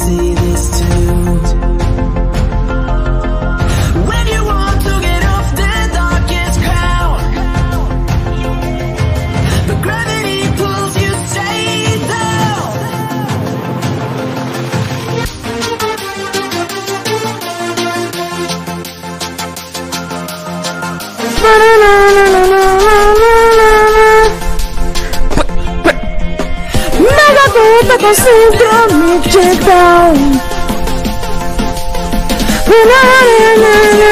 see this too. Com síndrome de Down. Uh!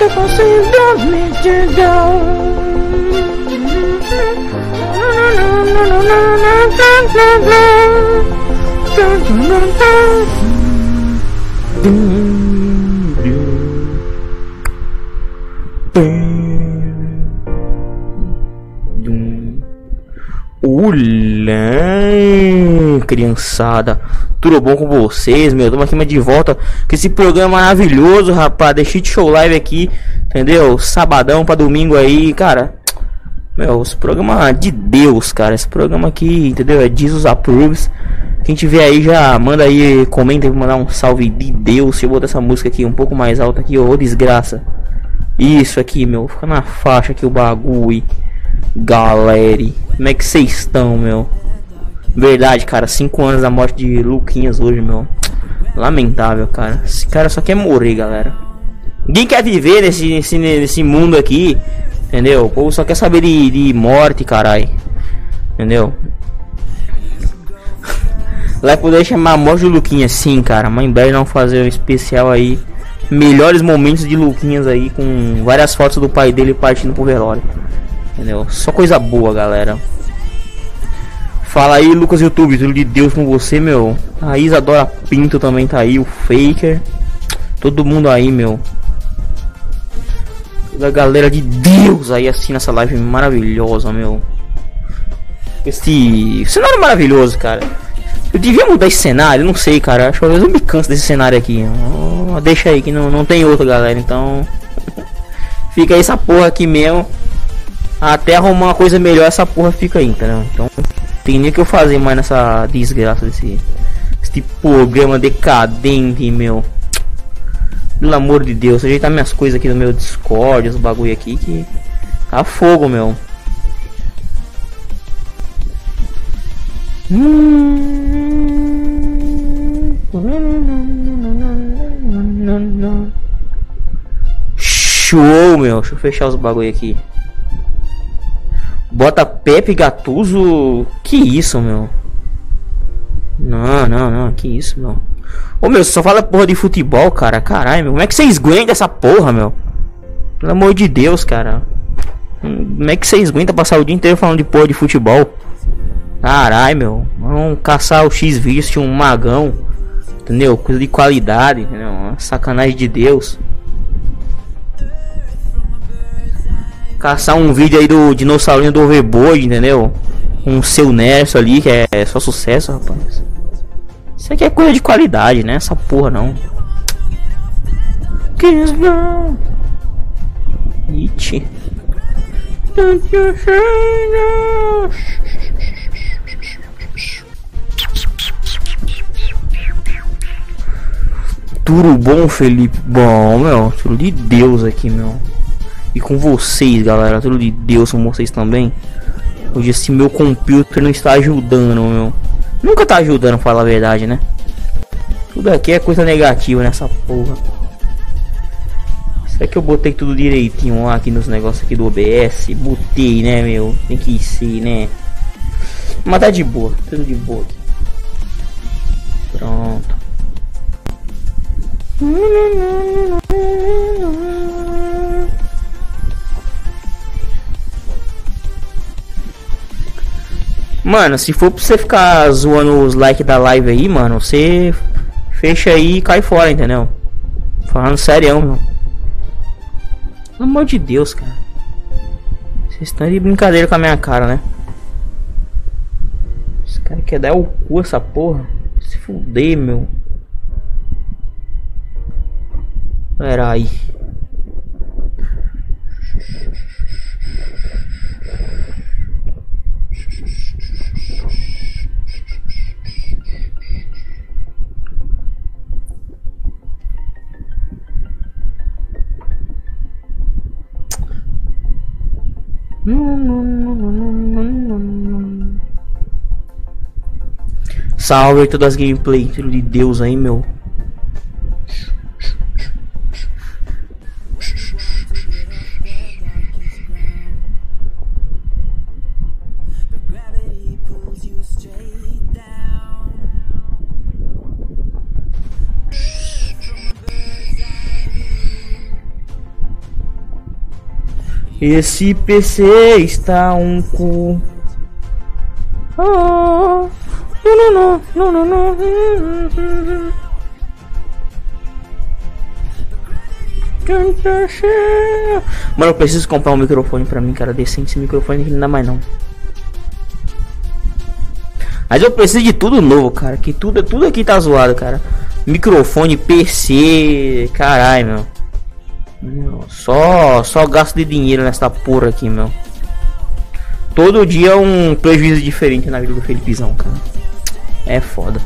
Mega tonta com síndrome de Down. Olá, criançada. Tudo bom com vocês, meu? Estamos aqui mais de volta com esse programa maravilhoso, rapaz. The Shit Show Live aqui, entendeu? Sabadão pra domingo aí, cara. Meu, esse programa de Deus, cara. Esse programa aqui, entendeu? É Jesus Approves. Quem tiver aí já manda aí, comenta mandar um salve de Deus. Se eu botar essa música aqui um pouco mais alta aqui, ô desgraça. Isso aqui, meu. Fica na faixa aqui o bagulho. Galera, como é que vocês estão, meu? Verdade, cara, 5 anos da morte de Luquinhas hoje, meu. Lamentável, cara. Esse cara só quer morrer, galera. Ninguém quer viver nesse, nesse, nesse mundo aqui, entendeu? O povo só quer saber de, de morte, carai. Entendeu? Vai poder chamar a morte do Luquinhas, sim, cara. Mas em breve não fazer um especial aí. Melhores momentos de Luquinhas aí, com várias fotos do pai dele partindo pro velório. Entendeu? Só coisa boa, galera. Fala aí, Lucas YouTube, tudo de Deus com você, meu. A Isadora Pinto também tá aí, o Faker. Todo mundo aí, meu. Toda a galera de Deus aí assim nessa live maravilhosa, meu. Esse cenário maravilhoso, cara. Eu devia mudar esse cenário, não sei, cara. Acho que eu me canso desse cenário aqui. Oh, deixa aí que não, não tem outro, galera. Então. Fica aí essa porra aqui mesmo. Até arrumar uma coisa melhor, essa porra fica aí, entendeu? Então, tem nem que eu fazer mais nessa desgraça desse, desse programa decadente, meu. Pelo amor de Deus, ajeitar minhas coisas aqui no meu Discord, os bagulho aqui que tá fogo, meu. Show, meu. Deixa eu fechar os bagulho aqui. Bota Pepe Gatuso. Que isso, meu? Não, não, não. Que isso, meu? Ô, meu, só fala porra de futebol, cara. Caralho, meu. Como é que vocês aguentam essa porra, meu? Pelo amor de Deus, cara. Como é que vocês aguentam passar o dia inteiro falando de porra de futebol? Caralho, meu. Vamos caçar o X-Vídeos de um magão. Entendeu? Coisa de qualidade, entendeu? Sacanagem de Deus. Caçar um vídeo aí do dinossaurinho do Overboard, entendeu? Um seu Nerso ali, que é só sucesso, rapaz. Isso aqui é coisa de qualidade, né? Essa porra não. Kiss não. No. Tudo bom, Felipe? Bom, meu, tudo de Deus aqui, meu. E com vocês, galera, tudo de Deus com vocês também. Hoje esse meu computer não está ajudando, meu. Nunca tá ajudando, falar a verdade, né? Tudo aqui é coisa negativa nessa porra. Será que eu botei tudo direitinho lá aqui nos negócios aqui do OBS? Botei, né, meu? Tem que ser, né? Mas tá de boa, tudo de boa aqui. Pronto. Mano, se for pra você ficar zoando os likes da live aí, mano, você fecha aí e cai fora, entendeu? Falando sério, meu. Pelo amor de Deus, cara. Vocês estão de brincadeira com a minha cara, né? Esse cara quer dar o cu essa porra. Se fuder, meu. Pera aí. Salve todas as gameplay, filho de Deus aí, meu. Esse PC está um cu. Não, não, não, não, não, não. Mano, eu preciso comprar um microfone pra mim, cara. Decente esse microfone que não dá mais não. Mas eu preciso de tudo novo, cara. Que tudo, tudo aqui tá zoado, cara. Microfone, PC, caralho, meu. Meu, Só, só gasto de dinheiro nessa porra aqui, meu. Todo dia um prejuízo diferente na vida do Felipezão, cara. É foda.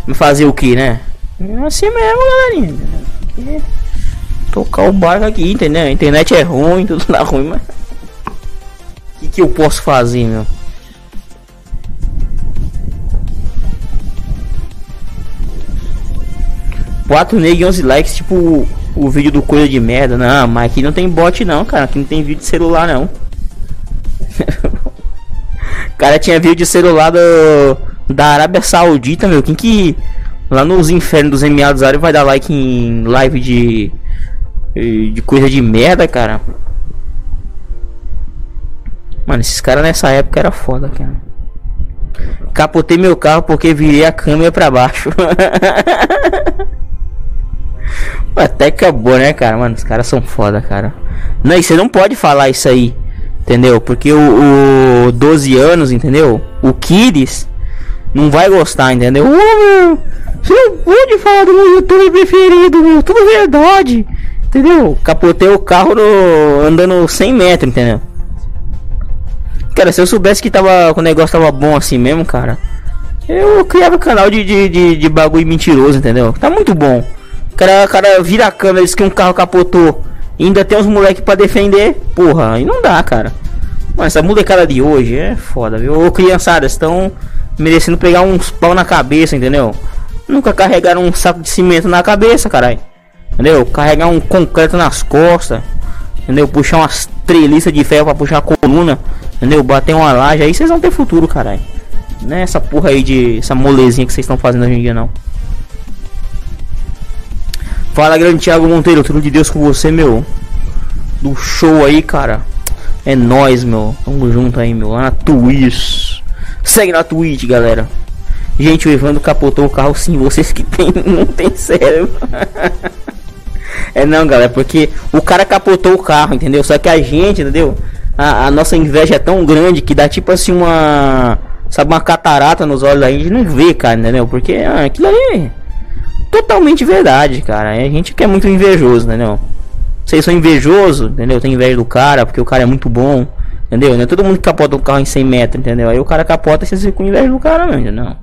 Vamos fazer o que, né? É assim mesmo, galerinha. Tocar o barco aqui, entendeu? A internet é ruim, tudo dá ruim, mas. O que, que eu posso fazer, meu? Quatro negros e 11 likes, tipo o, vídeo do coisa de merda. Não, mas aqui não tem bot não, cara. Aqui não tem vídeo de celular não. cara tinha vídeo de celular do, da Arábia Saudita, meu. Quem que lá nos infernos dos Emiados Árabes vai dar like em live de de coisa de merda, cara? Mano, esses caras nessa época era foda, cara. Capotei meu carro porque virei a câmera pra baixo. Até acabou, né, cara? Mano, os caras são foda, cara. Não, e você não pode falar isso aí, entendeu? Porque o, o 12 anos, entendeu? O Kids não vai gostar, entendeu? Meu, você não pode falar do meu youtuber preferido, meu. Tudo verdade, entendeu? Capotei o carro no, andando 100 metros, entendeu? Cara, se eu soubesse que tava, que o negócio tava bom assim mesmo, cara, eu criava canal de, de, de, de bagulho mentiroso, entendeu? Tá muito bom. O cara, cara vira a câmera, diz que um carro capotou. E ainda tem uns moleques pra defender. Porra, aí não dá, cara. Mas essa molecada de hoje é foda, viu? Ô criançada, estão merecendo pegar uns pau na cabeça, entendeu? Nunca carregaram um saco de cimento na cabeça, caralho. Entendeu? Carregar um concreto nas costas. Entendeu? Puxar umas treliças de ferro pra puxar a coluna. Entendeu? Bater uma laje. Aí vocês vão ter futuro, caralho. Não é essa porra aí de. Essa molezinha que vocês estão fazendo hoje em dia, não. Fala, grande Thiago Monteiro. Tudo de Deus com você, meu. Do show aí, cara. É nóis, meu. Tamo junto aí, meu. Lá na Twitch. Segue na Twitch, galera. Gente, o Evandro capotou o carro sim. Vocês que tem, não tem cérebro. é não, galera. Porque o cara capotou o carro, entendeu? Só que a gente, entendeu? A, a nossa inveja é tão grande que dá tipo assim uma. Sabe, uma catarata nos olhos aí. A gente não vê, cara, entendeu? Porque ah, aquilo aí totalmente verdade, cara. A gente que é muito invejoso, entendeu? Vocês são invejosos, entendeu? Tem inveja do cara porque o cara é muito bom, entendeu? Não é todo mundo que capota um carro em 100 metros, entendeu? Aí o cara capota e vocês ficam com inveja do cara mesmo, não.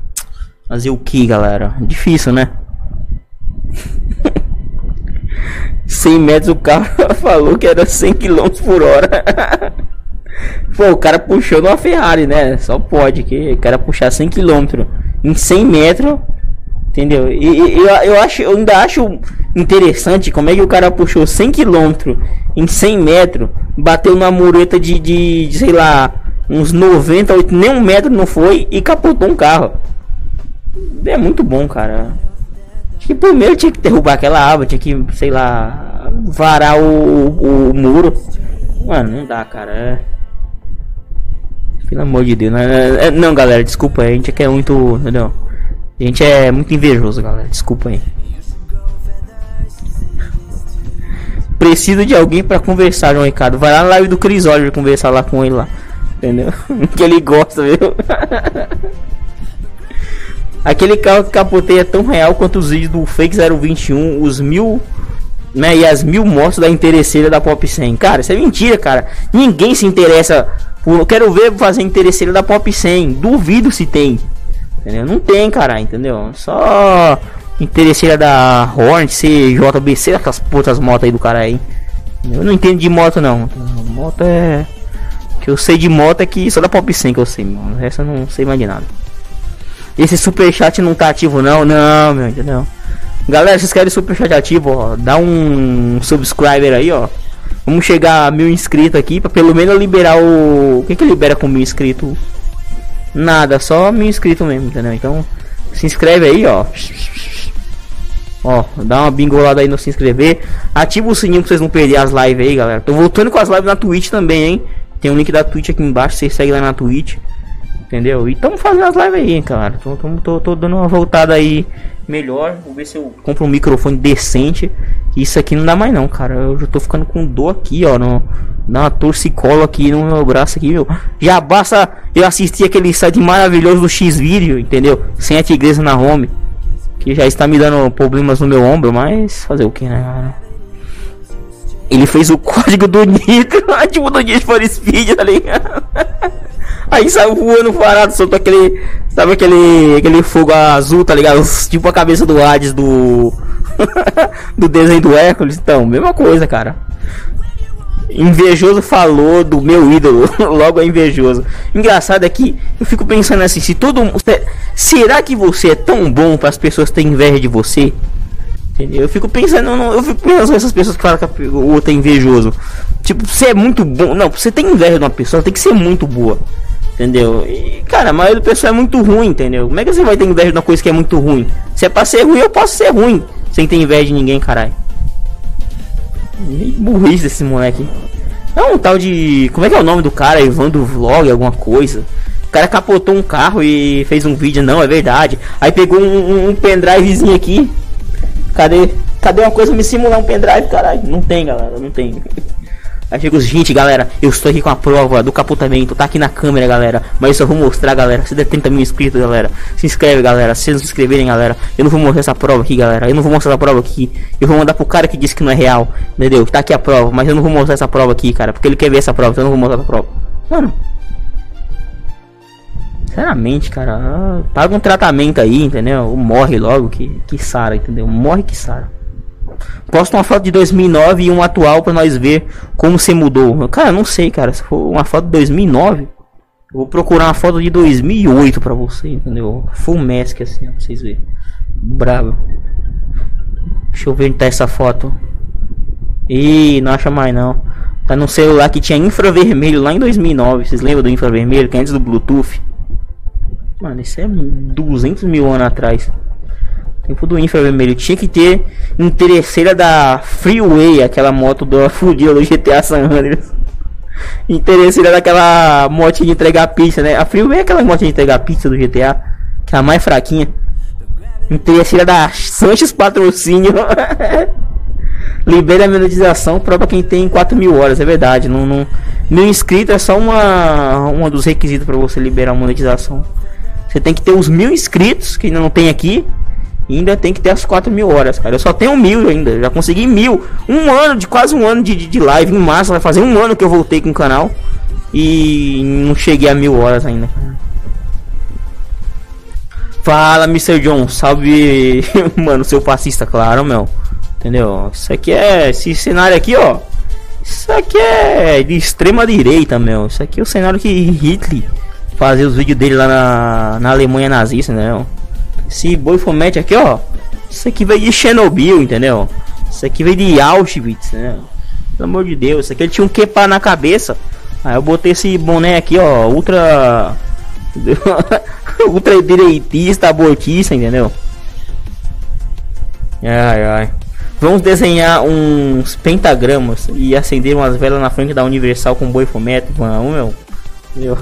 Fazer o que, galera? Difícil, né? 100 metros o carro falou que era 100 km por hora. Pô, o cara puxou numa Ferrari, né? Só pode que o cara puxar 100 km em 100 metros Entendeu? E, e eu, eu, acho, eu ainda acho interessante como é que o cara puxou 100 km em 100 metros, bateu na mureta de, de, de, sei lá, uns 90, 8, nem um metro não foi e capotou um carro. É muito bom, cara. Acho que primeiro tinha que derrubar aquela árvore, tinha que, sei lá, varar o, o, o muro. Mano, não dá, cara. É... Pelo amor de Deus. Não, é, é, não galera, desculpa, a gente quer muito. Entendeu? A gente é muito invejoso, galera. Desculpa aí. Preciso de alguém pra conversar, João Ricardo. Vai lá na live do Chris Oliver conversar lá com ele lá. Entendeu? que ele gosta, viu? Aquele carro que capotei é tão real quanto os vídeos do Fake 021, os mil. Né, e as mil mortes da interesseira da Pop 100. Cara, isso é mentira, cara. Ninguém se interessa. Por, quero ver fazer interesseira da Pop 100. Duvido se tem. Entendeu? Não tem, cara, entendeu? Só interesseira da Hornet, CJBC, aquelas putas motos aí do cara aí. Eu não entendo de moto não. Moto é. Que eu sei de moto é que só da Pop 100 que eu sei, mano. Resto eu não sei mais de nada. Esse superchat não tá ativo não, não, meu, entendeu? Galera, vocês querem superchat ativo, ó, dá um subscriber aí, ó. Vamos chegar a mil inscritos aqui, pra pelo menos liberar o... O que que libera com mil inscritos? Nada, só mil inscritos mesmo, entendeu? Então, se inscreve aí, ó. Ó, dá uma bingolada aí no se inscrever. Ativa o sininho pra vocês não perderem as lives aí, galera. Tô voltando com as lives na Twitch também, hein? Tem um link da Twitch aqui embaixo, vocês seguem lá na Twitch. Entendeu? E tamo fazendo as lives aí, cara. Tô, tô, tô, tô dando uma voltada aí melhor. Vou ver se eu compro um microfone decente. Isso aqui não dá mais não, cara. Eu já tô ficando com dor aqui, ó. No, uma torcicolo aqui no meu braço aqui, meu. Já basta eu assistir aquele site maravilhoso do X-Video, entendeu? Sem a tigresa na home. Que já está me dando problemas no meu ombro, mas fazer o que, né, cara? Ele fez o código do Nitro, tipo do Need for Speed, tá ligado? Aí saiu voando parado, soltou aquele. Sabe aquele. aquele fogo azul, tá ligado? Tipo a cabeça do Hades do. do desenho do Hércules. Então, mesma coisa, cara. Invejoso falou do meu ídolo, logo é invejoso. Engraçado é que eu fico pensando assim, se todo mundo. Será que você é tão bom para as pessoas terem inveja de você? Entendeu? Eu fico pensando, não, eu fico pensando nessas pessoas que falam que o outro é invejoso. Tipo, você é muito bom. Não, você tem inveja de uma pessoa, tem que ser muito boa. Entendeu? E, cara, a maioria do pessoal é muito ruim, entendeu? Como é que você vai ter inveja de uma coisa que é muito ruim? Se é pra ser ruim, eu posso ser ruim. Sem ter inveja de ninguém, caralho. Burrice desse moleque. É um tal de. Como é que é o nome do cara? Evandro Vlog, alguma coisa. O cara capotou um carro e fez um vídeo, não, é verdade. Aí pegou um, um pendrivezinho aqui. Cadê? Cadê uma coisa me simular um pendrive, caralho? Não tem, galera, não tem. Aí chega os gente, galera, eu estou aqui com a prova do capotamento, tá aqui na câmera, galera. Mas eu só vou mostrar, galera. Se der 30 mil inscritos, galera. Se inscreve, galera. Se não se inscreverem, galera, eu não vou mostrar essa prova aqui, galera. Eu não vou mostrar essa prova aqui. Eu vou mandar pro cara que disse que não é real. Entendeu? Tá aqui a prova, mas eu não vou mostrar essa prova aqui, cara. Porque ele quer ver essa prova, então eu não vou mostrar essa prova. Mano. Sinceramente, cara, ah, paga um tratamento aí, entendeu? Ou morre logo que, que sara, entendeu? Morre que sara. Posta uma foto de 2009 e um atual pra nós ver como você mudou. Cara, não sei, cara. Se for uma foto de 2009, eu vou procurar uma foto de 2008 pra você, entendeu? Full mask assim, pra vocês verem. Bravo. Deixa eu ver onde tá essa foto. Ih, não acha mais não. Tá no celular que tinha infravermelho lá em 2009. Vocês lembram do infravermelho? Que é antes do Bluetooth. Mano, isso é 200 mil anos atrás. Tempo do infravermelho. Tinha que ter interesseira da Freeway, aquela moto do fudida do GTA San Andreas. Interesseira daquela moto de entregar pizza, né? A Freeway é aquela moto de entregar pizza do GTA, que é a mais fraquinha. Interesseira da Sanches Patrocínio. Libera a monetização pra quem tem 4 mil horas, é verdade. Não, não... Mil inscritos é só uma, uma dos requisitos para você liberar a monetização. Você tem que ter os mil inscritos, que não tem aqui. Ainda tem que ter as 4 mil horas, cara. Eu só tenho mil ainda. Já consegui mil. Um ano, de quase um ano de, de, live. Em março vai fazer um ano que eu voltei com o canal. E não cheguei a mil horas ainda. Fala, Mr. John. Salve, mano, seu fascista, claro, meu. Entendeu? Isso aqui é. Esse cenário aqui, ó. Isso aqui é de extrema direita, meu. Isso aqui é o cenário que Hitler fazia os vídeos dele lá na, na Alemanha nazista, né? Esse boi fomete aqui, ó. Isso aqui veio de Chernobyl, entendeu? Isso aqui veio de Auschwitz, né? Pelo amor de Deus, isso aqui ele tinha um quepa na cabeça. Aí eu botei esse boné aqui, ó, ultra. ultra direitista, abortista, entendeu? Ai ai. Vamos desenhar uns pentagramas e acender umas velas na frente da Universal com boi fomete. Vamos, meu. Meu.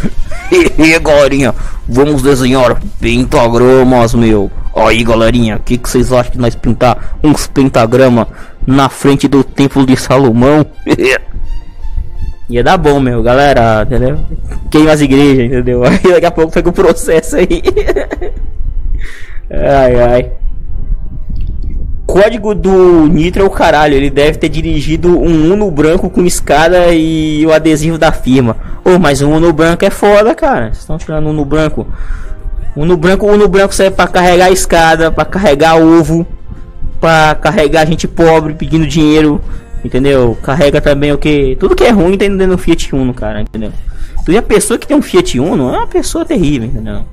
e galerinha, vamos desenhar pentagramas, meu. Aí, galerinha, o que, vocês acham de nós pintar uns pentagrama na frente do templo de Salomão. Ia dar bom, meu, galera, entendeu? Queima as igrejas, entendeu? Aí daqui a pouco pega o processo aí. ai, ai. Código do Nitro é o caralho. Ele deve ter dirigido um Uno branco com escada e o adesivo da firma. Oh, mas o Uno branco é foda, cara. Vocês estão tirando Uno branco. Uno branco, Uno branco serve pra carregar escada, pra carregar ovo, pra carregar gente pobre pedindo dinheiro. Entendeu? Carrega também o que. Tudo que é ruim tem dentro do Fiat Uno, cara, entendeu? Tu a pessoa que tem um Fiat Uno é uma pessoa terrível, entendeu?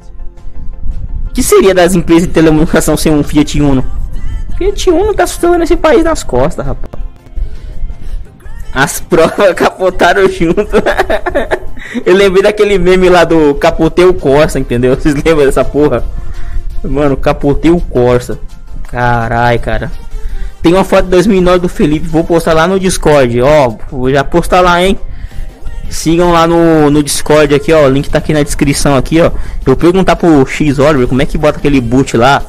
Que seria das empresas de telecomunicação sem um Fiat Uno? Fiat Uno tá sustentando esse país nas costas, rapaz. As provas capotaram junto. Eu lembrei daquele meme lá do capotei o Corsa, entendeu? Vocês lembram dessa porra? Mano, capotei o Corsa. Carai, cara. Tem uma foto de 2009 do Felipe, vou postar lá no Discord, ó, vou já postar lá, hein. Sigam lá no, no Discord aqui, ó, o link tá aqui na descrição aqui, ó. Eu perguntar pro X Oliver como é que bota aquele boot lá,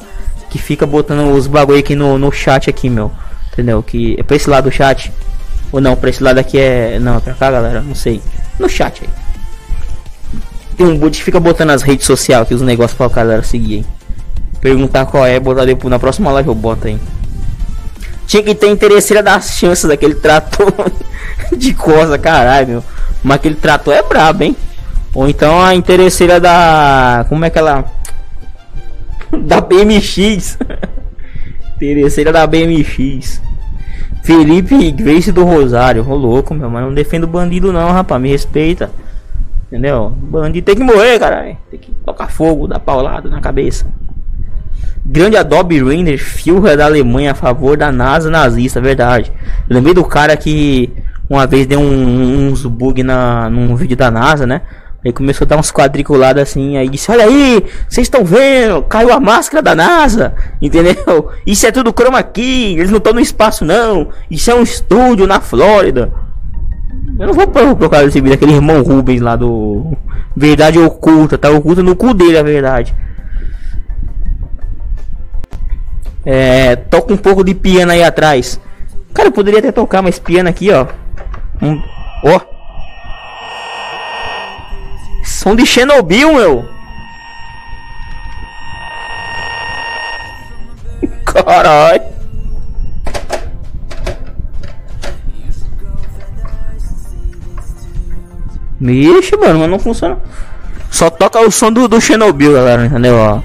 que fica botando os bagulho aqui no, no chat aqui, meu. Entendeu? Que é pra esse lado do chat. Ou não, pra esse lado aqui é. Não, é pra cá, galera. Não sei. No chat aí. Tem um boot que fica botando as redes sociais aqui, os negócios pra galera seguir, hein. Perguntar qual é, botar depois na próxima live eu boto aí. Tinha que ter interesseira das chances daquele trator de coisa, caralho, meu. Mas aquele trator é brabo, hein? Ou então a interesseira da. Como é que ela. Da BMX. interesseira da BMX. Felipe Grace do Rosário. Ô louco, meu, mas não defendo bandido não, rapaz. Me respeita. Entendeu? Bandido tem que morrer, caralho. Tem que tocar fogo, dar paulada na cabeça. Grande Adobe Render, Führer da Alemanha a favor da NASA nazista, verdade. lembrei do cara que uma vez deu um, uns bug na, num vídeo da NASA, né? Aí começou a dar uns quadriculados assim, aí disse, olha aí, vocês estão vendo, caiu a máscara da NASA, entendeu? Isso é tudo chroma aqui, eles não estão no espaço não, isso é um estúdio na Flórida. Eu não vou procurar esse vídeo, aquele irmão Rubens lá do Verdade Oculta, tá oculta no cu dele a verdade. É, toca um pouco de piano aí atrás. Cara, eu poderia até tocar mais piano aqui, ó. Um, ó. Som de Chernobyl, meu. Caralho. Mexe, mano, mas não funciona. Só toca o som do, do Chernobyl, galera, entendeu? Ó.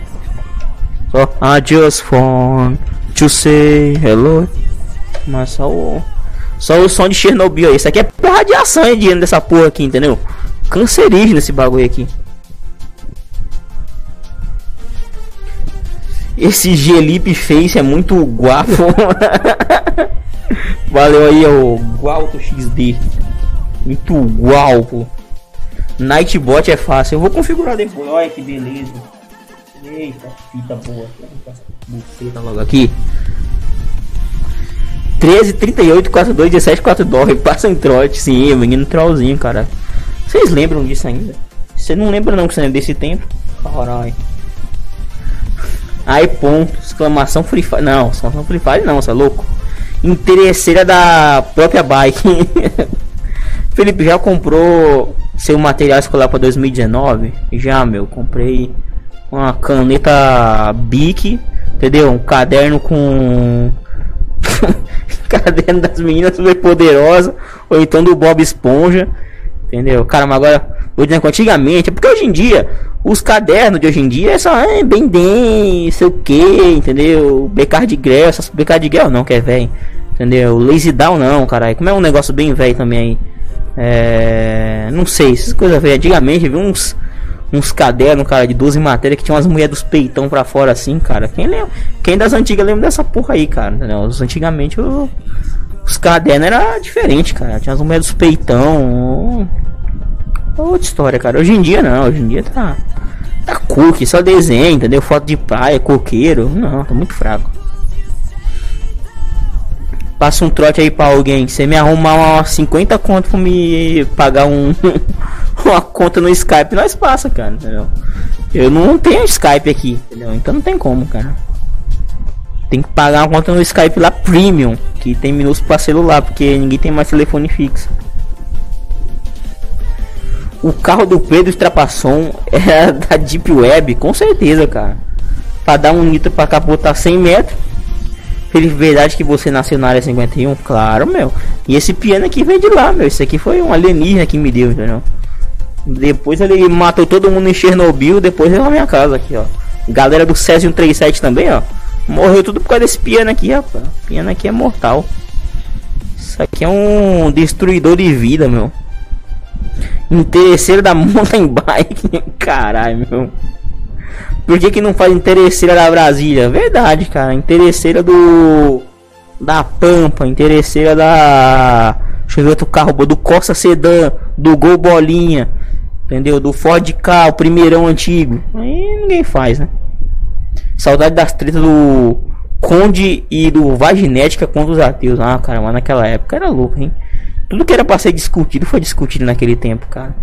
Só I just want to say hello. Mas só o. Só o som de Chernobyl aí. Isso aqui é por radiação é dentro dessa porra aqui, entendeu? Cancerígeno esse bagulho aqui. Esse Gelipe Face é muito guapo. Valeu aí, o Gualto XD. Muito guapo. Nightbot é fácil. Eu vou configurar depois. Olha que beleza. Eita, fita boa. Buceta logo aqui. 13, 38, 42, 17, 42. Passa em trote. Sim, menino trollzinho, cara. Vocês lembram disso ainda? Você não lembra não que você lembra desse tempo? Caralho. Aí ponto, exclamação Free Fire. Não, exclamação Free Fire não, você é louco. Interesseira da própria bike. Felipe já comprou seu material escolar para 2019? Já, meu, comprei uma caneta Bic, entendeu? Um caderno com caderno das meninas super poderosa, ou então do Bob Esponja, entendeu? Cara, mas agora, hoje antigamente, é porque hoje em dia os cadernos de hoje em dia é só é, bem bem, sei o que, entendeu? Becar de grel, essas becar de grel não, que é velho, entendeu? Lazy down não, caralho. Como é um negócio bem velho também aí. É, não sei, essas coisas velhas. Antigamente vi uns uns cadernos, cara, de 12 matérias que tinha umas mulheres dos peitão pra fora assim, cara. Quem lembra? Quem das antigas lembra dessa porra aí, cara? Entendeu? Os, antigamente o, os cadernos era diferente, cara. Tinha as mulheres dos peitão. Outra história, cara. Hoje em dia não, hoje em dia tá. Tá cookie, só desenho, entendeu? Foto de praia, coqueiro. Não, tá muito fraco. Passa um trote aí pra alguém. Você me arrumar umas 50 conto pra me pagar um. uma conta no Skype, nós passa, cara, entendeu? Eu não tenho Skype aqui, entendeu? Então não tem como, cara. Tem que pagar uma conta no Skype lá premium. Que tem minúsculo pra celular, porque ninguém tem mais telefone fixo. O carro do Pedro Strapasson é da Deep Web, com certeza, cara. Pra dar um nitro pra capotar 100 metros. Feliz verdade que você nasceu na área 51? Claro, meu. E esse piano aqui veio de lá, meu. Isso aqui foi um alienígena que me deu, entendeu? Depois ele matou todo mundo em Chernobyl, depois veio na minha casa aqui, ó. Galera do Césio 137 também, ó. Morreu tudo por causa desse piano aqui, rapaz. Piano aqui é mortal. Isso aqui é um destruidor de vida, meu. Interesseiro da mountain bike. Caralho, meu. Por que, que não faz interesseira da Brasília? Verdade, cara. Interesseira do. Da Pampa. Interesseira da. Deixa eu ver outro carro. Do Costa Sedan. Do Gol Bolinha. Entendeu? Do Ford K, o primeirão antigo. Aí ninguém faz, né? Saudade das tretas do Conde e do Vaginética contra os ateus. Ah, cara, mas naquela época era louco, hein? Tudo que era pra ser discutido foi discutido naquele tempo, cara.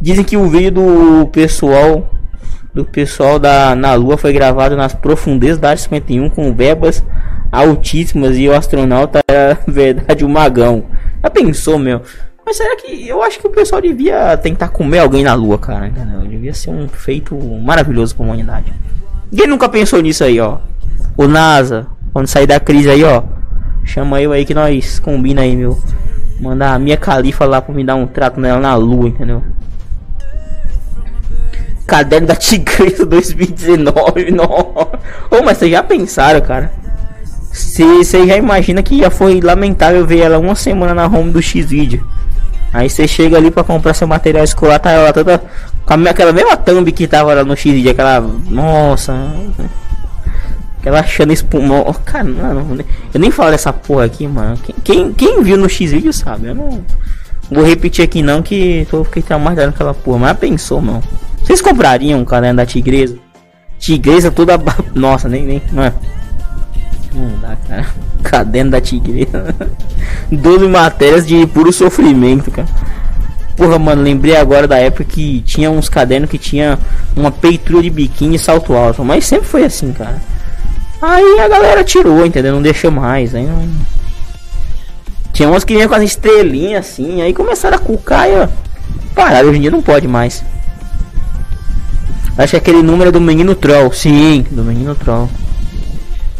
Dizem que o vídeo do pessoal do pessoal da na Lua foi gravado nas profundezas da área 51 com verbas altíssimas e o astronauta era verdade o magão. Já pensou, meu? Mas será que eu acho que o pessoal devia tentar comer alguém na Lua, cara? Entendeu? Devia ser um feito maravilhoso para a humanidade. Ninguém nunca pensou nisso aí, ó. O NASA, quando sair da crise aí, ó. Chama eu aí que nós combina aí, meu. Mandar a minha califa lá pra me dar um trato nela na lua, entendeu? Caderno da Tigresa 2019, não. Ô, mas vocês já pensaram, cara? Você já imagina que já foi lamentável ver ela uma semana na home do X-Video. Aí você chega ali pra comprar seu material escolar, tá ela toda. Com aquela mesma thumb que tava lá no X-Video, aquela. Nossa. Aquela achando espumão. Oh, cara, não, eu nem falo dessa porra aqui, mano. Quem, quem, viu no X-Video sabe. Eu não vou repetir aqui não que tô fiquei traumatizado naquela porra. Mas pensou, mano. Vocês comprariam um caderno da Tigresa? Tigresa toda. Nossa, nem. nem não é. Não dá, cara. Caderno da Tigresa. 12 matérias de puro sofrimento, cara. Porra, mano, lembrei agora da época que tinha uns cadernos que tinha uma peitura de biquíni e salto alto. Mas sempre foi assim, cara. Aí a galera tirou, entendeu? Não deixou mais. Aí não... Tinha umas que vinham com as estrelinhas assim. Aí começaram a cucar e ó. Pararam, hoje em dia não pode mais. Acho que aquele número é do menino troll. Sim, do menino troll.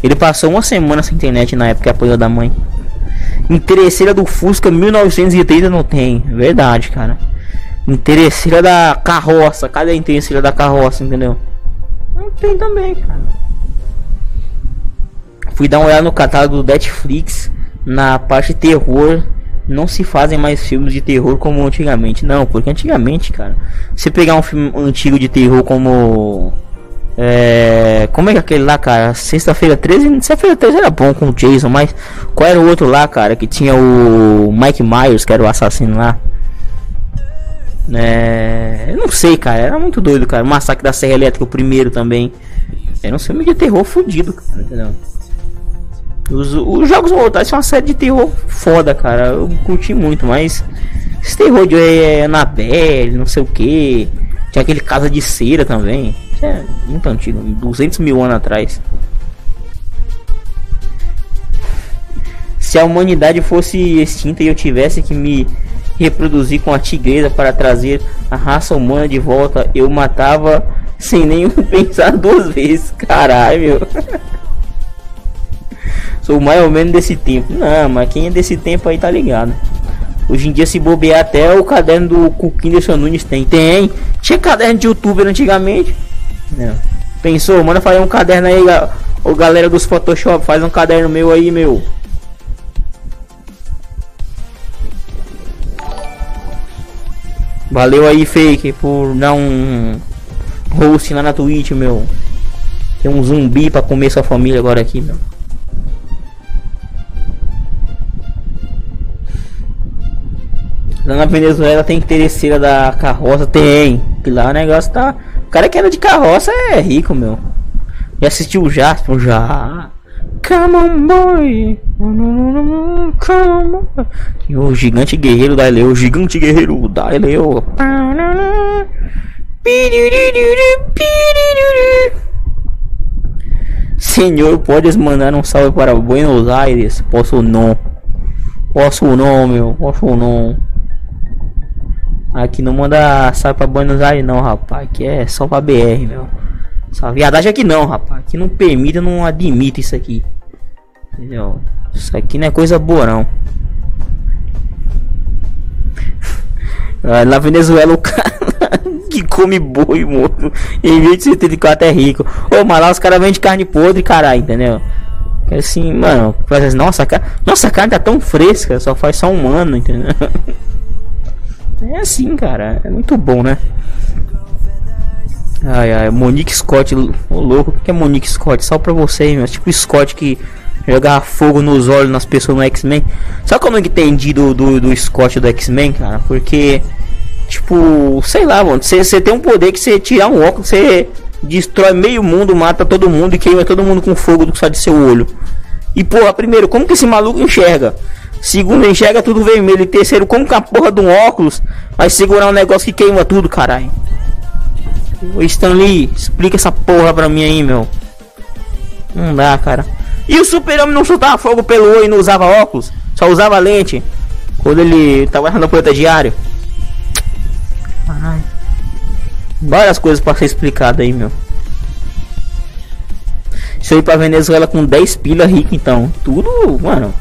Ele passou uma semana sem internet na época que apoiou da mãe. Interesseira do Fusca 1930 não tem. Verdade, cara. Interesseira da carroça. Cadê a interesseira da carroça, entendeu? Não tem também, cara. Fui dar uma olhada no catálogo do Netflix. Na parte terror. Não se fazem mais filmes de terror como antigamente. Não, porque antigamente, cara. Se pegar um filme antigo de terror como. É, como é que é aquele lá, cara? Sexta-feira 13, sexta-feira 13 era bom com o Jason, mas qual era o outro lá, cara? Que tinha o Mike Myers, que era o assassino lá. É, eu não sei, cara, era muito doido, cara. O Massacre da Serra Elétrica, o primeiro também. Era um filme de terror fudido, cara, entendeu? Os, os Jogos Mortais são uma série de terror foda, cara. Eu curti muito, mas esse terror de é, Annabelle, não sei o que. Tinha aquele Casa de Cera também. Isso é muito antigo, 200 mil anos atrás. Se a humanidade fosse extinta e eu tivesse que me reproduzir com a tigresa para trazer a raça humana de volta, eu matava sem nem pensar duas vezes. Caralho, meu. Sou mais ou menos desse tempo. Não, mas quem é desse tempo aí tá ligado. Hoje em dia, se bobear até o caderno do Cuquinho Nunes tem. Tem. Tinha caderno de youtuber antigamente. Não. Pensou, manda fazer um caderno aí, o galera dos Photoshop, faz um caderno meu aí, meu. Valeu aí, fake, por dar um host lá na Twitch, meu. Tem um zumbi pra comer sua família agora aqui, meu. Lá na Venezuela tem interesseira da carroça, tem. Que lá o negócio tá. O cara que era de carroça é rico, meu. Já assistiu o Jasper? Já. Come on, boy. Come on, o gigante guerreiro da Leo. O gigante guerreiro da Leo. Senhor, podes mandar um salve para Buenos Aires? Posso não. Posso não, meu. Posso não. Aqui não manda salve para Buenos Aires não, rapaz. Aqui é só pra BR, meu. Essa viadagem aqui não, rapaz. Aqui não permite, não admite isso aqui. Entendeu? Isso aqui não é coisa boa, não. Na Venezuela o cara que come boi morto em vez de 74 é rico. Ô, mas lá os caras vendem carne podre, caralho, entendeu? Assim, mano, nossa, nossa carne tá tão fresca, só faz só um ano, entendeu? É assim, cara, é muito bom, né? Ai, ai, Monique Scott, ô louco, o que é Monique Scott? Só pra você, meu, tipo Scott que jogava fogo nos olhos nas pessoas no X-Men. Sabe como eu entendi do, do, do Scott do X-Men, cara? Porque, tipo, sei lá, mano, você tem um poder que você tirar um óculos, você destrói meio mundo, mata todo mundo e queima todo mundo com fogo do só de seu olho. E porra, primeiro, como que esse maluco enxerga? Segundo, enxerga tudo vermelho. E terceiro, como que a porra de um óculos vai segurar um negócio que queima tudo, caralho? Ô Stanley, explica essa porra pra mim aí, meu. Não dá, cara. E o super-homem não soltava fogo pelo olho e não usava óculos? Só usava lente. Quando ele tava no planeta diário. Caralho. Várias coisas pra ser explicado aí, meu. Se eu ir pra Venezuela com 10 pila rico, então. Tudo, mano.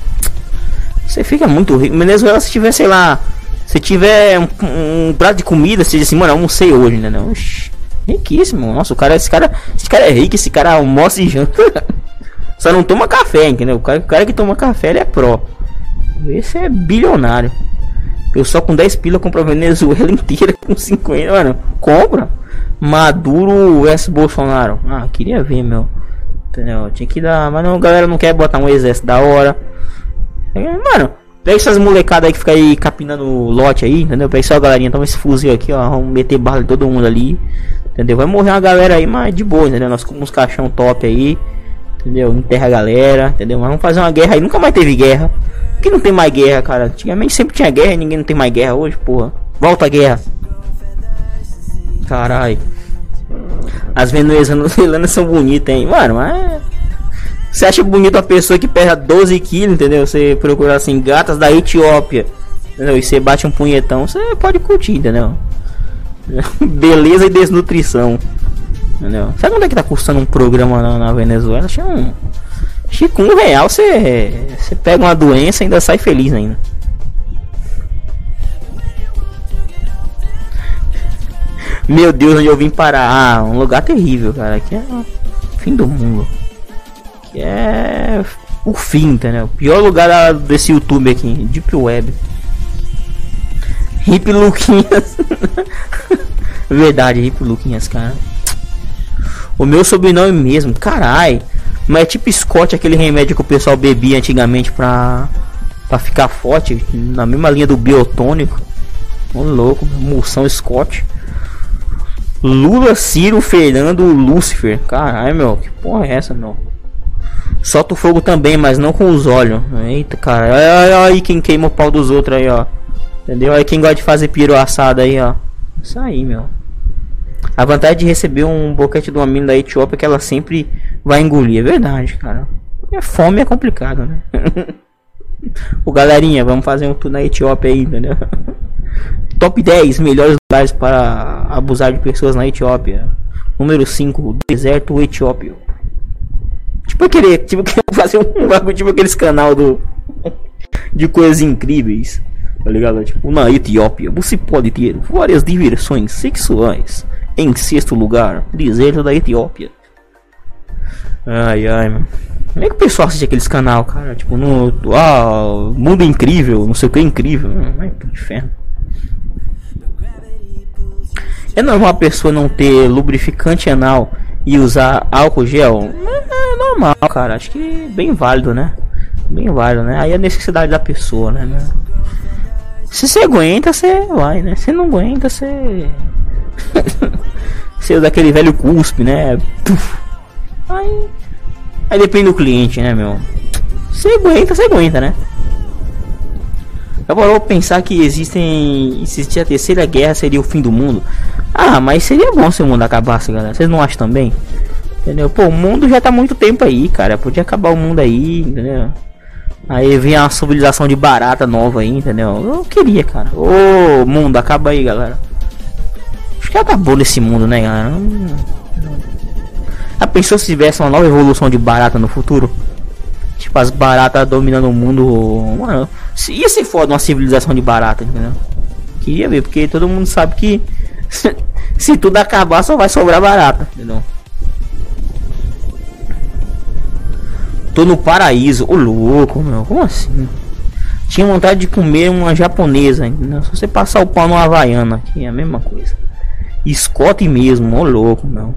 Você fica muito rico. Venezuela, se tiver, sei lá. Se tiver um, um prato de comida, diz assim, mano, almocei hoje, né? Não? Oxi, riquíssimo. Nossa, o cara, esse cara, esse cara é rico, esse cara almoça e janta. Só não toma café, entendeu? O cara, o cara que toma café, ele é pró. Esse é bilionário. Eu só com 10 pila compro a Venezuela inteira com 50, mano. Compra. Maduro vs Bolsonaro. Ah, queria ver, meu. Entendeu? Tinha que dar. Mas não, galera não quer botar um exército da hora. Mano, pega essas molecadas aí que fica aí capinando lote aí, entendeu? Pega só galerinha, toma esse fuzil aqui, ó. Vamos meter bala em todo mundo ali. Entendeu? Vai morrer uma galera aí, mas de boa, entendeu? Nós com uns caixão top aí. Entendeu? Enterra a galera, entendeu? Mas vamos fazer uma guerra aí. Nunca mais teve guerra. Que não tem mais guerra, cara? Antigamente sempre tinha guerra e ninguém não tem mais guerra hoje, porra. Volta a guerra. Carai. As venezuelanas são bonitas, hein? Mano, mas. Você acha bonito a pessoa que pesa 12 quilos, entendeu? Você procura assim, gatas da Etiópia. Entendeu? E você bate um punhetão, você pode curtir, entendeu? Beleza e desnutrição. Entendeu? Sabe quanto é que tá custando um programa na, na Venezuela? Acho é um. Que com um real você. Você pega uma doença e ainda sai feliz ainda. Meu Deus, onde eu vim parar? Ah, um lugar terrível, cara. Aqui é o fim do mundo. Que é o fim, entendeu? O pior lugar desse YouTube aqui, Deep Web. Hip Luquinhas. Verdade, Hip Luquinhas, cara. O meu sobrenome mesmo, carai. Mas é tipo Scott, aquele remédio que o pessoal bebia antigamente pra, pra ficar forte, na mesma linha do biotônico. Ô louco, moção Scott. Lula, Ciro, Fernando, Lúcifer. Caralho, meu, que porra é essa, meu? Solta o fogo também, mas não com os olhos. Eita, cara. Olha aí quem queima o pau dos outros aí, ó. Entendeu? Aí quem gosta de fazer piro assado aí, ó. Isso aí, meu. A vantagem de receber um boquete de uma mina da Etiópia é que ela sempre vai engolir. É verdade, cara. É fome é complicado, né? Ô galerinha, vamos fazer um tour na Etiópia aí, entendeu? Top 10 melhores lugares para abusar de pessoas na Etiópia. Número 5, deserto etiópio. Tipo aquele, tipo que fazer um bagulho tipo aqueles canal do de coisas incríveis. Tá ligado? Tipo, na Etiópia você pode ter várias diversões sexuais. Em sexto lugar, deserto da Etiópia. Ai ai, mano. Como é que o pessoal assiste aqueles canal, cara? Tipo, no. Ah, mundo incrível, não sei o que incrível. Hum, Vai pro inferno. É normal a pessoa não ter lubrificante anal e usar álcool gel? É, é normal, cara. Acho que bem válido, né? Bem válido, né? Aí a necessidade da pessoa, né? Se você aguenta, você vai, né? Se não aguenta, você. você usa aquele velho cuspe, né? Puf. Aí. Aí depende do cliente, né, meu? Se aguenta, você aguenta, né? Agora vou pensar que existem. Existir a terceira guerra seria o fim do mundo. Ah, mas seria bom se o mundo acabasse, galera. Vocês não acham também? Entendeu? Pô, o mundo já tá muito tempo aí, cara. Podia acabar o mundo aí, entendeu? Aí vem a civilização de barata nova aí, entendeu? Eu queria, cara. Ô, mundo, acaba aí, galera. Acho que acabou nesse mundo, né, galera? Hum, Já pensou se tivesse uma nova evolução de barata no futuro? Tipo, as baratas dominando o mundo. Mano, se- ia ser foda uma civilização de barata, entendeu? Queria ver, porque todo mundo sabe que se tudo acabar só vai sobrar barata, entendeu? Tô no paraíso, ô louco, meu, como assim? Tinha vontade de comer uma japonesa, entendeu? Se você passar o pau numa havaiana aqui, é a mesma coisa. Escote mesmo, ô louco, meu.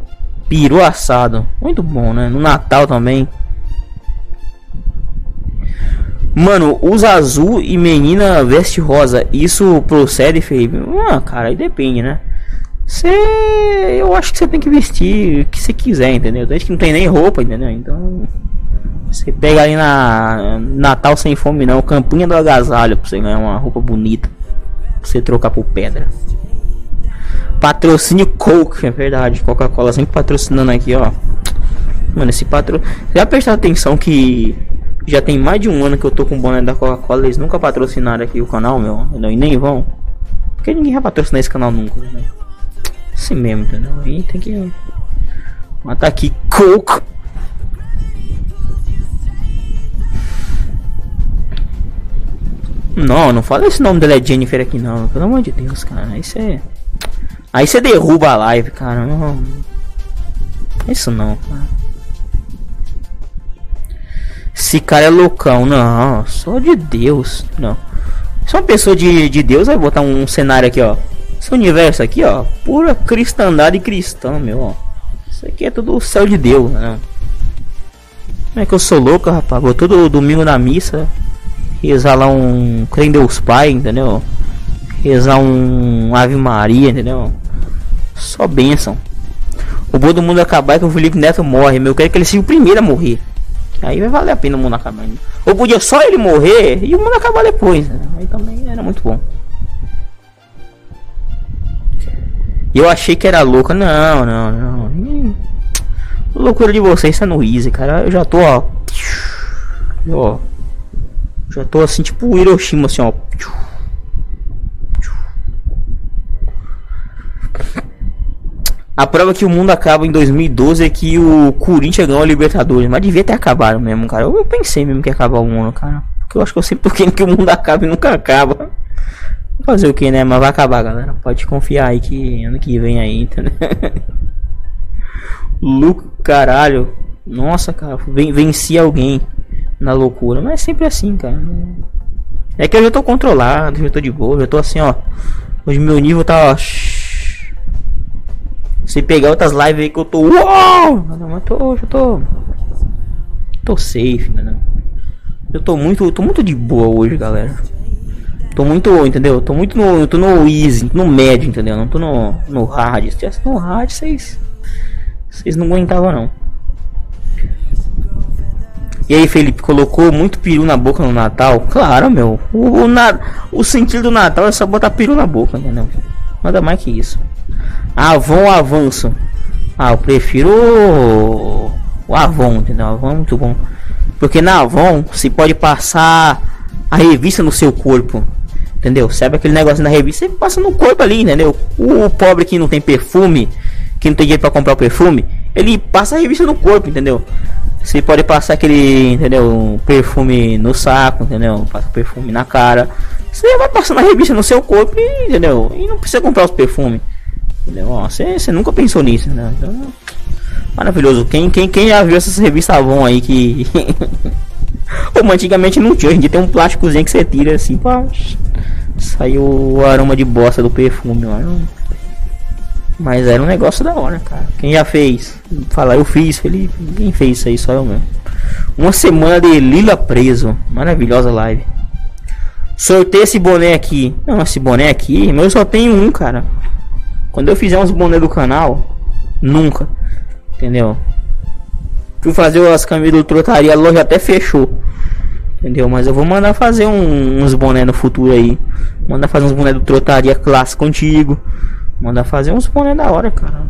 Peru assado, muito bom, né? No Natal também. Mano, usa azul e menina veste rosa. Isso procede, Felipe? Ah, cara, aí depende, né? Você. Eu acho que você tem que vestir o que você quiser, entendeu? Desde que não tem nem roupa, entendeu? Então. Você pega ali na. Natal sem fome não, Campinha do Agasalho pra você ganhar uma roupa bonita. Pra você trocar por pedra. Patrocínio Coke, é verdade. Coca-Cola sempre patrocinando aqui, ó. Mano, esse patro. Já prestou atenção que já tem mais de um ano que eu tô com o boné da Coca-Cola. Eles nunca patrocinaram aqui o canal, meu. E nem vão. Porque ninguém vai patrocinar esse canal nunca, né? Assim mesmo, entendeu? Aí tem que. Matar aqui Coke. Não, não fala esse nome dela é Jennifer aqui não, pelo amor de Deus, cara. Aí você. Aí você derruba a live, cara. Não. Isso não, cara. Esse cara é loucão, não. Só de Deus, não. Se uma pessoa de, de Deus vai botar um cenário aqui, ó. Esse universo aqui, ó. Pura cristandade cristã, meu, ó. Isso aqui é tudo o céu de Deus, né? Como é que eu sou louco, rapaz? Vou todo domingo na missa. Rezar lá um. Crê em Deus Pai, entendeu? Rezar um Ave Maria, entendeu? Só bênção. O bom do mundo acabar é que o Felipe Neto morre, meu. Eu quero que ele seja o primeiro a morrer. Aí vai valer a pena o mundo acabar. Ou podia só ele morrer e o mundo acabar depois. né? Aí também era muito bom. Eu achei que era louca. Não, não, não. Hum, Loucura de vocês tá no easy, cara. Eu já tô, ó. Ó. Já tô assim, tipo Hiroshima, assim, ó. A prova que o mundo acaba em 2012 é que o Corinthians ganhou a Libertadores. Mas devia ter acabado mesmo, cara. Eu pensei mesmo que ia acabar o mundo, cara. Porque eu acho que eu sempre tô querendo que o mundo acabe e nunca acaba. Fazer o que, né? Mas vai acabar, galera. Pode confiar aí que ano que vem aí, entendeu? Luco, caralho. Nossa, cara. Ven venci alguém na loucura. Mas é sempre assim, cara. É que eu já tô controlado, já tô de boa, já tô assim, ó. Hoje meu nível tá, ó. Se pegar outras lives aí que eu tô. Uau! Não, mas tô, já tô. Tô safe, né? Eu tô muito, tô muito de boa hoje, galera. Tô muito, entendeu? Tô muito no, tô no easy, no médio, entendeu? Não tô no, no hard. Se tivesse no hard, vocês, vocês não aguentavam não. E aí, Felipe, colocou muito peru na boca no Natal? Claro, meu. O, o, na, o sentido do Natal é só botar peru na boca, entendeu? Nada mais que isso. Avon avanço? Ah, eu prefiro o, o Avon, entendeu? Avon é muito bom. Porque na Avon se pode passar a revista no seu corpo. Entendeu? Sabe aquele negócio na revista? Você passa no corpo ali, entendeu? O pobre que não tem perfume, que não tem dinheiro pra comprar o perfume, ele passa a revista no corpo, entendeu? Você pode passar aquele, entendeu? Um perfume no saco, entendeu? Passa perfume na cara. Você vai passando a revista no seu corpo, entendeu? E não precisa comprar os perfumes. Você, nunca pensou nisso, né? Então, maravilhoso. Quem, quem, quem já viu essas revistas Avon aí que. Como antigamente não tinha, hoje em dia tem um plásticozinho que você tira assim, pá. Saiu o aroma de bosta do perfume, mano. Mas era um negócio da hora, cara. Quem já fez? Fala, eu fiz, Felipe. Ninguém fez isso aí, só eu mesmo. Uma semana de Lila preso. Maravilhosa live. Sorteio esse boné aqui. Não, esse boné aqui, mas eu só tenho um, cara. Quando eu fizer uns boné do canal, nunca. Entendeu? Fui fazer as camisas do trotaria, a loja até fechou. Entendeu? Mas eu vou mandar fazer um- uns boné no futuro aí. Mandar fazer uns boné do trotaria clássico contigo. Mandar fazer uns boné da hora, cara.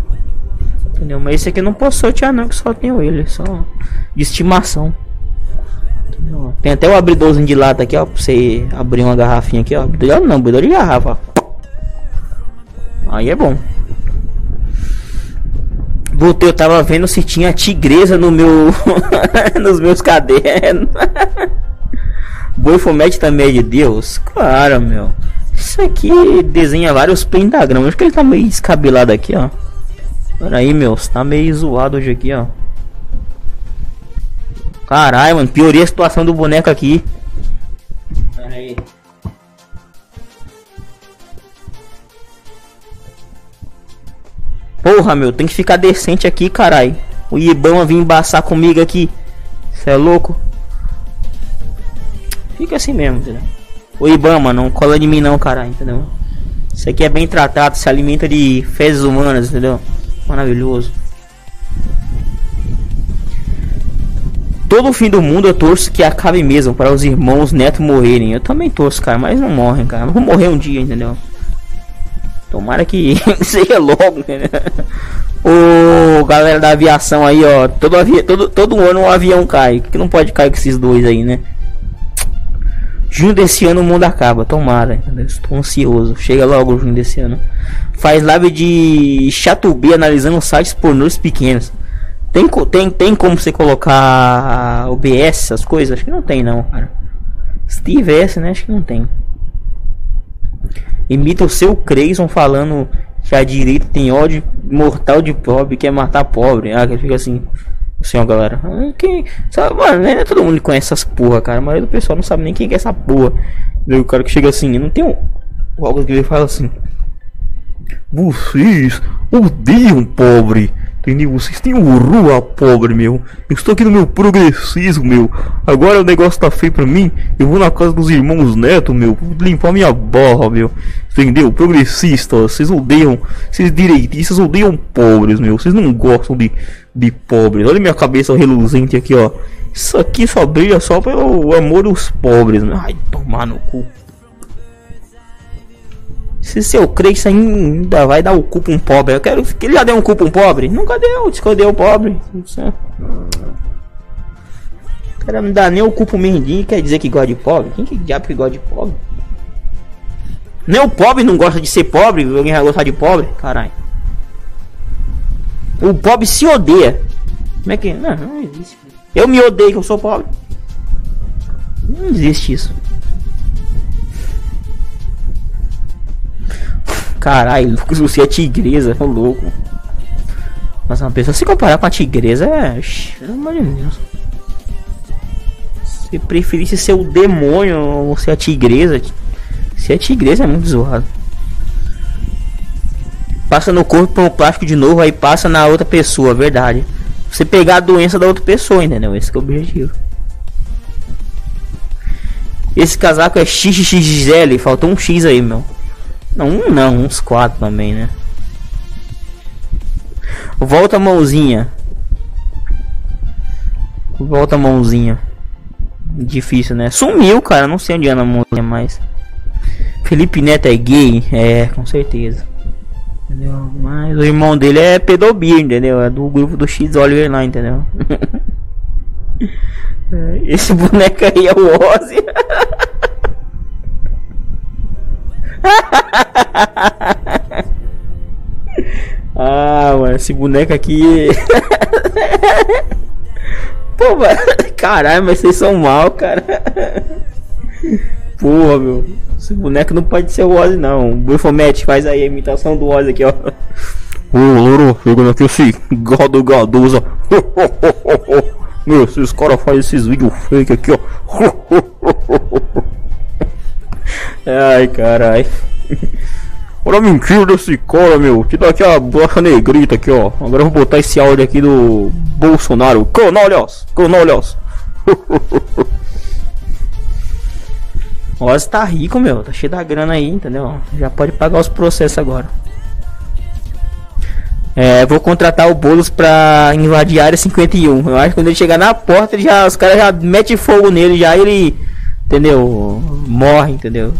Entendeu? Mas esse aqui eu não posso sortear não, que só tenho ele, só de estimação. Entendeu? Tem até o abridorzinho de lata aqui, ó, pra você abrir uma garrafinha aqui, ó. Abridor não, abridor de garrafa. Aí é bom. Botei, eu tava vendo se tinha tigresa no meu. nos meus cadernos. Boifomete também é de Deus? Claro, meu. Isso aqui desenha vários pentagramas. Acho que ele tá meio descabelado aqui, ó. Pera aí, meu. Tá meio zoado hoje aqui, ó. Caralho, mano. Piorei a situação do boneco aqui. Pera aí. Porra, meu. Tem que ficar decente aqui, caralho. O Ibama vir embaçar comigo aqui. Cê é louco? Fica assim mesmo, entendeu? O Ibama, não cola de mim não, caralho, entendeu? Isso aqui é bem tratado, se alimenta de fezes humanas, entendeu? Maravilhoso. Todo fim do mundo eu torço que acabe mesmo para os irmãos Neto morrerem. Eu também torço, cara, mas não morrem, cara. Vou morrer um dia, entendeu? Tomara que seja logo, entendeu? Ô, galera da aviação aí, ó. Todo, avi todo, todo ano um avião cai. Que não pode cair com esses dois aí, né? Junho desse ano o mundo acaba, tomara. Estou ansioso. Chega logo junho desse ano. Faz live de Chatubê analisando sites pornôs pequenos. Tem, tem, tem como você colocar OBS, essas coisas? Acho que não tem não, cara. Se tivesse, né? Acho que não tem. Imita o seu Creyson falando que a direita tem ódio mortal de pobre, quer matar pobre. Ah, que fica assim. Assim, ó, galera. Ah, Quem, sabe, mano, não é todo mundo conhece essas porra, cara. A maioria do pessoal não sabe nem quem que é essa porra. Daí O cara que chega assim, não tem um. Algo que ele fala assim. Vocês odeiam pobre. Entendeu? Vocês têm horror a pobre, meu. Eu estou aqui no meu progressismo, meu. Agora o negócio tá feio pra mim. Eu vou na casa dos irmãos Neto, meu. Vou limpar minha barra, meu. Entendeu? Progressista, vocês odeiam. Vocês direitistas odeiam pobres, meu. Vocês não gostam de, de pobres. Olha minha cabeça reluzente aqui, ó. Isso aqui só brilha só pelo amor dos pobres. meu. Ai, tomar no cu. Se seu crente ainda vai dar o cu pra um pobre, eu quero que ele já deu um cu pra um pobre. Nunca deu, diz que eu dei o pobre. O cara não dá nem o cu pro quer dizer que gosta de pobre. Quem que diabo que gosta de pobre? Nem o pobre não gosta de ser pobre, alguém vai gostar de pobre? Caralho. O pobre se odeia. Como é que. Não, não existe. Eu me odeio que eu sou pobre. Não existe isso. Caralho, Lucas, você é tigresa, ô louco. Mas uma pessoa se comparar com a tigresa é. Amor de Deus. Se preferisse ser o demônio ou ser a tigresa. Se a tigresa é muito zoado. Passa no corpo pelo plástico de novo, aí passa na outra pessoa, verdade. Você pegar a doença da outra pessoa, entendeu? Esse é o objetivo. Esse casaco é XXXL, faltou um X aí, meu. Não, um não, uns quatro também, né? Volta a mãozinha. Volta a mãozinha. Difícil, né? Sumiu, cara. Não sei onde anda a mãozinha mais. Felipe Neto é gay? É, com certeza. Entendeu? Mas o irmão dele é pedobia, entendeu? É do grupo do X Oliver lá, entendeu? É, Esse boneco aí é o Ozzy. Ah, mano, esse boneco aqui. Pô, mano, caralho, mas vocês são mal, cara. Porra, meu. Esse boneco não pode ser o Ozzy, não. Bufomete, faz aí a imitação do Ozzy aqui, ó. Ô, Louro, chegando aqui esse gado gadoso. Meu, esses caras fazem esses vídeos fake aqui, ó. Ai, caralho. Olha a mentira desse cara, meu. Te dá aqui a brocha negrita aqui, ó. Agora eu vou botar esse áudio aqui do Bolsonaro. Canalhas! Canalhas! O Ozzy tá rico, meu. Tá cheio da grana aí, entendeu? Já pode pagar os processos agora. É, vou contratar o Boulos pra invadir a área 51. Eu acho que quando ele chegar na porta, ele já, os caras já metem fogo nele, já ele. Entendeu? Morre, entendeu?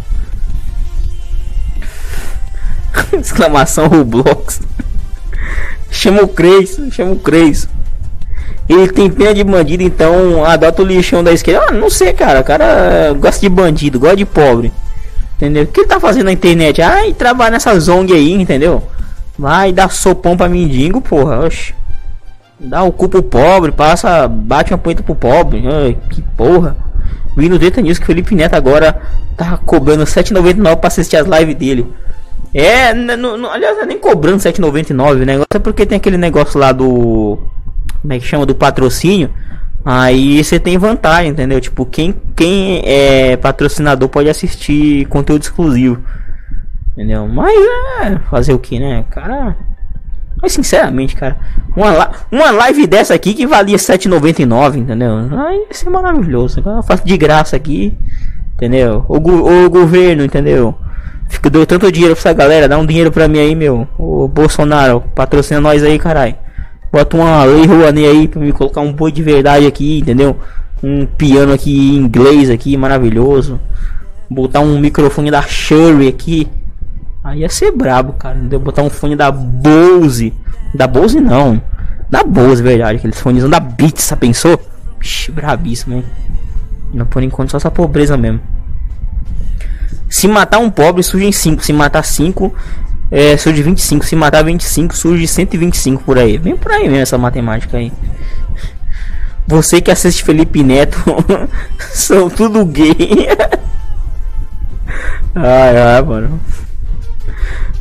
Exclamação Roblox. chama o Creis, chama o Creis. Ele tem pena de bandido, então adota o lixão da esquerda. Ah, não sei, cara. O cara gosta de bandido, gosta de pobre. Entendeu? O que ele tá fazendo na internet? Ai, trabalha nessa zong aí, entendeu? Vai dar sopão pra mendigo, porra. Oxi. Dá o cu pro pobre, passa, bate uma punheta pro pobre. Ai, que porra. Vi no Data News que Felipe Neto agora tá cobrando 7,99 pra assistir as lives dele. É, n- n- n- aliás, não é nem cobrando 7,99 o negócio é porque tem aquele negócio lá do. Como é que chama? Do patrocínio. Aí você tem vantagem, entendeu? Tipo, quem, quem é patrocinador pode assistir conteúdo exclusivo. Entendeu? Mas é. Fazer o que, né? Cara. Mas sinceramente, cara, uma, uma live dessa aqui que valia 7,99, entendeu? Aí ia ser maravilhoso. Agora eu faço de graça aqui, entendeu? O, gu- o governo, entendeu? Fica deu tanto dinheiro pra essa galera, dá um dinheiro pra mim aí, meu. O Bolsonaro, patrocina nós aí, caralho. Bota uma lei Rouanet aí pra me colocar um boi de verdade aqui, entendeu? Um piano aqui em inglês aqui, maravilhoso. Botar um microfone da Shure aqui. Aí ia ser brabo, cara. Entendeu? Botar um fone da Bose. Da Bose não. Da Bose, verdade. Aqueles fones da Beats, pensou? Ixi, brabíssimo, hein? Não, por enquanto só essa pobreza mesmo. Se matar um pobre, surge em 5. Se matar 5, é, surge 25. Se matar 25, surge 125 por aí. Bem por aí mesmo essa matemática aí. Você que assiste Felipe Neto, são tudo gay. ai, ai, mano.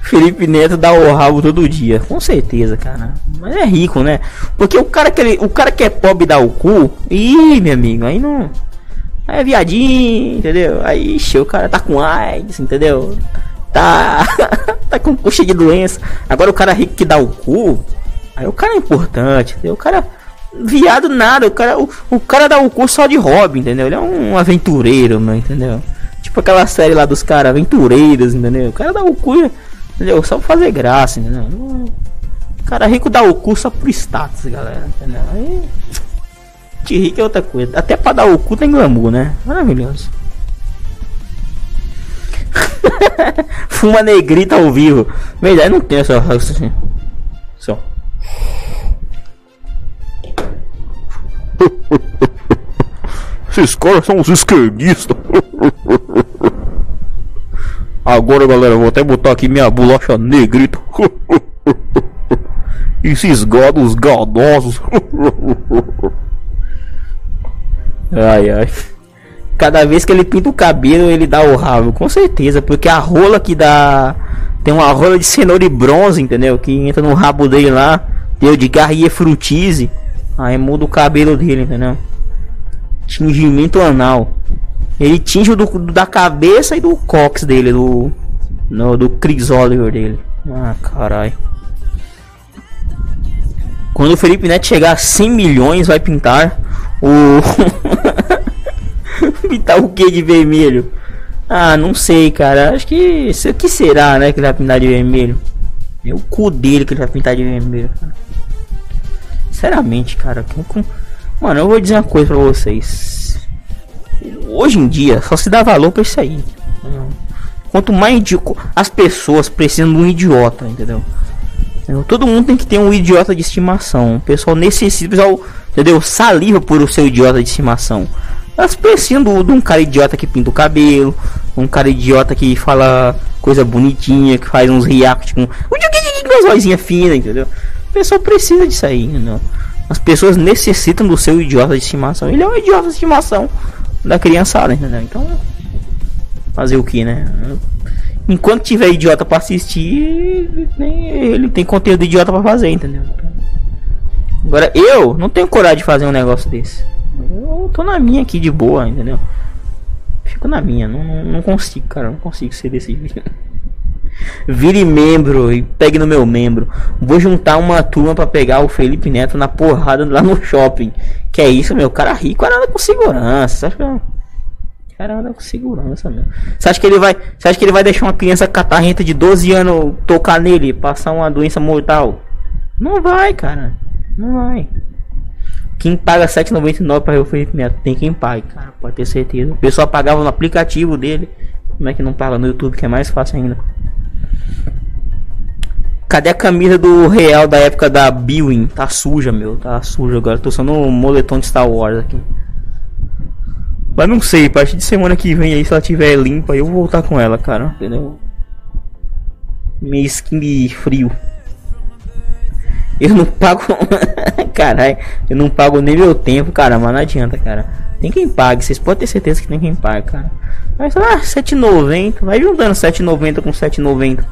Felipe Neto dá o rabo todo dia, com certeza, cara. Mas é rico, né? Porque o cara que ele, o cara que é pobre dá o cu, ih, meu amigo, aí não. Aí é viadinho, entendeu? Aí, ixi, o cara tá com AIDS, entendeu? Tá tá com cheio de doença. Agora o cara rico que dá o cu, aí o cara é importante, entendeu? O cara viado nada, o cara o, o cara dá o cu só de hobby, entendeu? Ele é um aventureiro, meu, entendeu? Tipo aquela série lá dos caras aventureiros, entendeu? O cara dá o cu, entendeu? Só pra fazer graça, entendeu? Não- cara rico dá o cu só por status, galera, entendeu? Aí de rico é outra coisa. Até pra dar o cu tem glamour, né? Maravilhoso. Fuma negrita ao vivo. Verdade, não tem essa. assim. Só. Esses caras são os esquerdistas. Agora, galera, vou até botar aqui minha bolacha negrita. Esses gados gadosos. Ai, ai. Cada vez que ele pinta o cabelo, ele dá o rabo, com certeza, porque a rola que dá. Tem uma rola de cenoura e bronze, entendeu? Que entra no rabo dele lá, deu de Garrier Frutise, aí muda o cabelo dele, entendeu? Tingimento anal. Ele tinge o do, da cabeça e do cox dele, do. No, do Chris Oliver dele. Ah, caralho. Quando o Felipe Neto chegar a 100 milhões, vai pintar o. pintar o que de vermelho? Ah, não sei, cara. Acho que. O que será, né? Que ele vai pintar de vermelho? É o cu dele que ele vai pintar de vermelho. Sinceramente, cara. Mano, eu vou dizer uma coisa pra vocês. Hoje em dia, só se dá valor pra isso aí. entendeu? Quanto mais as pessoas precisam de um idiota, entendeu? Entendeu? Todo mundo tem que ter um idiota de estimação. O pessoal necessita, o pessoal, entendeu? Saliva por o seu idiota de estimação. Elas precisam do- de um cara idiota que pinta o cabelo, um cara idiota que fala coisa bonitinha, que faz uns react com umas vozinhas finas, entendeu? O pessoal precisa disso aí, entendeu? As pessoas necessitam do seu idiota de estimação. Ele é um idiota de estimação da criançada, entendeu? Então, fazer o que, né? Enquanto tiver idiota pra assistir, ele tem conteúdo idiota pra fazer, entendeu? Agora eu não tenho coragem de fazer um negócio desse. Eu tô na minha aqui de boa, entendeu? Fico na minha, não, não consigo, cara, não consigo ser desse jeito. Vire membro e pegue no meu membro. Vou juntar uma turma pra pegar o Felipe Neto na porrada lá no shopping. Que é isso, meu? Cara rico, anda com segurança. Cara anda com segurança, meu. Você acha que ele vai. Você acha que ele vai deixar uma criança catarrenta de 12 anos tocar nele passar uma doença mortal? Não vai, cara. Não vai. Quem paga 7,99 para o Felipe Neto? Tem quem pague, cara. Pode ter certeza. O pessoal pagava no aplicativo dele. Como é que não paga no YouTube, que é mais fácil ainda? Cadê a camisa do Real da época da Biwin? Tá suja, meu. Tá suja agora. Tô usando um moletom de Star Wars aqui. Mas não sei, a partir de semana que vem aí, se ela tiver limpa, eu vou voltar com ela, cara. Entendeu? Minha skin de frio. Eu não pago. Caralho, eu não pago nem meu tempo, cara, mas não adianta, cara. Tem quem pague, vocês podem ter certeza que tem quem pague, cara. Mas lá, 7,90. Vai juntando 7,90 com 7,90.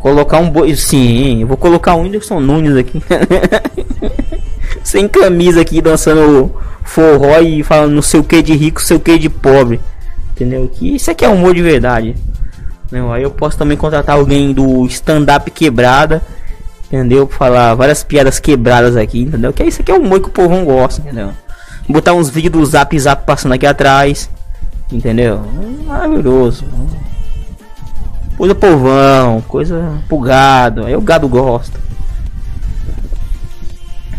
Colocar um boi. Sim, vou colocar o Whindersson Nunes aqui. Sem camisa aqui, dançando forró e falando não sei o que de rico, sei o que de pobre. Entendeu? Que isso aqui é humor de verdade. Não, aí eu posso também contratar alguém do stand-up quebrada. Entendeu? Falar várias piadas quebradas aqui, entendeu? Que isso aqui é humor que o povo não gosta, entendeu? Botar uns vídeos do zap zap passando aqui atrás. Entendeu? Maravilhoso. Coisa povão, coisa pro gado. Aí o gado gosta.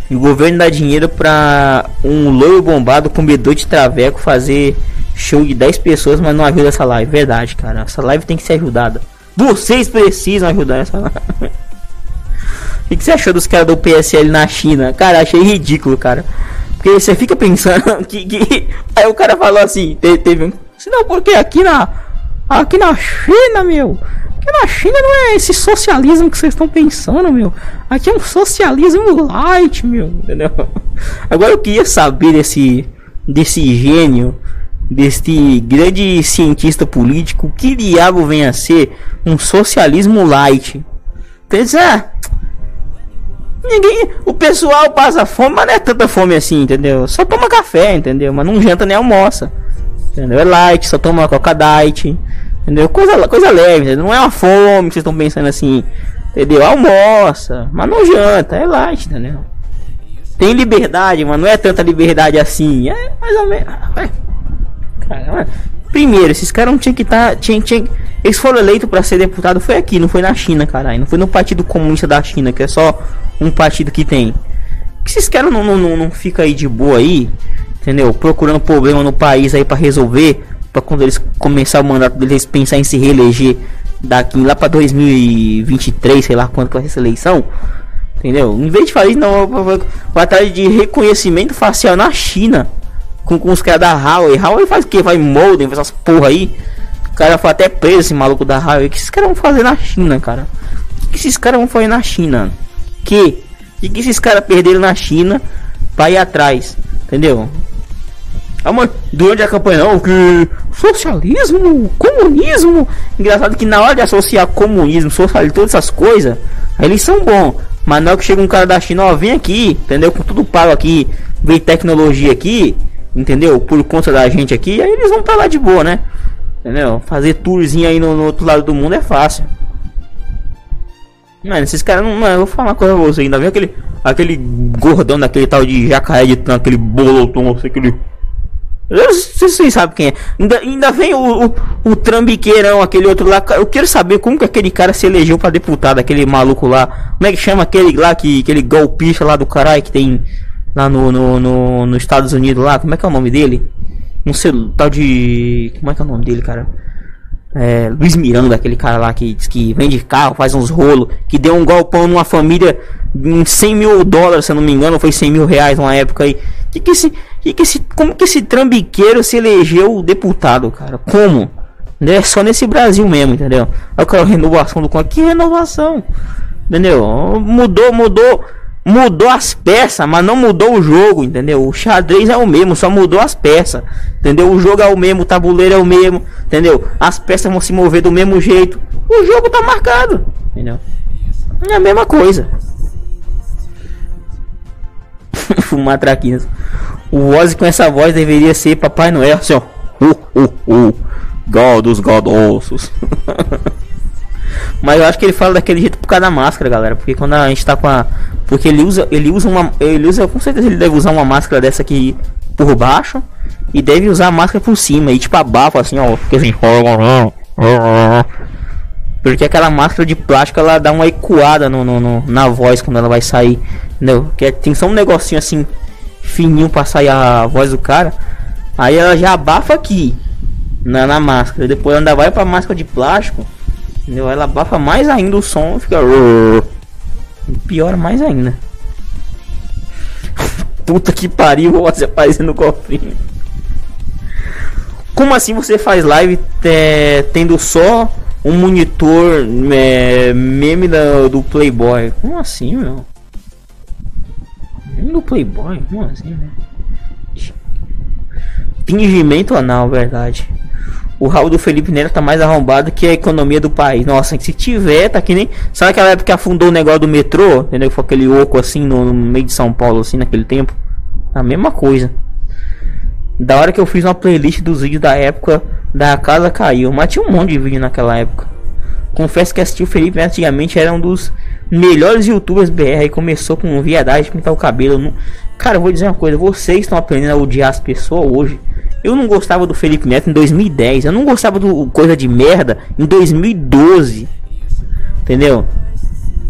E o governo dá dinheiro pra um loiro bombado comedor de traveco fazer show de 10 pessoas, mas não ajuda essa live. Verdade, cara. Essa live tem que ser ajudada. Vocês precisam ajudar essa live. O que, que você achou dos caras do PSL na China? Cara, achei ridículo, cara. Porque você fica pensando que. que... Aí o cara falou assim: te- teve um. Não, porque aqui na. Aqui na China, meu. Aqui na China não é esse socialismo que vocês estão pensando, meu. Aqui é um socialismo light, meu. Entendeu? Agora eu queria saber desse. Desse gênio. Deste grande cientista político. Que diabo vem a ser um socialismo light? Quer Ninguém. O pessoal passa fome, mas não é tanta fome assim, entendeu? Só toma café, entendeu? Mas não janta nem almoça. Entendeu? É light, só toma coca diet. Entendeu? Coisa, coisa leve, entendeu? Não é uma fome que vocês estão pensando assim. Entendeu? Almoça, mas não janta, é light, entendeu? Tem liberdade, mas não é tanta liberdade assim. É mais ou menos. é. Cara, primeiro, esses caras não tinham que estar. tinha, tinha, eles foram eleitos para ser deputado, foi aqui, não foi na China, caralho. Não foi no Partido Comunista da China, que é só um partido que tem. Que esses caras não, não, não, fica aí de boa aí, entendeu? Procurando problema no país aí para resolver, para quando eles começar o mandato deles eles pensar em se reeleger daqui lá para 2023, sei lá quando vai ser essa eleição. Entendeu? Em vez de fazer isso, não, vai- de reconhecimento facial na China. Com, com os caras da Huawei. Huawei faz o que? Vai molden, essas porra aí. O cara foi até preso esse maluco da Huawei. O que esses caras vão fazer na China, cara? O que esses caras vão fazer na China? Que? O que esses caras perderam na China pra ir atrás? Entendeu? Ah, mas durante a campanha não, que socialismo, comunismo. Engraçado que na hora de associar comunismo, socialismo, todas essas coisas, eles são bons. Mas na hora que chega um cara da China, ó, vem aqui, entendeu? Com tudo pago aqui, vem tecnologia aqui, entendeu? Por conta da gente aqui, aí eles vão pra lá de boa, né? Entendeu? Fazer tourzinho aí no, no outro lado do mundo é fácil. Mano, esses caras não. Mano, eu vou falar uma coisa pra você. Ainda vem aquele. Aquele gordão daquele tal de jacaré de aquele bolotão, não sei aquele. Sei se vocês sabem quem é. Ainda, ainda vem o, o, o trambiqueirão, aquele outro lá. Eu quero saber como que aquele cara se elegeu pra deputado, aquele maluco lá. Como é que chama aquele lá, que, aquele golpista lá do caralho que tem lá no, no, no, nos Estados Unidos lá? Como é que é o nome dele? Sei, tal de. Como é que é o nome dele, cara? É, Luiz Miranda, aquele cara lá que diz que vende carro, faz uns rolos, que deu um golpão numa família em 100 mil dólares, se eu não me engano, foi 100 mil reais uma época aí. Que que esse, que que esse, como que esse trambiqueiro se elegeu deputado, cara? Como? É só nesse Brasil mesmo, entendeu? Aí o cara, renovação do. Que renovação? Entendeu? Mudou, mudou, mudou as peças, mas não mudou o jogo, entendeu? O xadrez é o mesmo, só mudou as peças, entendeu? O jogo é o mesmo, o tabuleiro é o mesmo, entendeu? As peças vão se mover do mesmo jeito. O jogo tá marcado, entendeu? É a mesma coisa. Fumar traquinas. O Ozzy com essa voz deveria ser Papai Noel, assim, ó. Uh, uh, uh. God dos godosos. Mas eu acho que ele fala daquele jeito por causa da máscara, galera. Porque quando a gente tá com a. Porque ele usa. Ele usa uma. Ele usa. Com certeza ele deve usar uma máscara dessa aqui por baixo. E deve usar a máscara por cima. E tipo abafa assim, ó. Porque assim. Porque aquela máscara de plástico ela dá uma ecoada no, no- no- na voz quando ela vai sair. Entendeu? Que é- tem só um negocinho assim fininho pra sair a voz do cara. Aí ela já abafa aqui na, na máscara. Depois ainda vai pra máscara de plástico. Entendeu? Ela abafa mais ainda o som, fica. Piora mais ainda. Puta que pariu, você aparecendo no cofrinho. Como assim você faz live é, tendo só um monitor é, meme da- do Playboy? Como assim, meu? Meme do Playboy? Como assim, né? Fingimento anal, verdade. O rabo do Felipe Neto tá mais arrombado que a economia do país. Nossa, se tiver, tá que nem. Sabe aquela época que afundou o negócio do metrô? Entendeu? Foi aquele oco assim no, no meio de São Paulo, assim, naquele tempo. A mesma coisa. Da hora que eu fiz uma playlist dos vídeos da época da casa caiu. Mas tinha um monte de vídeo naquela época. Confesso que assistir o Felipe Neto antigamente era um dos melhores youtubers BR. Aí começou com viadagem, pintar o cabelo. Não- Cara, vou dizer uma coisa: vocês estão aprendendo a odiar as pessoas hoje. Eu não gostava do Felipe Neto em 2010. Eu não gostava do Coisa de Merda em 2012. Entendeu?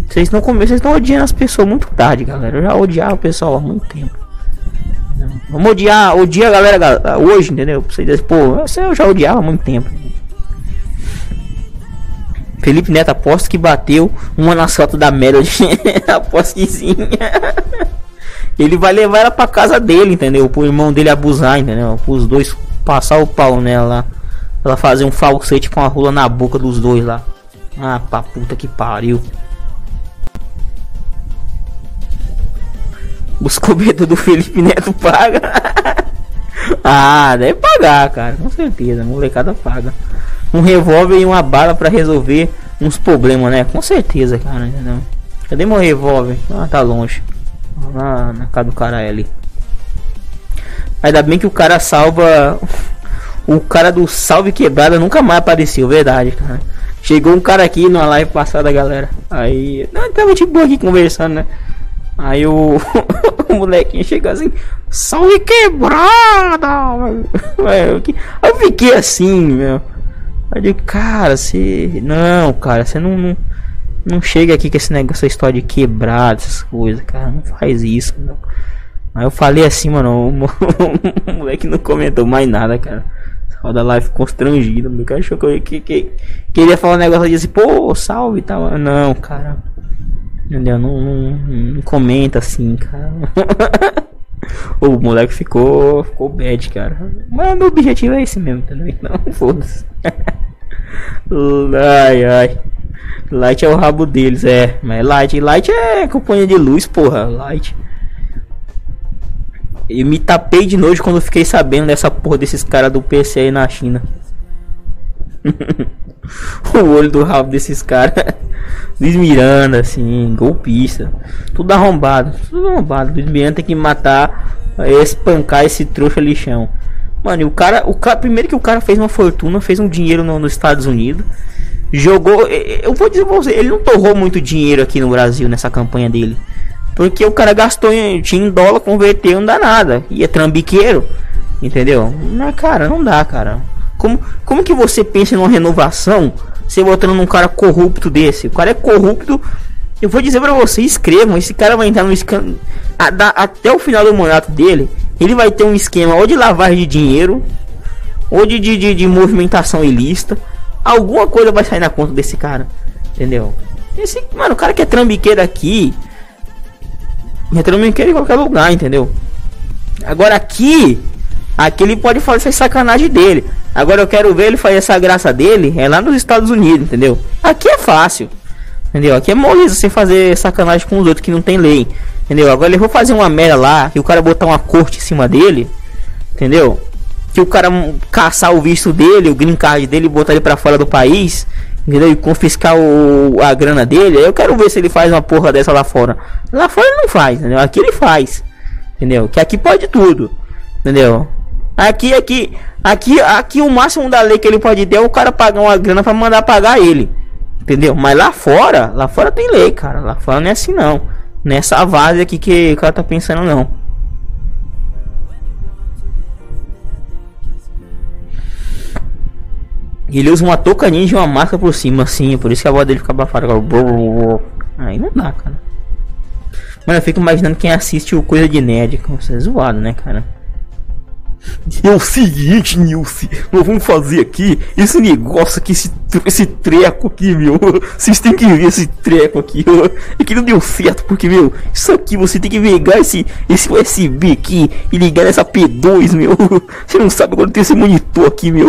Vocês come- vocês estão odiando as pessoas muito tarde, galera. Eu já odiava o pessoal há muito tempo. Vamos odiar, odiar a galera ga- hoje, entendeu? Vocês pô, eu já odiava há muito tempo. Felipe Neto aposto que bateu uma nas fotos da Melody. aposto que sim. Ele vai levar ela pra casa dele, entendeu? Pro irmão dele abusar, entendeu? Os dois passar o pau nela. Ela fazer um falsete com a rola na boca dos dois lá. Ah, pra puta que pariu. Os cobertos do Felipe Neto paga. ah, deve pagar, cara. Com certeza. Molecada paga. Um revólver e uma bala pra resolver uns problemas, né? Com certeza, cara. Entendeu? Cadê meu revólver? Ah, tá longe. Lá na casa do cara ali. Ainda bem que o cara salva. O cara do salve quebrada nunca mais apareceu, verdade, cara. Chegou um cara aqui numa live passada, galera. Aí. Não, tava de boa aqui conversando, né? Aí o, o molequinho chegou assim, salve quebrada! Eu fiquei assim, meu. Eu digo, cara, você. Não, cara, você não, não. Não chega aqui com esse negócio, essa história de quebrada, essas coisas, cara. Não faz isso, não. Aí eu falei assim, mano, o, mo- o moleque não comentou mais nada, cara. Só da live constrangido, meu cara achou que, eu- que, que queria falar um negócio assim, pô, salve e tal. Não, cara. Entendeu? Não, não, não comenta assim, cara. o moleque ficou, ficou bad, cara. Mas meu objetivo é esse mesmo, entendeu? Então, foda-se. ai, ai. Light é o rabo deles, é. Mas Light, Light é companhia de luz, porra. Light. Eu me tapei de nojo quando fiquei sabendo dessa porra desses caras do PC aí na China. o olho do rabo desses caras. Luiz Miranda, assim, golpista. Tudo arrombado. Tudo arrombado. Luiz Miranda tem que matar, eh, espancar esse trouxa lixão. Mano, o cara, o cara, primeiro que o cara fez uma fortuna, fez um dinheiro no- nos Estados Unidos. Jogou, eu vou dizer pra você, ele não torrou muito dinheiro aqui no Brasil nessa campanha dele. Porque o cara gastou em, tinha em dólar, converteu, não dá nada. E é trambiqueiro. Entendeu? Não, cara, não dá, cara. Como, como que você pensa numa renovação, você botando num cara corrupto desse? O cara é corrupto. Eu vou dizer pra você, escrevam, esse cara vai entrar no escândalo. Até o final do mandato dele, ele vai ter um esquema ou de lavagem de dinheiro, ou de, de, de, de movimentação ilícita. Alguma coisa vai sair na conta desse cara. Entendeu? Esse, mano, o cara que é trambiqueiro aqui. É trambiqueiro em qualquer lugar, entendeu? Agora aqui. Aqui ele pode fazer essa sacanagem dele. Agora eu quero ver ele fazer essa graça dele. É lá nos Estados Unidos, entendeu? Aqui é fácil. Entendeu? Aqui é moleza você fazer sacanagem com os outros que não tem lei. Entendeu? Agora ele vou fazer uma merda lá. E o cara botar uma corte em cima dele. Entendeu? Que o cara caçar o visto dele, o green card dele botar ele pra fora do país. Entendeu? E confiscar o, a grana dele. Eu quero ver se ele faz uma porra dessa lá fora. Lá fora ele não faz, entendeu? Aqui ele faz. Entendeu? Que aqui pode tudo. Entendeu? Aqui, aqui, aqui, aqui o máximo da lei que ele pode ter é o cara pagar uma grana pra mandar pagar ele. Entendeu? Mas lá fora, lá fora tem lei, cara. Lá fora não é assim não. Nessa vase aqui que o cara tá pensando não. Ele usa uma touca ninja e uma máscara por cima, assim, por isso que a voz dele fica abafada. Aí não dá, cara. Mano, eu fico imaginando quem assiste o Coisa de Nerd. Como você é zoado, né, cara? É o seguinte, Nilce, nós vamos fazer aqui esse negócio aqui, esse, esse treco aqui, meu. Vocês têm que ver esse treco aqui, ó. É que não deu certo, porque, meu, isso aqui você tem que pegar esse, esse USB aqui e ligar nessa P2, meu. Você não sabe quando tem esse monitor aqui, meu.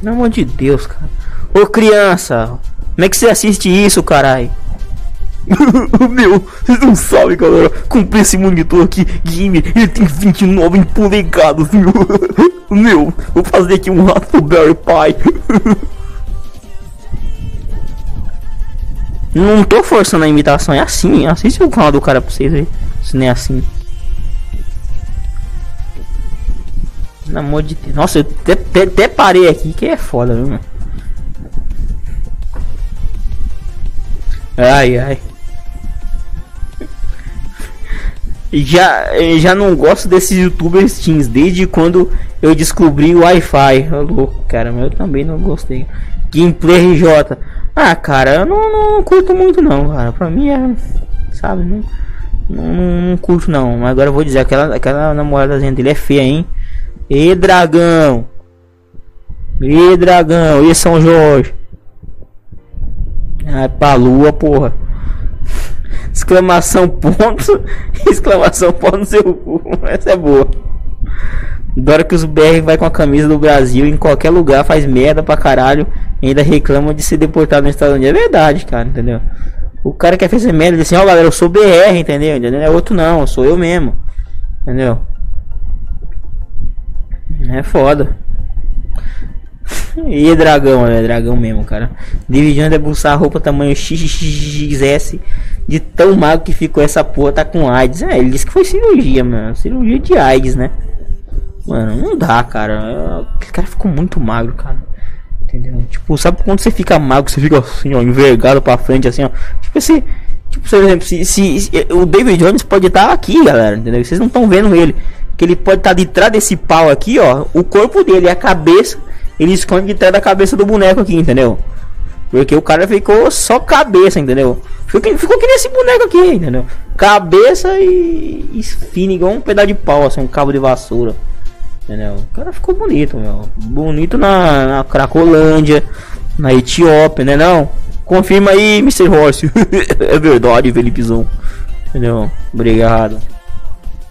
Pelo amor de Deus, cara. Ô criança, como é que você assiste isso, caralho? meu, vocês não sabem, galera. Comprei esse monitor aqui, gamer. Ele tem 29 polegadas, meu. Meu, vou fazer aqui um Raspberry Pi. Não tô forçando a imitação, é assim. Assiste o canal do cara pra vocês aí. Se não é assim. Pelo amor de Deus. Nossa, eu até, até, parei aqui que é foda, viu, mano? Ai, ai. Já, já não gosto desses youtubers teens desde quando eu descobri o Wi-Fi. Louco, cara, mas eu também não gostei. Gameplay RJ. Ah, cara, eu não, não curto muito não, cara. Pra mim é. Sabe, não, não, não, não curto não. Mas agora eu vou dizer, aquela, aquela namoradazinha dele é feia, hein? E dragão! E dragão! E São Jorge! Ah, pra lua, porra! Exclamação ponto! Exclamação ponto no seu cu! Essa é boa! Adoro que os BR vai com a camisa do Brasil em qualquer lugar, faz merda pra caralho, ainda reclama de ser deportado nos Estados Unidos. É verdade, cara, entendeu? O cara quer fazer merda, diz assim, ó oh, galera, eu sou BR, entendeu? entendeu? É outro não, sou eu mesmo. Entendeu? É foda. E dragão, é dragão mesmo, cara. Dividindo é buscar roupa tamanho XXS de tão magro que ficou essa porra, tá com AIDS. É, ele disse que foi cirurgia, mano. Cirurgia de AIDS, né? Mano, não dá, cara. Aquele cara ficou muito magro, cara. Entendeu? Tipo, sabe quando você fica magro, você fica assim, ó, envergado pra frente, assim, ó. Tipo assim, tipo, por exemplo, se, se, se o David Jones pode estar aqui, galera, entendeu? Vocês não estão vendo ele. Que ele pode estar de trás desse pau aqui, ó. O corpo dele, a cabeça, ele esconde de trás da cabeça do boneco aqui, entendeu? Porque o cara ficou só cabeça, entendeu? Ficou, ficou que nem esse boneco aqui, entendeu? Cabeça e, e fino, igual um pedaço de pau, assim, um cabo de vassoura. Entendeu? O cara ficou bonito, meu. Bonito na, na Cracolândia, na Etiópia, né não? Confirma aí, Mr. Horse. é verdade, Felipezão. Entendeu? Obrigado.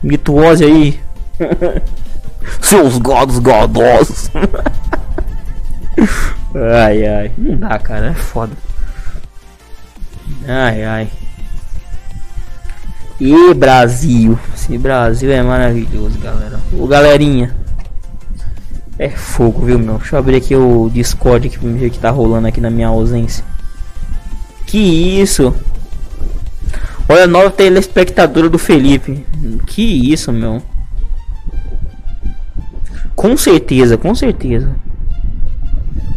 Mituose aí. Seus godos godosos. ai, ai. Não dá, cara. É foda. Ai, ai. E Brasil. Esse Brasil é maravilhoso, galera. Ô, galerinha. É fogo, viu, meu? Deixa eu abrir aqui o Discord que ver que tá rolando aqui na minha ausência. Que isso? Olha nova telespectadora do Felipe. Que isso, meu? Com certeza, com certeza.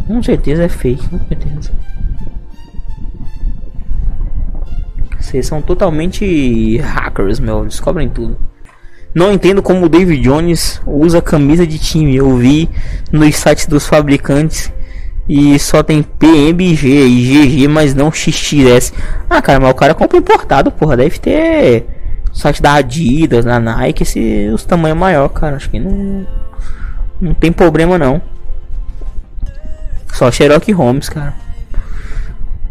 Com certeza é fake, com certeza. Vocês são totalmente hackers, meu. Descobrem tudo. Não entendo como o David Jones usa camisa de time. Eu vi nos sites dos fabricantes e só tem PMG e GG, mas não XXS. Ah, cara, mas o cara compra importado, porra. Deve ter site da Adidas, da Nike, esse, os tamanhos maior, cara. Acho que não, não tem problema não. Só Sherlock Holmes, cara.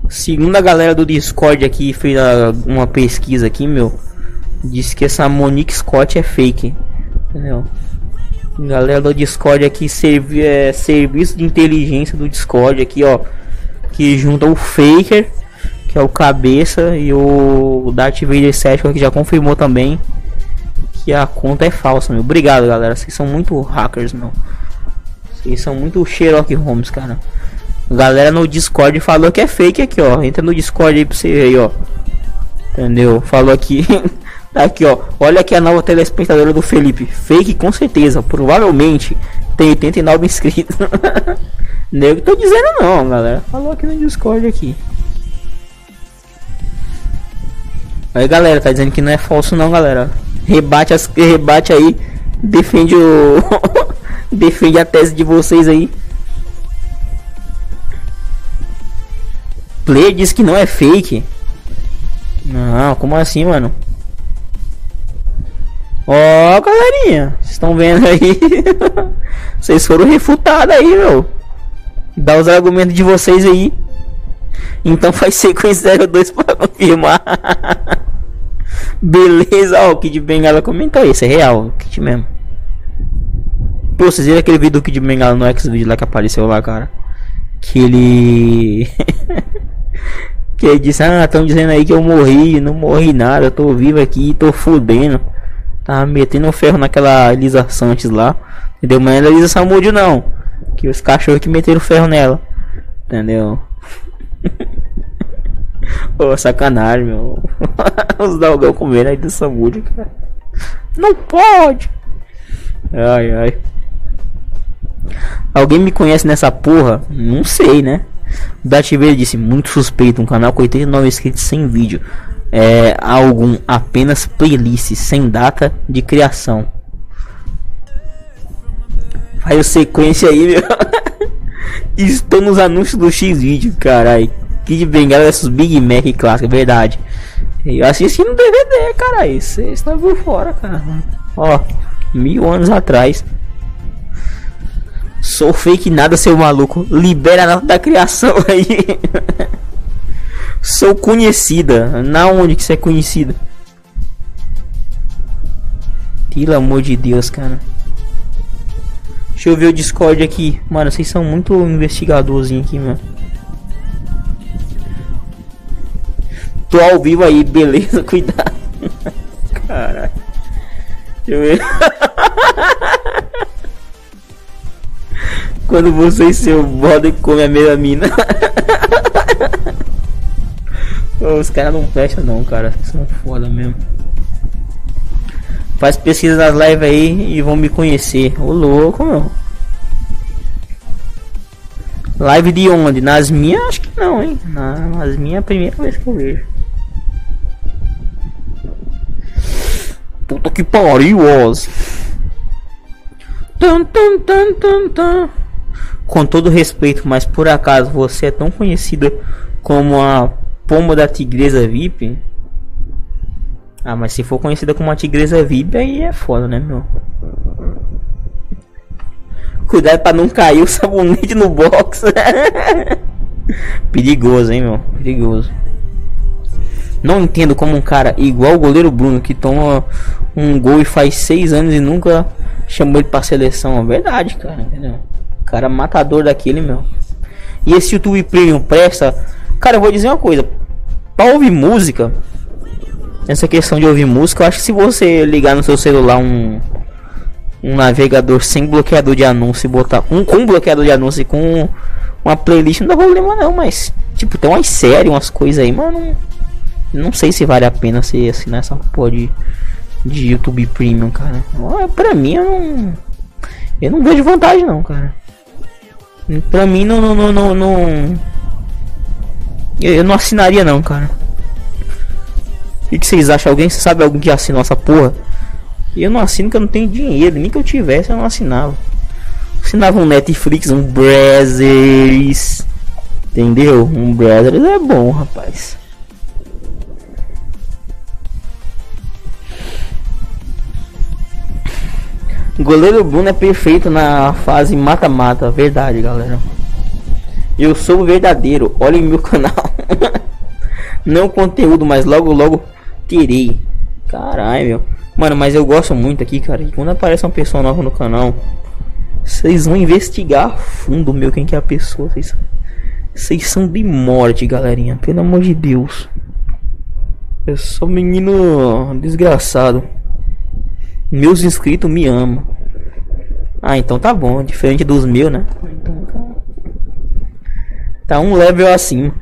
Segundo a galera do Discord aqui fez uma pesquisa aqui, meu, disse que essa Monique Scott é fake, entendeu? Galera do Discord aqui servi é, serviço de inteligência do Discord aqui, ó, que junta o Faker, que é o cabeça e o Darth Vader 7 que já confirmou também que a conta é falsa, meu. Obrigado, galera. Vocês são muito hackers, meu. Vocês são muito Sherlock Holmes, cara. Galera no Discord falou que é fake aqui, ó. Entra no Discord aí pra você ver aí, ó. Entendeu? Falou aqui. tá aqui, ó. Olha aqui a nova telespectadora do Felipe. Fake com certeza. Provavelmente tem 89 inscritos. Nego tô dizendo não, galera. Falou aqui no Discord aqui. Aí galera, tá dizendo que não é falso não, galera. Rebate as rebate aí. Defende o defende a tese de vocês aí. Player diz que não é fake. Não, como assim, mano? Ó, galerinha, vocês estão vendo aí? vocês foram refutados aí, meu. Dá os argumentos de vocês aí. Então faz sequência 02 para confirmar. Beleza, ó, o Kid Bengala comentou isso, é real, Kid mesmo. Pô, vocês viram aquele vídeo do Kid Bengala no X-Video lá que apareceu lá, cara? Que ele. que ele disse: Ah, estão dizendo aí que eu morri, não morri nada, tô vivo aqui, tô fudendo. Tava metendo o ferro naquela Elisa Santos lá. Entendeu? Mas é Elisa Samudio não. Que os cachorros que meteram ferro nela. Entendeu? Ô, sacanagem, meu. Os dogão comendo aí do Samudio, cara. Não pode! Ai, ai. Alguém me conhece nessa porra? Não sei, né? O disse, muito suspeito, um canal com 89 inscritos sem vídeo. É algum apenas playlist sem data de criação. Faz sequência aí, meu. Estou nos anúncios do X vídeo, carai. Kid Bengala versus Big Mac clássico, verdade. Eu assisti no DVD, cara. Isso está por fora, cara. Ó, mil anos atrás. Sou fake nada, seu maluco. Libera a nota da criação aí. Sou conhecida. Na onde que você é conhecida? Pelo amor de Deus, cara. Deixa eu ver o Discord aqui. Mano, vocês são muito investigadorzinho aqui, mano. Tô ao vivo aí, beleza? Cuidado. Caralho. Deixa eu ver. Quando você e seu bode come a mesma mina. Ô, os caras não prestam não, cara. São foda mesmo. Faz pesquisa nas lives aí e vão me conhecer. Ô louco, meu. Live de onde? Nas minhas acho que não, hein? Na- Nas minhas é a primeira vez que eu vejo. Puta que pariu, Oz. Tum, tum, tum, tum, tum. Com todo respeito, mas por acaso você é tão conhecida como a pomba da tigresa VIP? Ah, mas se for conhecida como a tigresa VIP, aí é foda, né, meu? Cuidado pra não cair o sabonete no box. Perigoso, hein, meu? Perigoso. Não entendo como um cara igual o goleiro Bruno que toma um gol e faz seis anos e nunca chamou ele pra seleção. É verdade, cara, entendeu? Cara matador daquele, meu. E esse YouTube Premium presta. Cara, eu vou dizer uma coisa. Pra ouvir música, essa questão de ouvir música, eu acho que se você ligar no seu celular um um navegador sem bloqueador de anúncio e botar um com bloqueador de anúncio com uma playlist não dá problema não, mas tipo, tem umas séries, umas coisas aí, mas não, não sei se vale a pena você assinar essa porra de, de YouTube Premium, cara. Pra mim eu não eu não vejo vantagem não, cara. Pra mim não não não não, eu, não assinaria não, cara. O que, que vocês acham? Alguém sabe alguém que assinou essa porra? Eu não assino que eu não tenho dinheiro. Nem que eu tivesse, eu não assinava. Assinava um Netflix, um Brazzers. Entendeu? Um Brazzers é bom, rapaz. Goleiro Bruno é perfeito na fase mata-mata. Verdade, galera. Eu sou o verdadeiro. Olhem meu canal. Não conteúdo, mas logo logo terei. Caralho, meu. Mano, mas eu gosto muito aqui, cara. que quando aparece uma pessoa nova no canal, vocês vão investigar a fundo, meu, quem que é a pessoa. Vocês, vocês são de morte, galerinha. Pelo amor de Deus. Eu sou um menino desgraçado. Meus inscritos me amam. Ah, então tá bom. Diferente dos meus, né? Então tá. Tá um level acima.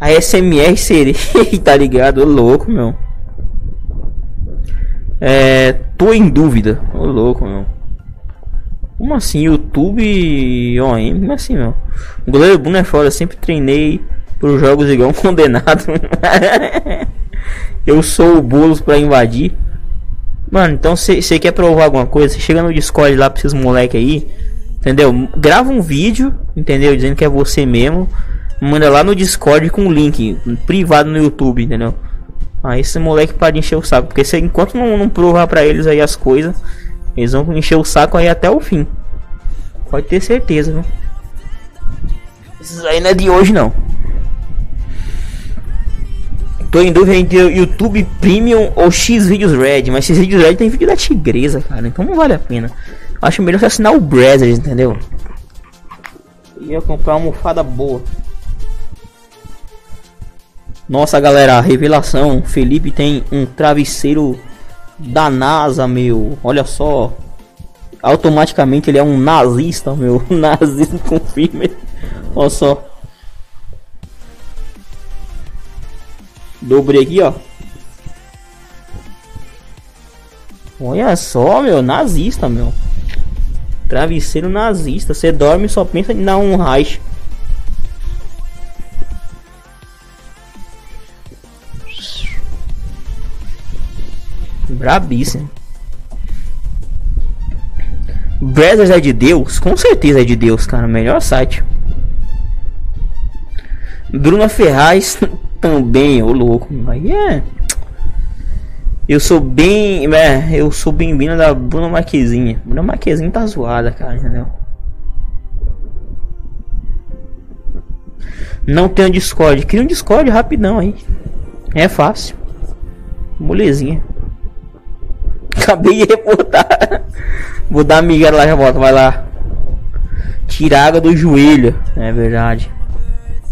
A SMR seria, tá ligado? Ô louco, meu. É. Tô em dúvida. Ô louco, meu. Como assim? YouTube OM? Como assim, meu? O goleiro Bruno é foda. Sempre treinei pros jogos igual um condenado. Eu sou o Boulos pra invadir. Mano, então você quer provar alguma coisa? Chega no Discord lá pra esses moleque aí. Entendeu? Grava um vídeo, entendeu? Dizendo que é você mesmo. Manda lá no Discord com o link privado no YouTube, entendeu? Aí esse moleque para encher o saco. Porque se enquanto não, não provar pra eles aí as coisas, eles vão encher o saco aí até o fim. Pode ter certeza, viu? Esses aí não é de hoje não. Tô em dúvida entre YouTube Premium ou X Videos Red, mas X Videos Red tem vídeo da tigresa, cara, então não vale a pena. Acho melhor você assinar o Brazzers, entendeu? Eu ia comprar uma almofada boa. Nossa, galera, revelação. Felipe tem um travesseiro da NASA, meu. Olha só. Automaticamente ele é um nazista, meu. Nazista confirma. Olha só. Dobrei aqui, ó. Olha só, meu. Nazista, meu. Travesseiro nazista. Você dorme e só pensa em dar um raio. Brabíssimo. Brothers é de Deus? Com certeza é de Deus, cara. Melhor site. Bruna Ferraz também, ô louco. Aí é. Eu sou bem. É, eu sou bem vindo da Bruna Marquezinha. Bruna Marquezinha tá zoada, cara, entendeu? Não tem um Discord. Cria um Discord rapidão aí. É fácil. Molezinha. Acabei de reportar. Vou dar miga lá já volta, vai lá. Tira água do joelho. É verdade.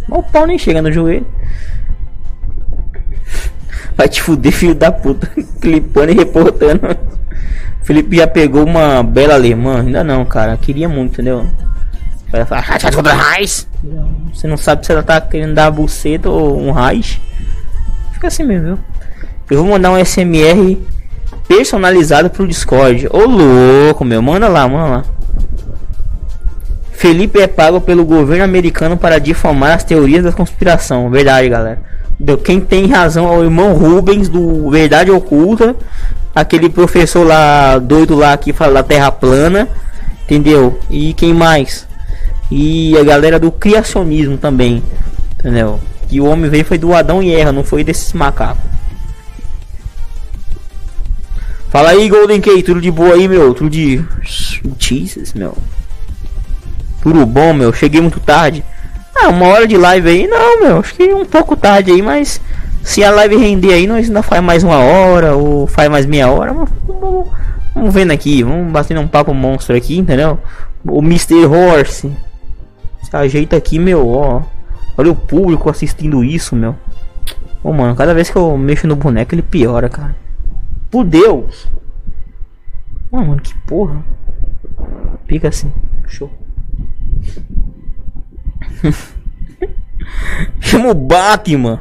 O pau nem chega no joelho. Vai te fuder, filho da puta. Clipando e reportando. Felipe já pegou uma bela alemã. Ainda não, cara. Queria muito, entendeu? Vai falar, Você não sabe se ela tá querendo dar buceta ou um raiz. Fica assim mesmo, viu? Eu vou mandar um SMR personalizado pro Discord. Ô louco, meu. Manda lá, manda lá. Felipe é pago pelo governo americano para difamar as teorias da conspiração. Verdade, galera. Quem tem razão é o irmão Rubens do Verdade Oculta. Aquele professor lá doido lá que fala da Terra plana. Entendeu? E quem mais? E a galera do criacionismo também. Entendeu? Que o homem veio foi do Adão e Eva, não foi desses macacos. Fala aí, Golden Key, tudo de boa aí, meu? Tudo de. Jesus, meu. Tudo bom, meu? Cheguei muito tarde. Ah, uma hora de live aí? Não, meu. Acho que um pouco tarde aí, mas. Se a live render aí, nós ainda faz mais uma hora ou faz mais meia hora. Vamos, vamos, vamos vendo aqui. Vamos batendo um papo monstro aqui, entendeu? O Mr. Horse. Se ajeita aqui, meu, ó. Olha o público assistindo isso, meu. Ô, mano, cada vez que eu mexo no boneco, ele piora, cara. Por Deus. Mano, que porra. Fica assim. Show. Chama o Batman.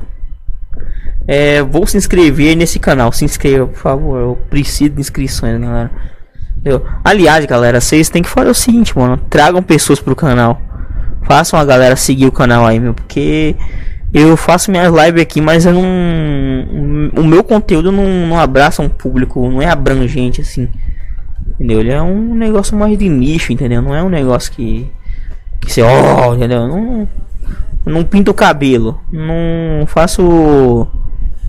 É, vou se inscrever nesse canal. Se inscreva, por favor. Eu preciso de inscrições, galera. Eu, aliás, galera, vocês têm que fazer o seguinte, mano. Tragam pessoas pro canal. Façam a galera seguir o canal aí, meu. Porque eu faço minhas lives aqui, mas eu não. O meu conteúdo não, não abraça um público, não é abrangente assim. Entendeu? Ele é um negócio mais de nicho, entendeu? Não é um negócio que. Que você, ó, oh, entendeu? Não, não pinto o cabelo. Não faço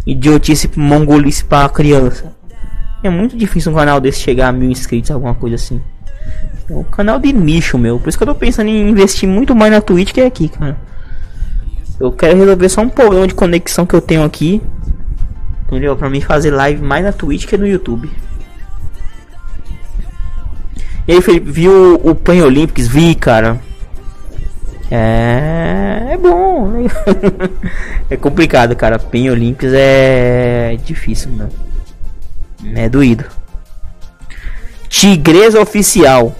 idiotice mongolice pra criança. É muito difícil um canal desse chegar a mil inscritos, alguma coisa assim. É um canal de nicho, meu. Por isso que eu tô pensando em investir muito mais na Twitch que aqui, cara. Eu quero resolver só um problema de conexão que eu tenho aqui. Entendeu? Pra mim fazer live mais na Twitch que no YouTube. E aí, Felipe, viu o Pan Olympics? Vi, cara. É. É bom. É complicado, cara. Pan Olympics é difícil, mano. É doído. Tigresa Oficial.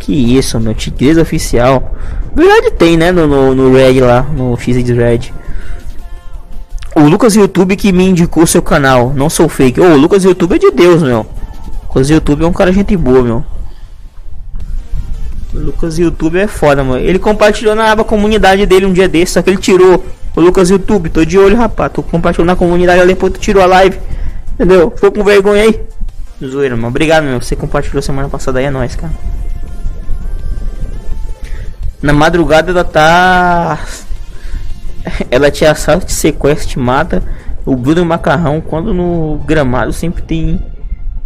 Que isso, meu. Tigresa Oficial. Verdade tem, né? No, no, no Red lá, no X Red. O Lucas YouTube que me indicou seu canal. Não sou fake. Ô, o Lucas YouTube é de Deus, meu. O Lucas YouTube é um cara gente boa, meu. Lucas YouTube é foda, mano. Ele compartilhou na aba comunidade dele um dia desse, só que ele tirou. O Lucas YouTube, tô de olho, rapaz. Tu compartilhou na comunidade ali, depois tu tirou a live. Entendeu? Ficou com vergonha aí. Zoeira, mano. Obrigado, meu. Você compartilhou semana passada aí, é nóis, cara. Na madrugada ela tá. Ela te assalta, te sequestra, te mata. O Bruno Macarrão, quando no gramado sempre tem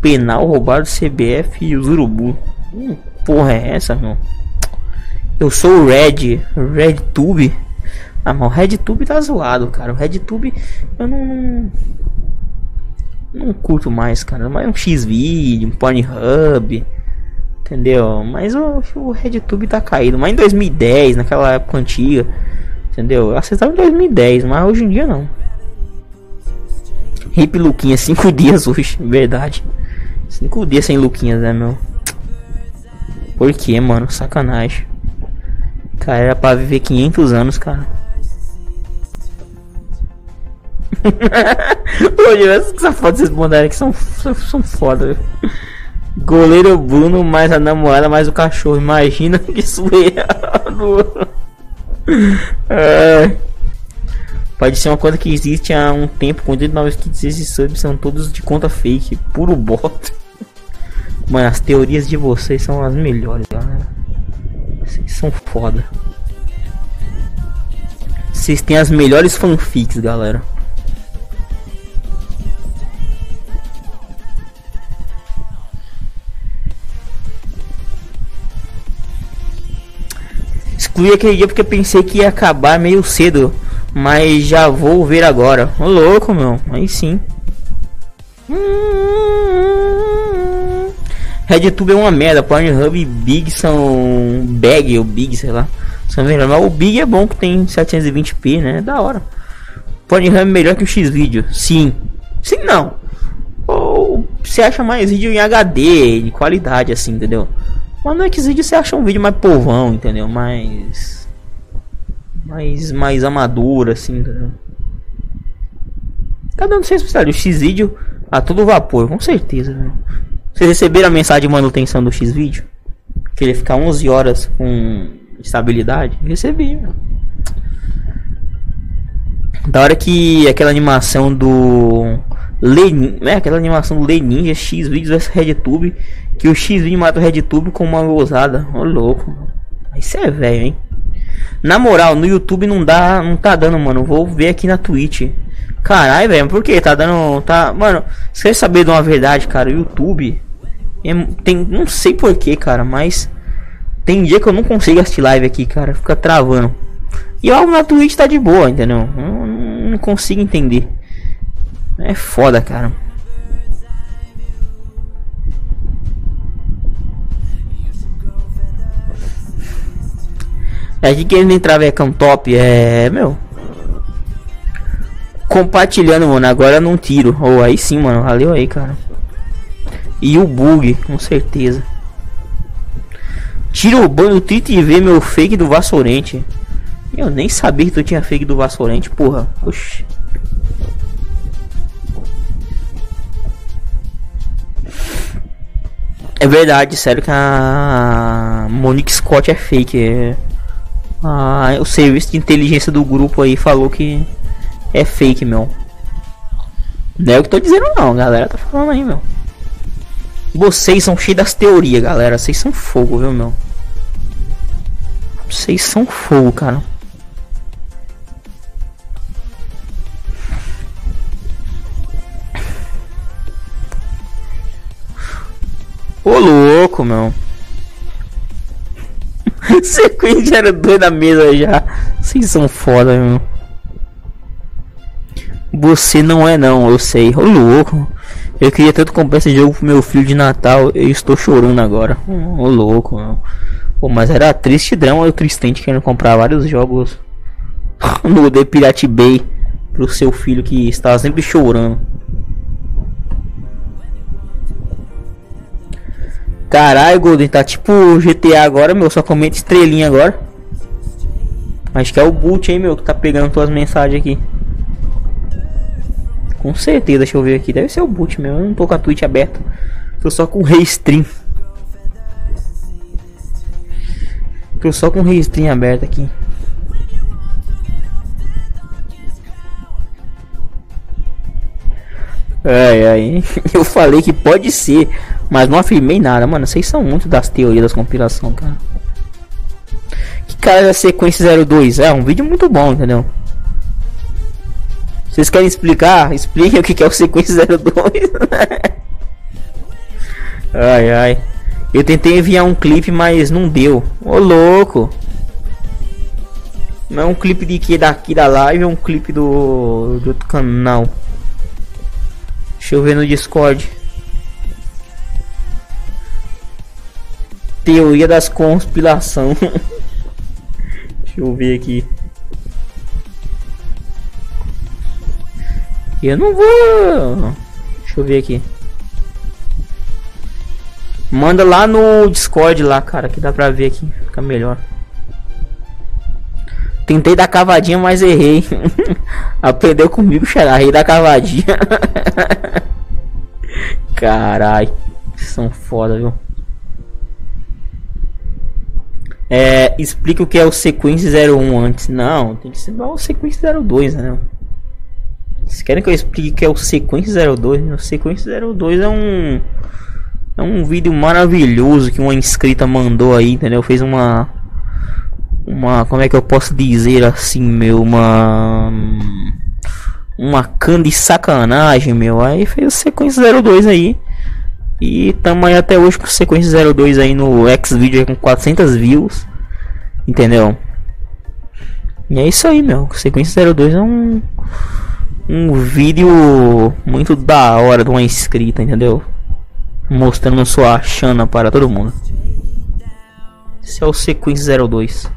penal roubado CBF e os urubu. Hum, porra é essa, meu? Eu sou o Red, Red Tube. Ah, mas o Red Tube tá zoado, cara. O Red Tube eu não. Não, curto mais, cara. Mais um X-Video, um Pornhub. Entendeu? Mas o, o RedTube tá caído. Mas em 2010, naquela época antiga. Entendeu? Eu acessava em 2010, mas hoje em dia não. Hip Luquinha, 5 dias hoje, verdade. 5 dias sem Luquinhas, né, meu? Por que, mano? Sacanagem. Cara, era pra viver 500 anos, cara. Olha, essas fotos que vocês mandaram aqui são, são, são foda. Goleiro Bruno, mais a namorada, mais o cachorro. Imagina que suado. É. Pode ser uma coisa que existe há um tempo. Com 89 kits e subs são todos de conta fake. Puro bot. Mano, as teorias de vocês são as melhores, galera. Vocês são foda. Vocês têm as melhores fanfics, galera. Excluí aquele dia porque pensei que ia acabar meio cedo. Mas já vou ver agora. Ô louco, meu. Aí sim. Hum... RedTube é uma merda. Pornhub e Big são. Bag ou Big, sei lá. São melhor. Mas o Big é bom que tem 720p, né? É da hora. Pornhub é melhor que o X-Video. Sim. Sim, não. Ou você acha mais vídeo em HD, de qualidade, assim, entendeu? Mas no Xvideo você acha um vídeo mais povão, entendeu? Mais. Mais, mais amador, assim, entendeu? Cada um tem sua especialidade. O Xvideo a todo vapor, com certeza. Né? Vocês receberam a mensagem de manutenção do Xvideo? Que ele fica 11 horas com estabilidade? Recebi. Da hora que aquela animação do Lenin, né? Aquela animação do Lenin, X vídeos vs RedTube, que o X vídeo mata o RedTube com uma ousada. Ô louco. Isso é velho, hein? Na moral, no YouTube não dá, não tá dando, mano. Vou ver aqui na Twitch. Caralho, velho, por que tá dando, tá, mano, você quer saber de uma verdade, cara? O YouTube é, tem, não sei por que, cara, mas tem dia que eu não consigo assistir live aqui, cara, fica travando. E algo na Twitch tá de boa, entendeu? Eu não consigo entender. É foda, cara. É que quem entrar Vecam top é meu. Compartilhando, mano. Agora não tiro. Ou oh, aí sim, mano. Valeu aí, cara. E o bug, com certeza. Tira o banho do Tite e vê meu fake do Vassourente. Eu nem sabia que tu tinha fake do Vassourente, porra. Oxi. É verdade, sério que a Monique Scott é fake. É... Ah, o serviço de inteligência do grupo aí falou que é fake, meu. Não é o que tô dizendo não, galera tá falando aí, meu. Vocês são cheios das teorias, galera. Vocês são fogo, viu, meu? Vocês são fogo, cara. Ô louco, meu. Sequência era dois da mesa já. Vocês são foda, meu. Você não é não, eu sei. Ô louco. Eu queria tanto comprar esse jogo pro meu filho de Natal. Eu estou chorando agora. Ô louco. Pô, mas era triste drama eu tristente querendo comprar vários jogos no The Pirate Bay pro seu filho que estava sempre chorando. Caralho, Golden, tá tipo GTA agora, meu. Só comenta estrelinha agora. Acho que é o boot, hein, meu, que tá pegando tuas mensagens aqui. Com certeza, deixa eu ver aqui. Deve ser o boot meu. Eu não tô com a Twitch aberta. Tô só com Restream. Tô só com Restream aberto aqui. Ai, ai. Eu falei que pode ser, mas não afirmei nada, mano. Vocês são muito das teorias das compilação, cara. Que cara da sequência 02? É um vídeo muito bom, entendeu? Vocês querem explicar? Expliquem o que é o sequência 02. ai ai. Eu tentei enviar um clipe, mas não deu. Ô louco. Não é um clipe de que daqui da live, é um clipe do, do outro canal. Deixa eu ver no Discord. Teoria das conspiração. Deixa eu ver aqui. Eu não vou. Deixa eu ver aqui. Manda lá no Discord lá, cara, que dá pra ver aqui. Fica melhor. Tentei dar cavadinha, mas errei. Aprendeu comigo, xará. Rei da cavadinha. Carai. São foda, viu? É, explica o que é o sequência 01 antes. Não, tem que ser o sequência 02, né? Vocês querem que eu explique que é o sequência 02? O sequência 02 é um é um vídeo maravilhoso que uma inscrita mandou aí, entendeu? Fez uma uma como é que eu posso dizer assim, meu, uma uma can de sacanagem, meu. Aí fez o sequência 02 aí. E tamo aí até hoje com sequência 02 aí no Xvideo com 400 views. Entendeu? E é isso aí, meu. Sequência 02 é um um vídeo muito da hora de uma inscrita, entendeu? Mostrando sua chana para todo mundo. Esse é o Sequência 02.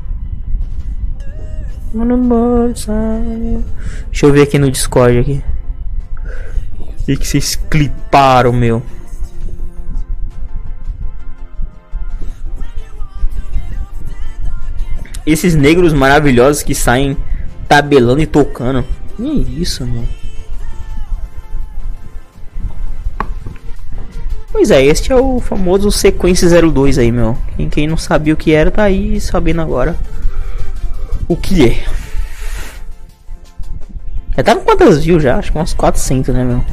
Deixa eu ver aqui no Discord aqui. O que, que vocês cliparam, meu? Esses negros maravilhosos que saem tabelando e tocando. Que isso, meu? Pois é, este é o famoso Sequência 02 aí, meu. Quem, quem não sabia o que era, tá aí sabendo agora o que é. Já tá com quantas views já? Acho que umas 400, né, meu?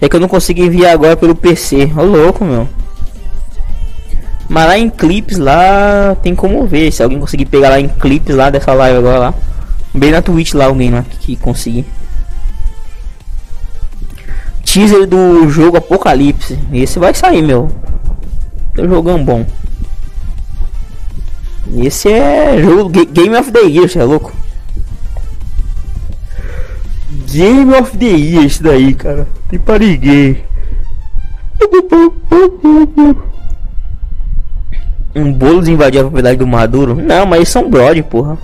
É que eu não consigo enviar agora pelo PC. Ô louco, meu. Mas lá em clipes lá tem como ver. Se alguém conseguir pegar lá em clipes lá dessa live agora lá. Bem na Twitch lá alguém lá que conseguir teaser do jogo Apocalipse. Esse vai sair, meu. Tá jogando bom. Esse é jogo Game of the Year, você é louco? Game of the Year, esse daí, cara. Tem para ninguém. Um bolo de invadir a propriedade do Maduro? Não, mas são brother, porra.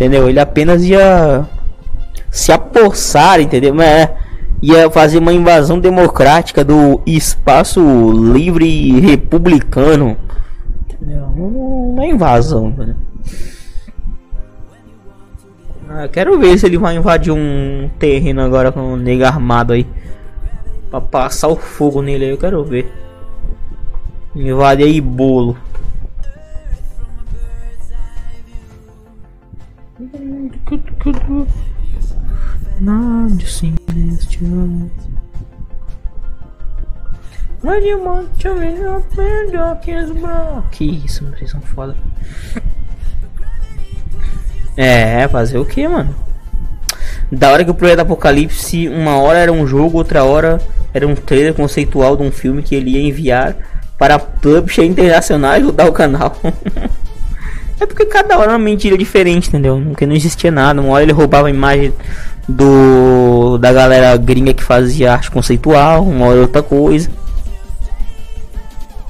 Entendeu? Ele apenas ia se apossar, entendeu? Mas é ia fazer uma invasão democrática do espaço livre republicano. Não é invasão. Ah, quero ver se ele vai invadir um terreno agora com um nego armado aí. Pra passar o fogo nele aí, eu quero ver. Invade aí bolo. Nada celestial. When you want to be up in darkest bro. Que isso, vocês são foda. É, fazer o que, mano? Da hora que o projeto Apocalipse, uma hora era um jogo, outra hora era um trailer conceitual de um filme que ele ia enviar para a publisher internacional ajudar o canal. É porque cada hora é uma mentira diferente, entendeu? Porque não existia nada. Uma hora ele roubava a imagem do da galera gringa que fazia arte conceitual, uma hora outra coisa.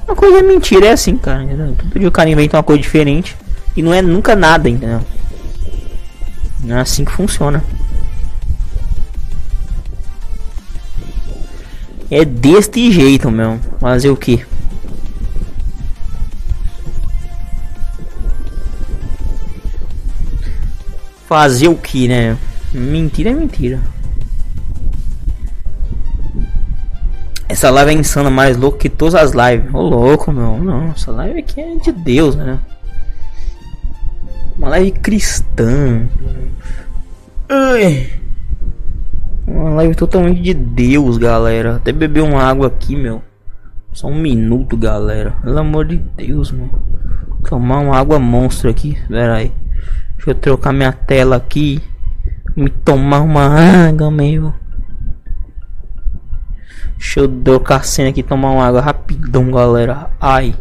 Uma coisa é mentira, é assim, cara. Entendeu? Todo dia o cara inventa uma coisa diferente e não é nunca nada, entendeu? Não é assim que funciona. É deste jeito, meu. Fazer o que? Fazer o que, né? Mentira é mentira. Essa live é insana, mais louco que todas as lives. Ô louco, meu. Não, essa live aqui é de Deus, né? Uma live cristã. Ai. Uma live totalmente de Deus, galera. Até beber uma água aqui, meu. Só um minuto, galera. Pelo amor de Deus, mano. Tomar uma água monstro aqui. Pera aí. Deixa eu trocar minha tela aqui. Me tomar uma água, meu. Deixa eu trocar a cena aqui, tomar uma água rapidão, galera. Ai.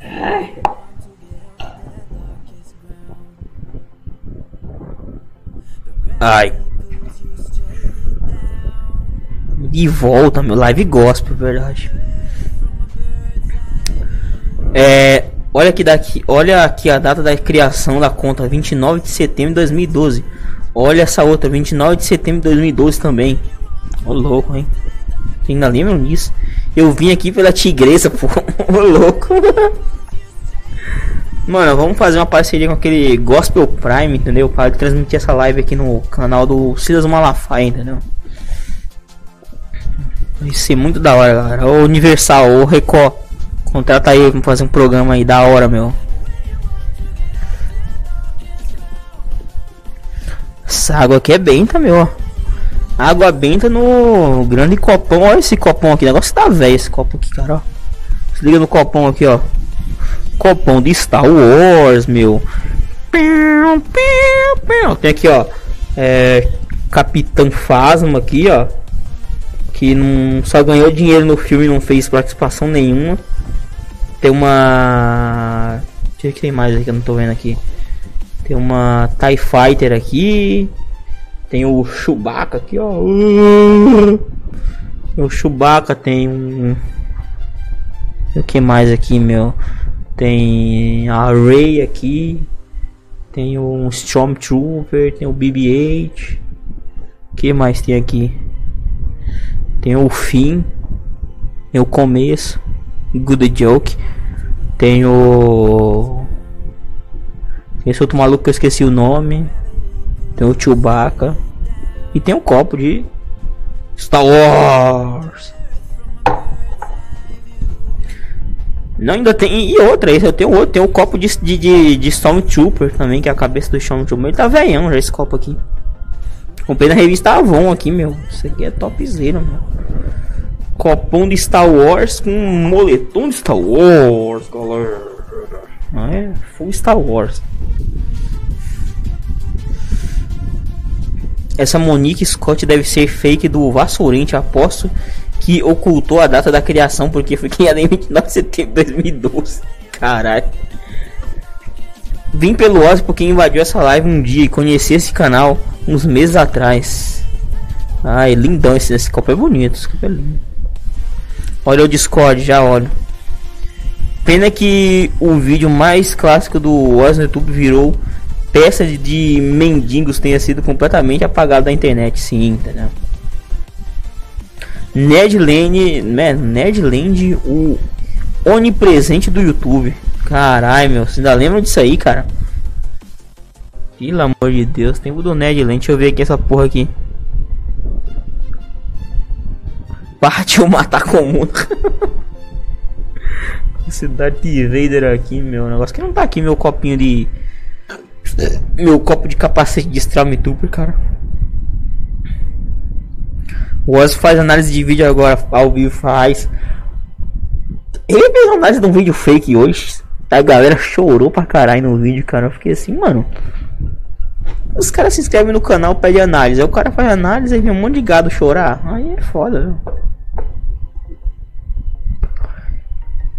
Ai. De volta, meu live gospel, verdade. É, olha aqui daqui, olha aqui a data da criação da conta, 29 de setembro de 2012. Olha essa outra, 29 de setembro de 2012 também. Ô louco, hein? Você ainda lembram disso? Eu vim aqui pela tigresa, pô. Ô louco. Mano, vamos fazer uma parceria com aquele Gospel Prime, entendeu? Para transmitir essa live aqui no canal do Silas Malafaia, entendeu? Vai ser muito da hora, galera. O Universal, o Record. Contrata aí pra fazer um programa aí da hora, meu. Essa água aqui é benta, meu. Água benta no grande copão. Olha esse copão aqui. Negócio tá velho esse copo aqui, cara. Ó. Se liga no copão aqui, ó. Copão de Star Wars, meu. Tem aqui, ó. É, Capitão Phasma aqui, ó. Que não só ganhou dinheiro no filme não fez participação nenhuma. Tem uma. Deixa eu ver que tem mais aqui que eu não tô vendo aqui. Tem uma TIE Fighter aqui. Tem o Chewbacca aqui, ó. O Chewbacca tem um. O que mais aqui, meu? Tem a Ray aqui. Tem um Stormtrooper. Tem o BB-8. O que mais tem aqui? Tem o fim. Tem o começo. Good joke. Tem o. Esse outro maluco que eu esqueci o nome. Tem o Chewbacca. E tem um copo de Star Wars. Não, ainda tem. E outra, esse eu tenho outro. Tem um copo de, de, de, de Stormtrooper também, que é a cabeça do Stormtrooper. Ele tá velhão já esse copo aqui. Comprei na revista Avon aqui, meu. Isso aqui é topzera, meu. Copão de Star Wars com moletom de Star Wars, galera. Ah, é full Star Wars. Essa Monique Scott deve ser fake do Vassourente, aposto que ocultou a data da criação porque foi criada em 29 de setembro de 2012. Caralho. Vim pelo Oz porque invadiu essa live um dia e conheci esse canal uns meses atrás. Ai, lindão esse, esse copo é bonito, esse copo é lindo. Olha o Discord, já olho. Pena que o vídeo mais clássico do Oz no YouTube virou peça de, de mendigos tenha sido completamente apagado da internet, sim, entendeu? Nerdland, né? Nerdland, o onipresente do YouTube. Caralho, meu, você ainda lembra disso aí, cara? Pelo amor de Deus, tempo do Nerdland. Deixa eu ver aqui essa porra aqui. Partiu matar comum. Cidade de Vader aqui, meu negócio que não tá aqui meu copinho de meu copo de capacete de Stormtrooper, cara. O Oz faz análise de vídeo agora, ao vivo faz. Ele fez análise de um vídeo fake hoje. A galera chorou pra caralho no vídeo, cara. Eu fiquei assim, mano. Os caras se inscrevem no canal, pedem análise. Aí o cara faz análise e vem um monte de gado chorar. Aí é foda, viu?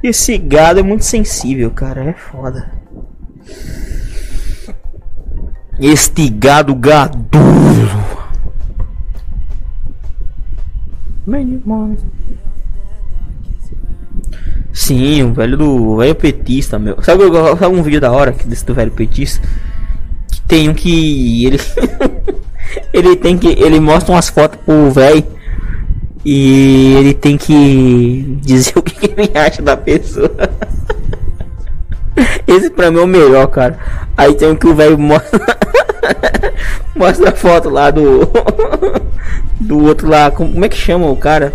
Esse gado é muito sensível, cara. É foda. Este gado gadulo. Sim, o velho do o velho petista, meu. Sabe, sabe um vídeo da hora que desse do velho petista? Que tem um que ele ele tem que ele mostra umas fotos pro velho e ele tem que dizer o que ele acha da pessoa. Esse pra mim é o melhor, cara. Aí tem um que o velho mostra mostra a foto lá do do outro lá, como é que chama o cara?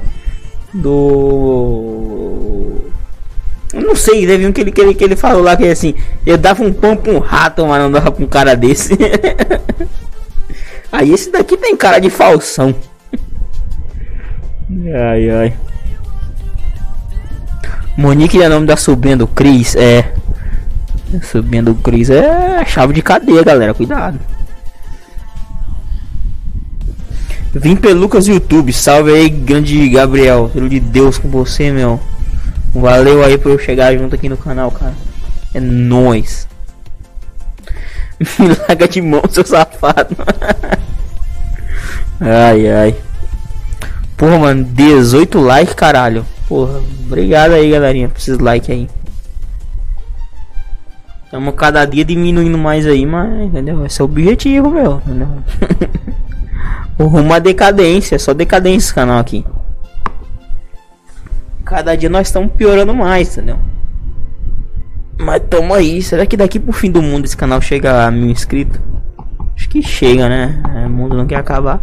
Do eu não sei, teve um que ele, que ele, que ele falou lá que assim, eu dava um pão pra um rato, mas não dava pra um cara desse. Aí esse daqui tem cara de falsão. Ai ai. Monique é o nome da sobrinha do Cris, é. Sobrinha do Cris é chave de cadeia, galera, cuidado. Vim pelucas YouTube, salve aí, grande Gabriel, filho de Deus com você, meu. Valeu aí por eu chegar junto aqui no canal, cara. É nóis. Me larga de mão, seu safado. ai, ai. Porra, mano, 18 likes, caralho. Porra, obrigado aí, galerinha, por esses likes aí. Estamos cada dia diminuindo mais aí, mas, entendeu? Esse é o objetivo, meu? o rumo à decadência, só decadência esse canal aqui. Cada dia nós estamos piorando mais, entendeu? Mas tamo aí. Será que daqui pro fim do mundo esse canal chega a mil inscritos? Acho que chega, né? É, o mundo não quer acabar.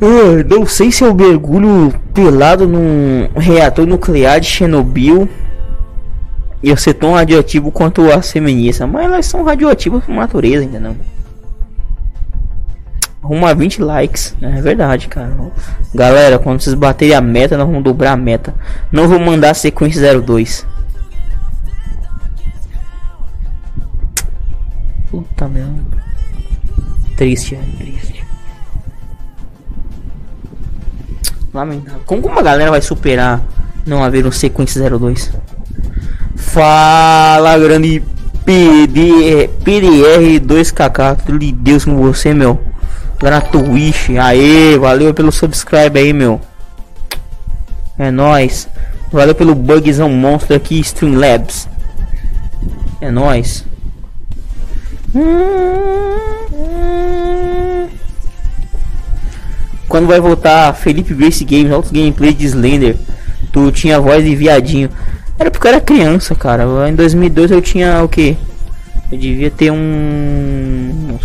Ah, não sei se eu mergulho pelado num reator nuclear de Chernobyl ia ser tão radioativo quanto a semenissa, mas elas são radioativas por natureza, entendeu? Rumo a 20 likes, é verdade, cara. Galera, quando vocês baterem a meta, nós vamos dobrar a meta. Não vou mandar sequência 02. Puta merda. Triste, é triste. Lamentável. Como uma galera vai superar não haver um sequência 02? Fala, grande PD, PDR 2KK. Tudo de Deus com você, meu. Lá na Twitch. Aê, valeu pelo subscribe aí, meu. É nóis. Valeu pelo bugzão monstro aqui, Streamlabs. É nóis. Quando vai voltar Felipe Grace Games, outros gameplay de Slender. Tu tinha voz de viadinho. Era porque eu era criança, cara. Em 2002 eu tinha o que? Eu devia ter um.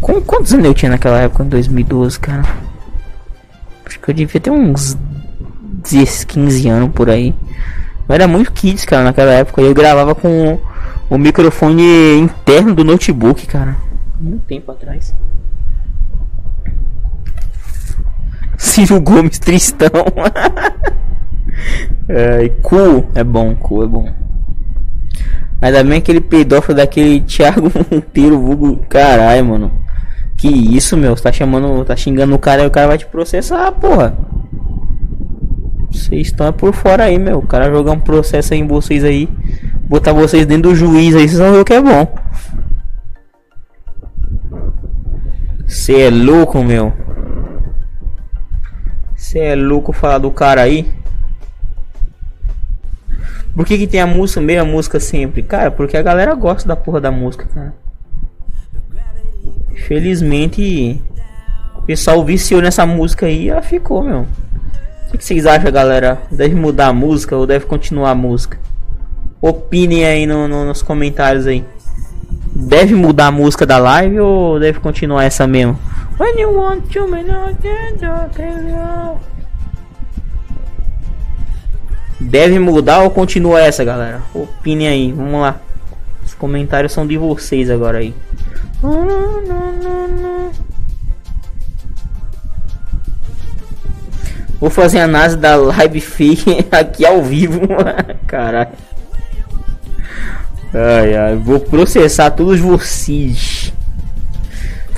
Com quantos anos eu tinha naquela época, em 2012, cara? Acho que eu devia ter uns 10, 15 anos por aí. Eu era muito kids, cara, naquela época. Eu gravava com o microfone interno do notebook, cara. Muito tempo atrás. Ciro Gomes Tristão. é, cool é bom, cool é bom. Ainda bem aquele pedófilo daquele Thiago Monteiro, vulgo. Caralho, mano. Que isso, meu? Você tá chamando. Tá xingando o cara e o cara vai te processar, porra. Vocês estão por fora aí, meu. O cara jogar um processo aí em vocês aí. Botar vocês dentro do juiz aí, vocês vão ver o que é bom. Você é louco, meu. Você é louco falar do cara aí? Por que, que tem a música, meia música sempre? Cara, porque a galera gosta da porra da música, cara. Felizmente, o pessoal viciou nessa música aí e ela ficou, meu. O que, que vocês acham, galera? Deve mudar a música ou deve continuar a música? Opinem aí no, no, nos comentários aí. Deve mudar a música da live ou deve continuar essa mesmo? When you want to me not Deve mudar ou continua essa, galera? Opine aí, vamos lá. Os comentários são de vocês agora aí. Vou fazer a análise da live fake aqui ao vivo. Caralho. Ai, ai, vou processar todos vocês.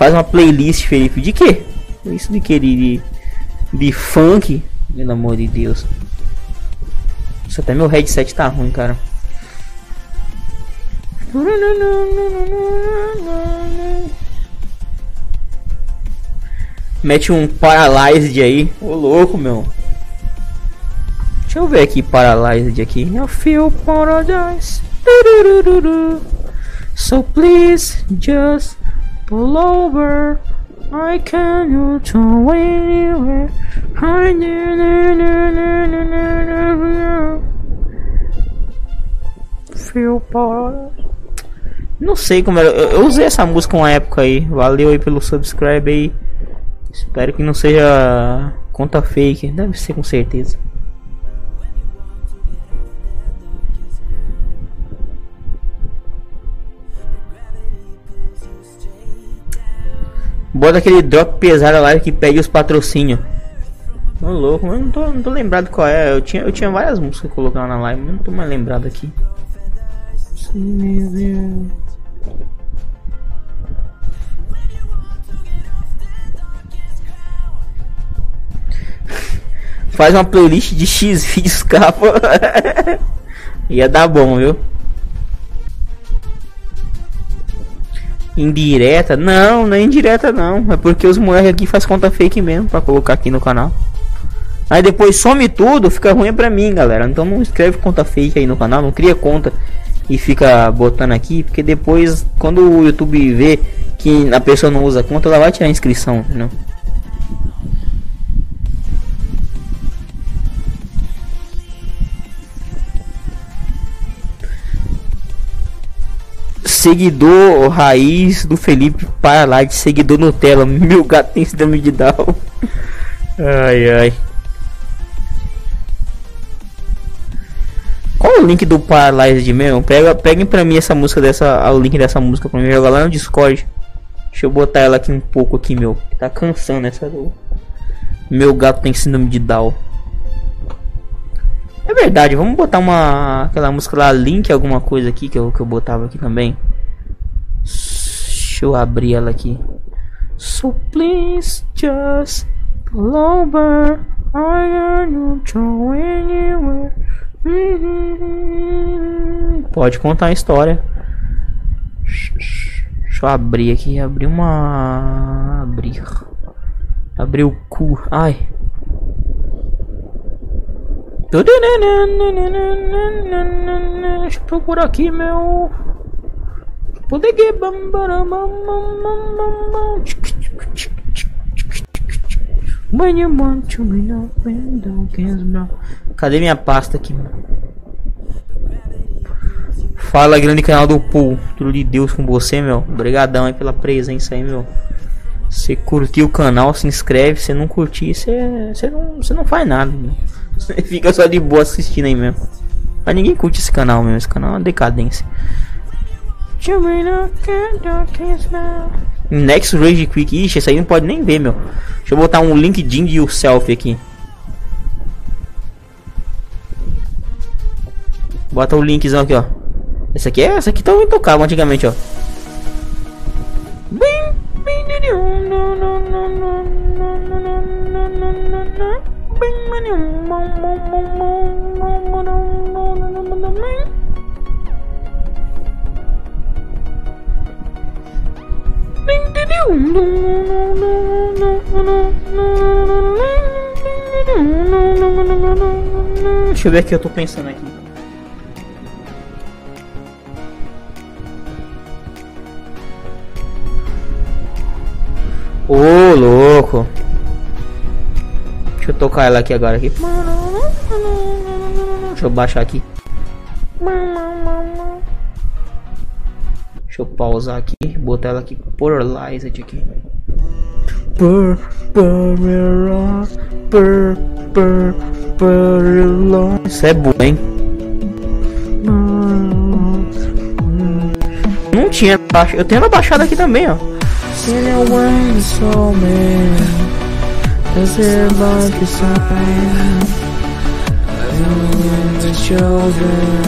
Faz uma playlist, Felipe. De quê? Isso de que? De, de funk? Pelo amor de Deus. Isso até meu headset tá ruim, cara. Mete um Paralyzed aí. Ô louco, meu. Deixa eu ver aqui Paralyzed aqui. Eu feel paradise. So please just pull over. I can to anywhere. Não sei como era. Eu, eu usei essa música uma época aí. Valeu aí pelo subscribe aí. Espero que não seja conta fake. Deve ser com certeza. Bota aquele drop pesado lá que pede os patrocínios. Ô louco, mas não tô, não tô lembrado qual é. Eu tinha, eu tinha várias músicas colocar na live, mas não tô mais lembrado aqui. Faz uma playlist de X vídeos capa. Ia dar bom, viu? Indireta? Não, não é indireta não. É porque os moleques aqui faz conta fake mesmo pra colocar aqui no canal. Aí depois some tudo, fica ruim pra mim, galera. Então não escreve conta fake aí no canal, não cria conta e fica botando aqui, porque depois quando o YouTube vê que a pessoa não usa conta, ela vai tirar a inscrição, entendeu? Seguidor raiz do Felipe para lá de seguidor Nutella. Meu gato tem síndrome de Down. Ai ai. Qual é o link do Paralyzed mesmo? Pega, peguem pra mim essa música dessa. O link dessa música pra mim jogar lá no Discord. Deixa eu botar ela aqui um pouco aqui, meu. Tá cansando essa do. Meu gato tem síndrome de Down. É verdade, vamos botar uma. aquela música lá, link alguma coisa aqui que eu, que eu botava aqui também. Deixa eu abrir ela aqui. So please just pull over. I am going anywhere. Pode contar a história. Deixa eu abrir aqui. Abrir uma. Abrir. Abrir o cu. Ai. Deixa eu procurar aqui meu. Poder. When you want to be Cadê minha pasta aqui? Fala, grande canal do Pool. Tudo de Deus com você, meu. Obrigadão aí pela presença aí, meu. Você curtiu o canal, se inscreve. Se não curtir, você, não, não faz nada, meu. Fica só de boa assistindo aí mesmo. Mas ninguém curte esse canal mesmo. Esse canal é uma decadência. Next Rage Quick. Ixi, esse aí não pode nem ver, meu. Deixa eu botar um LinkedIn de yourself aqui. Bota o linkzão aqui, ó. Esse aqui é, essa aqui tava intocável antigamente, ó. Deixa eu ver aqui, eu tô pensando aqui. Ô, louco. Eu tocar ela aqui agora aqui. Deixa eu baixar aqui. Deixa eu pausar aqui, botar ela aqui Paralyzed aqui. Per, per, paralyzed. Isso é bom, hein? Não tinha baixado. Eu tenho ela baixada aqui também, ó. Is it like a sign? The children.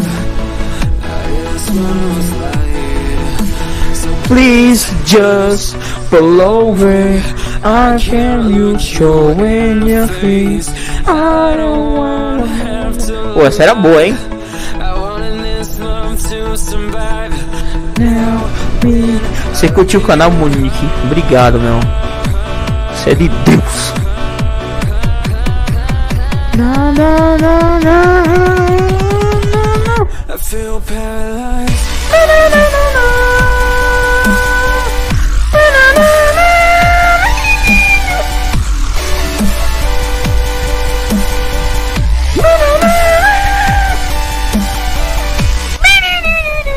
Please just pull over. I can you your face. I don't wanna have to. Pô, essa era boa, hein? I. Você curtiu o canal, Monique? Obrigado, meu. Você é de Deus. Na, na, na, na, I feel paralyzed.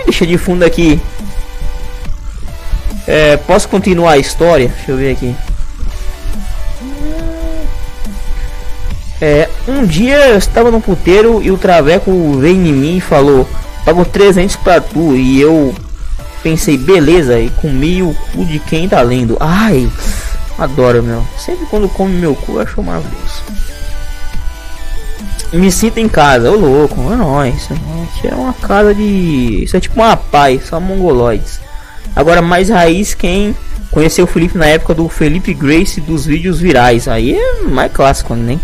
Deixa de fundo aqui. É, posso continuar a história? Deixa eu ver aqui. É, um dia eu estava no puteiro e o Traveco veio em mim e falou: Pago 300 pra tu. E eu pensei: beleza, e comi o cu de quem tá lendo. Ai, Adoro, meu. Sempre quando come meu cu, eu acho maravilhoso. Me sinto em casa, ô louco, é nóis. Aqui é uma casa de. Isso é tipo uma paz, só mongoloides. Agora, mais raiz, quem conheceu o Felipe na época do Felipe Grace dos vídeos virais. Aí é mais clássico, né?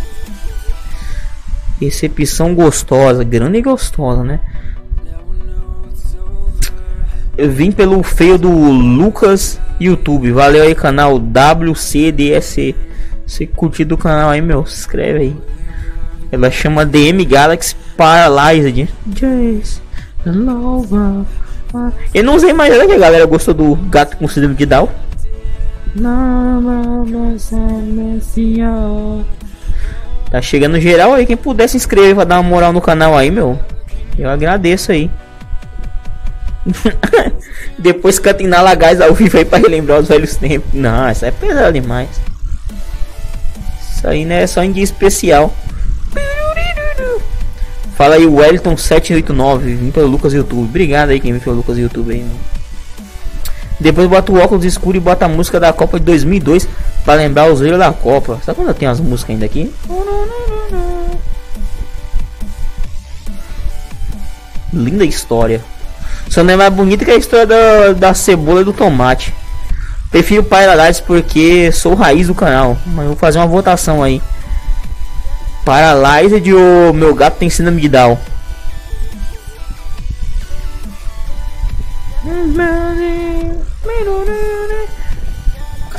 Recepção gostosa, grande e gostosa, né? Eu vim pelo feio do Lucas YouTube. Valeu aí, canal WCDSC. Se curtir do canal aí, meu, se inscreve aí. Ela chama DM Galaxy Paralyzed. Eu não usei mais ela que a galera gostou do gato com síndrome de Down. Tá chegando geral aí. Quem puder se inscrever pra dar uma moral no canal aí, meu. Eu agradeço aí. Depois canta em Nalagás ao vivo aí pra relembrar os velhos tempos. Não, isso é pesado demais. Isso aí não é só em dia especial. Fala aí, Wellington 789, vim pelo Lucas YouTube. Obrigado aí quem me pelo Lucas YouTube aí, mano. Depois bota o óculos escuro e bota a música da Copa de 2002 para lembrar os erros da Copa. Sabe quando eu tenho as músicas ainda aqui? Linda história. Só não é mais bonita que a história da, da cebola e do tomate. Prefiro Paradise porque sou raiz do canal. Mas vou fazer uma votação aí. Paralyzed ou meu gato tem síndrome de Down?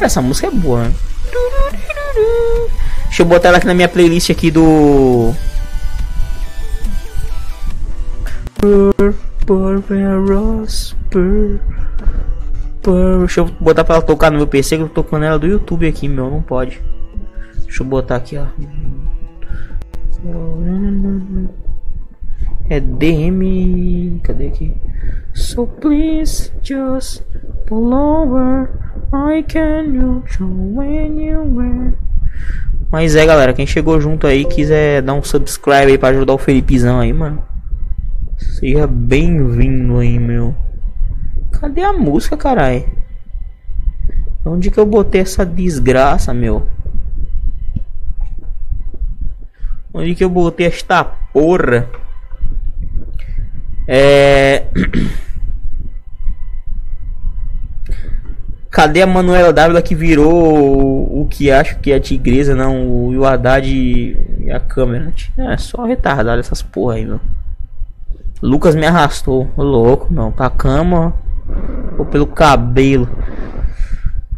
Cara, essa música é boa? Deixa eu botar ela aqui na minha playlist aqui do. Deixa eu botar pra ela tocar no meu PC que eu tô com ela do YouTube aqui, meu. Não pode. Deixa eu botar aqui, ó. É DM. Cadê aqui? So please just pull over. I can when you wear. Mas é galera, quem chegou junto aí quiser dar um subscribe aí pra ajudar o Felipezão aí, mano. Seja bem-vindo aí, meu. Cadê a música, carai? Onde que eu botei essa desgraça, meu? Onde que eu botei esta porra? É. Cadê a Manuela Dávila que virou o que acho que é a tigresa, não? O, Haddad e a câmera. É só retardado essas porra aí, meu. Lucas me arrastou, ô louco, não. Pra cama ou pelo cabelo.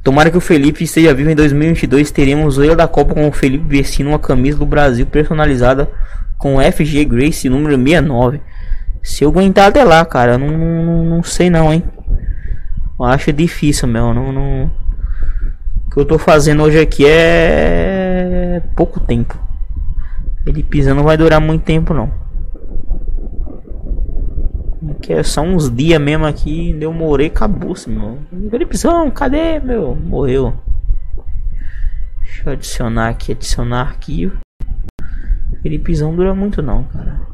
Tomara que o Felipe esteja vivo em 2022. Teremos o da Copa com o Felipe vestindo uma camisa do Brasil personalizada com FG Grace número 69. Se eu aguentar até lá, cara, não, não, não sei não, hein. Eu acho difícil, meu. Não, não... O que eu tô fazendo hoje aqui é pouco tempo. Ele pisando não vai durar muito tempo, não. Que é só uns dias mesmo aqui. Demorei, acabou-se, meu. Felipezão, cadê, meu? Morreu. Deixa eu adicionar aqui, adicionar arquivo. Felipezão dura muito não, cara.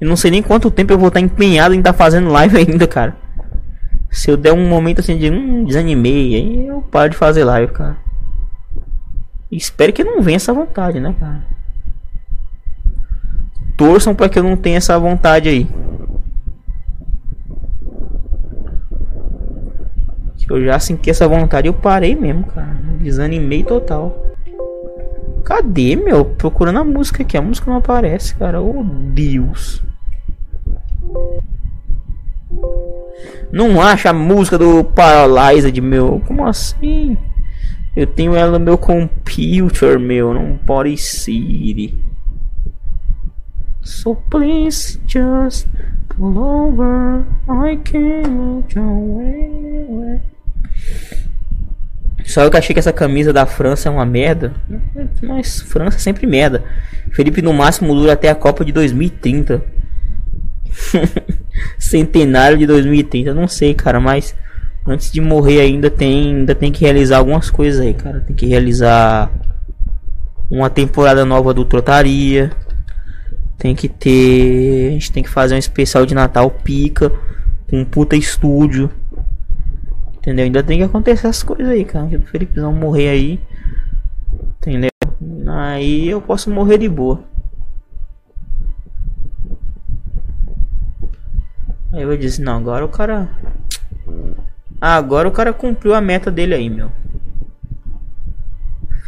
Eu não sei nem quanto tempo eu vou estar empenhado em estar fazendo live ainda, cara. Se eu der um momento assim de hum, desanimei, aí eu paro de fazer live, cara. Espero que não venha essa vontade, né, cara? Torçam para que eu não tenha essa vontade aí. Eu já senti essa vontade, eu parei mesmo, cara. Desanimei total. Cadê, meu? Procurando a música aqui. A música não aparece, cara. Oh, Deus. Não acha a música do Paralyzed, meu. Como assim? Eu tenho ela no meu computer, meu. Não pode ser. So please just pull over. I can't. Só eu que achei que essa camisa da França é uma merda. Mas França é sempre merda. Felipe no máximo dura até a Copa de 2030. Centenário de 2030, não sei, cara, mas antes de morrer ainda tem, ainda tem que realizar algumas coisas aí, cara. Tem que realizar uma temporada nova do Trotaria. Tem que ter, a gente tem que fazer um especial de Natal pica com um puta estúdio. Entendeu? Ainda tem que acontecer essas coisas aí, cara. Se o Felipezão morrer aí. Entendeu? Aí eu posso morrer de boa. Aí eu vou dizer, não, agora o cara. Agora o cara cumpriu a meta dele aí, meu.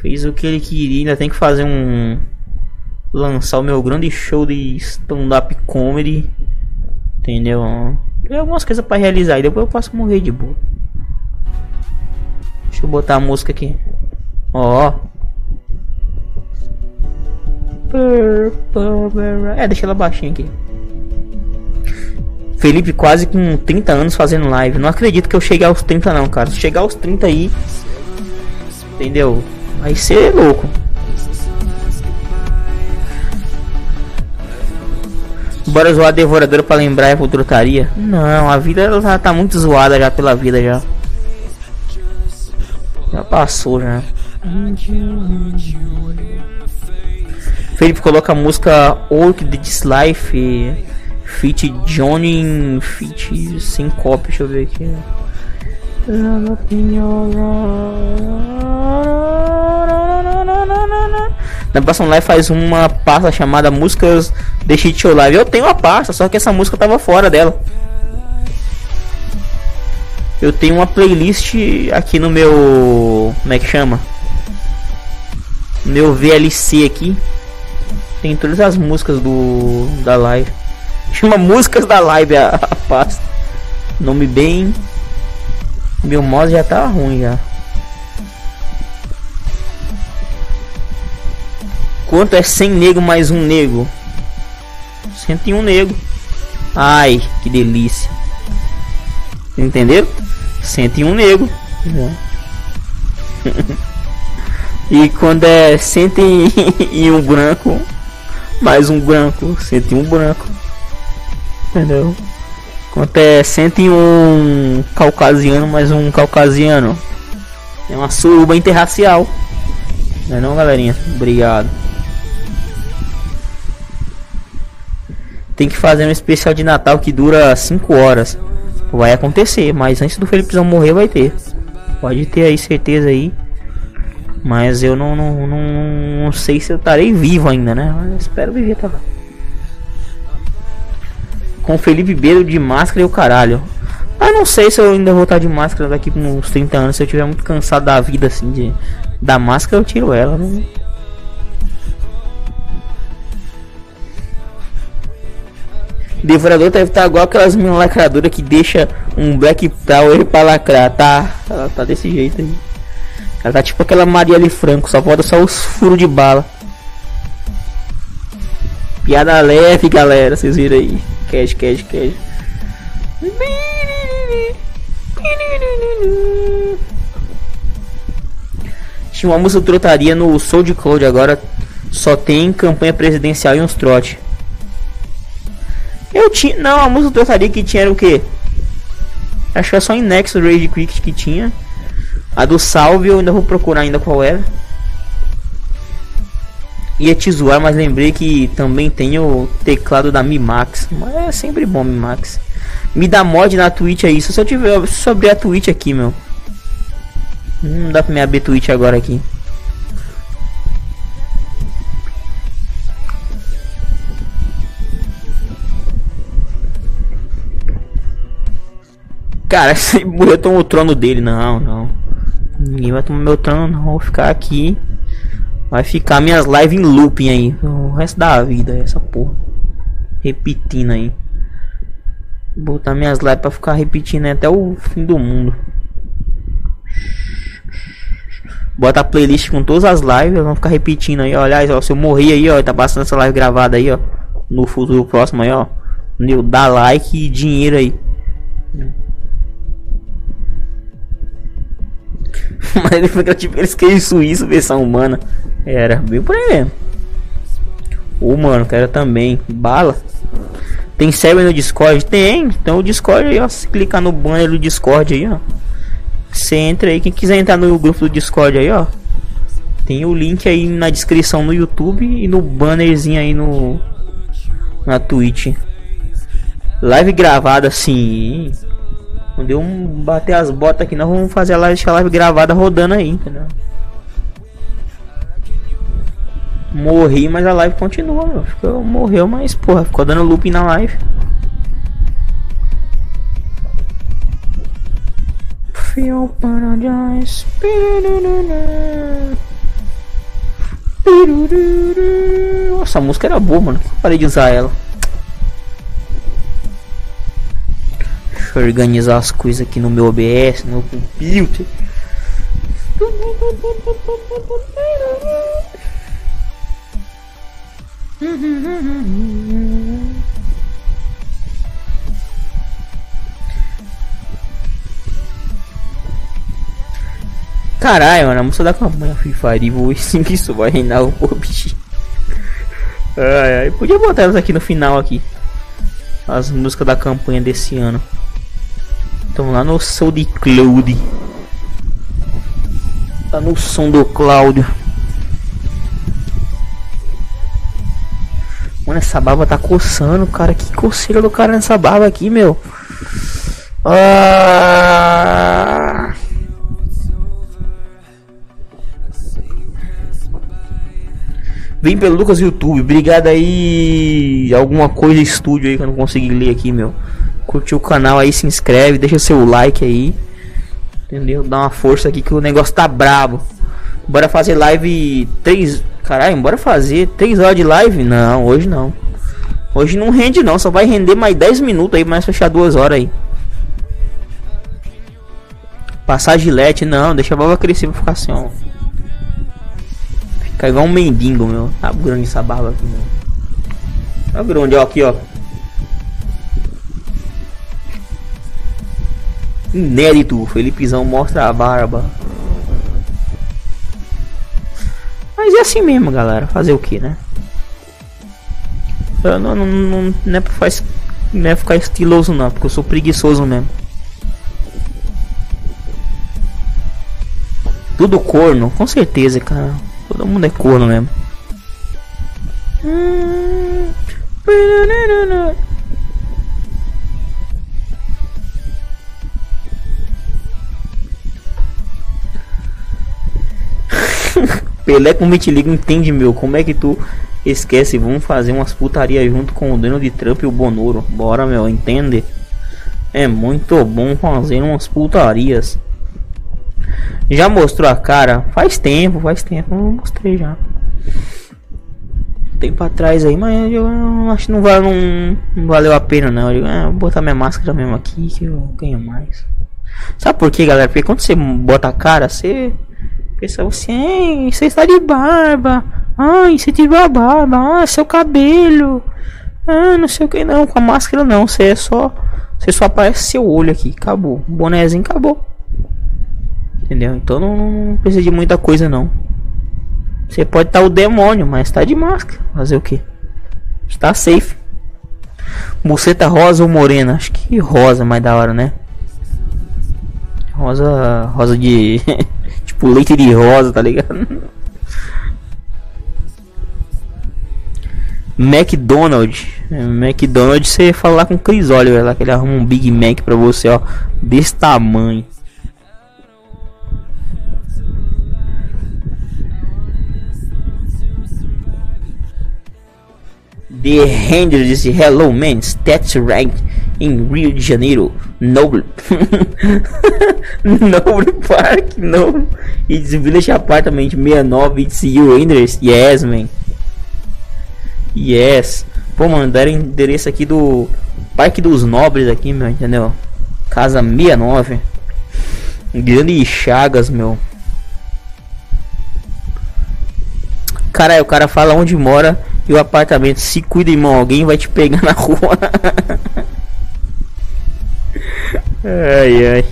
Fez o que ele queria, ainda tem que fazer um. Lançar o meu grande show de stand-up comedy. Entendeu? Tem algumas coisas pra realizar e depois eu posso morrer de boa. Deixa eu botar a música aqui. Ó. É, deixa ela baixinha aqui. Felipe quase com 30 anos fazendo live. Não acredito que eu chegue aos 30 não, cara. Se chegar aos 30 aí. Entendeu? Vai ser louco. Bora zoar a devoradora pra lembrar a futuritaria? Não, a vida ela tá muito zoada já pela vida já. Já passou já. Felipe coloca a música Oak This Life Fit Johnny Fit Syncope, deixa eu ver aqui. Na próxima live faz uma pasta chamada Músicas de Shit Live. Eu tenho uma pasta, só que essa música tava fora dela. Eu tenho uma playlist aqui no meu. Como é que chama? Meu VLC aqui. Tem todas as músicas do da live. Chama Músicas da Live a, a pasta. Nome bem. Meu mouse já tá ruim já. Quanto é 100 nego mais um nego? 101 nego. Ai, que delícia. Entenderam? 101 nego. e quando é 101 branco, mais um branco, 101 branco. Entendeu? Quanto é 101 caucasiano mais um caucasiano. É uma suruba interracial. Não é não, galerinha? Obrigado. Tem que fazer um especial de Natal que dura 5 horas. Vai acontecer, mas antes do Felipezão morrer vai ter. Pode ter aí certeza aí. Mas eu não, não, não, não sei se eu estarei vivo ainda, né? Mas espero viver tá. Com Felipe Beiro de máscara e o caralho. Mas não sei se eu ainda vou estar de máscara daqui uns 30 anos. Se eu tiver muito cansado da vida assim, de, da máscara, eu tiro ela. Né? Devorador deve estar igual aquelas minas lacradoras que deixa um Black Power pra lacrar, tá? Ela tá desse jeito aí. Ela tá tipo aquela Marielle Franco, só falta só os furos de bala. Piada leve, galera, vocês viram aí. Cash, cash, cash. Tinha uma música trotaria no Soul de Cloud, agora só tem campanha presidencial e uns trote. Eu tinha. Não, a música trotaria que tinha era o que? Acho que é só em Nexus Rage Quick que tinha. A do Salve eu ainda vou procurar ainda qual era. Ia te zoar, mas lembrei que também tem o teclado da Mi Max. Mas é sempre bom Mi Max. Me dá mod na Twitch aí. Se eu tiver. Se eu abrir a Twitch aqui, meu. Não dá pra me abrir Twitch agora aqui. Cara, se eu tomo o trono dele, não, não. Ninguém vai tomar meu trono, não. Vou ficar aqui. Vai ficar minhas lives em looping aí. O resto da vida, essa porra. Repetindo aí. Botar minhas lives pra ficar repetindo aí até o fim do mundo. Bota a playlist com todas as lives, vão ficar repetindo aí, ó. Aliás, ó, se eu morrer aí, ó, tá passando essa live gravada aí, ó. No futuro próximo aí, ó. Meu, dá like e dinheiro aí. Mas ele foi tipo eles querem suíço versão humana. Era bem por aí mesmo. Ô mano, quero também. Bala. Tem server no Discord? Tem. Então o Discord aí, ó. Se clicar no banner do Discord aí, ó. Você entra aí. Quem quiser entrar no grupo do Discord aí, ó. Tem o link aí na descrição no YouTube e no bannerzinho aí no. Na Twitch. Live gravada sim. Quando eu bater as botas aqui, nós vamos fazer a live, a live gravada rodando aí, entendeu? Morri, mas a live continua, meu. Ficou, morreu, mas porra, ficou dando looping na live. Feel paradise. Nossa, a música era boa, mano. Parei de usar ela. Organizar as coisas aqui no meu OBS, no meu computer. Caralho, mano, a música da campanha Fire vou sim que isso vai reinar o PUBG. Ai, ai, podia botar elas aqui no final aqui. As músicas da campanha desse ano. Estão lá no som de Cloud. Tá no som do Cláudio. Mano, essa barba tá coçando, cara. Que coceira do cara nessa barba aqui, meu. Ah! Vem pelo Lucas YouTube. Obrigado aí. Alguma coisa estúdio aí que eu não consegui ler aqui, meu. Curtiu o canal aí, se inscreve, deixa seu like aí. Entendeu? Dá uma força aqui que o negócio tá brabo. Bora fazer live 3. Caralho, bora fazer 3 horas de live? Não, hoje não. Hoje não rende não, só vai render mais 10 minutos aí, mais fechar 2 horas aí. Passar gilete, não, deixa a barba crescer pra ficar assim, ó. Fica igual um mendigo, meu. Tá grande essa barba aqui, meu. Tá grande, ó, aqui, ó. Inédito, Felipezão mostra a barba. Mas é assim mesmo, galera. Fazer o que, né? Eu não, não, não, não é pra faz, não é ficar estiloso, não, porque eu sou preguiçoso mesmo. Tudo corno, com certeza, cara. Todo mundo é corno mesmo. Hum. Pelé com Vitiligo entende, meu. Como é que tu esquece? Vamos fazer umas putarias junto com o Donald Trump e o Bonoro. Bora, meu, entende? É muito bom fazer umas putarias. Já mostrou a cara? Faz tempo, faz tempo. Eu mostrei já. Tempo atrás aí, mas eu acho que não, vale, não, não valeu a pena não. Eu digo, ah, vou botar minha máscara mesmo aqui que eu ganho mais. Sabe por quê, galera? Porque quando você bota a cara, você pensa assim, você está de barba. Ai, você tirou a barba. Ah, seu cabelo. Ah, não sei o que não. Com a máscara não. Você é só. Você só aparece seu olho aqui. Acabou. O bonézinho acabou. Entendeu? Então não, não precisa de muita coisa não. Você pode estar o demônio, mas tá de máscara. Fazer o que? Está safe. Buceta rosa ou morena? Acho que rosa é mais da hora, né? Rosa. Rosa de. tipo leite de rosa, tá ligado? McDonald's. McDonald's você fala com o Chris Oliver lá que ele arruma um Big Mac pra você, ó. Desse tamanho. The Ranger disse Hello man, stats rank in Rio de Janeiro, Noble Noble Park, Noble It's Village Apartment 69, it's you Rangers, yes man. Yes. Pô mano, deram endereço aqui do Parque dos Nobres aqui, meu, entendeu? Casa 69 Grande Chagas, meu. Cara, o cara fala onde mora e o apartamento. Se cuida, irmão, alguém vai te pegar na rua. ai, ai.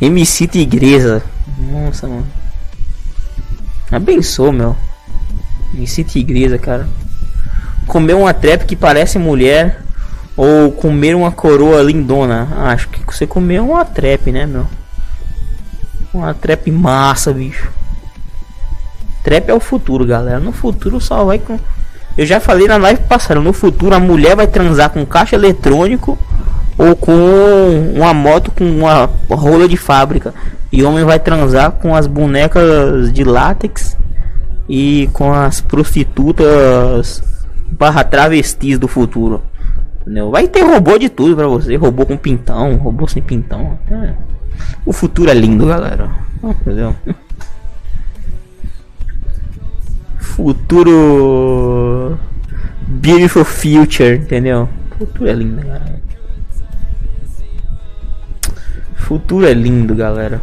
MC Tigresa. Nossa, mano. Abençoa, meu. MC Tigresa, cara. Comer uma trap que parece mulher. Ou comer uma coroa lindona. Acho que você comeu uma trap, né, meu? Uma trap massa, bicho. Trap é o futuro, galera. No futuro só vai com. Eu já falei na live passada. No futuro a mulher vai transar com caixa eletrônico. ou com uma moto com uma rola de fábrica. E o homem vai transar com as bonecas de látex e com as prostitutas barra travestis do futuro. Entendeu? Vai ter robô de tudo pra você, robô com pintão, robô sem pintão. O futuro é lindo, galera. Entendeu? Futuro Beautiful Future, entendeu? Futuro é lindo, galera. Futuro é lindo, galera.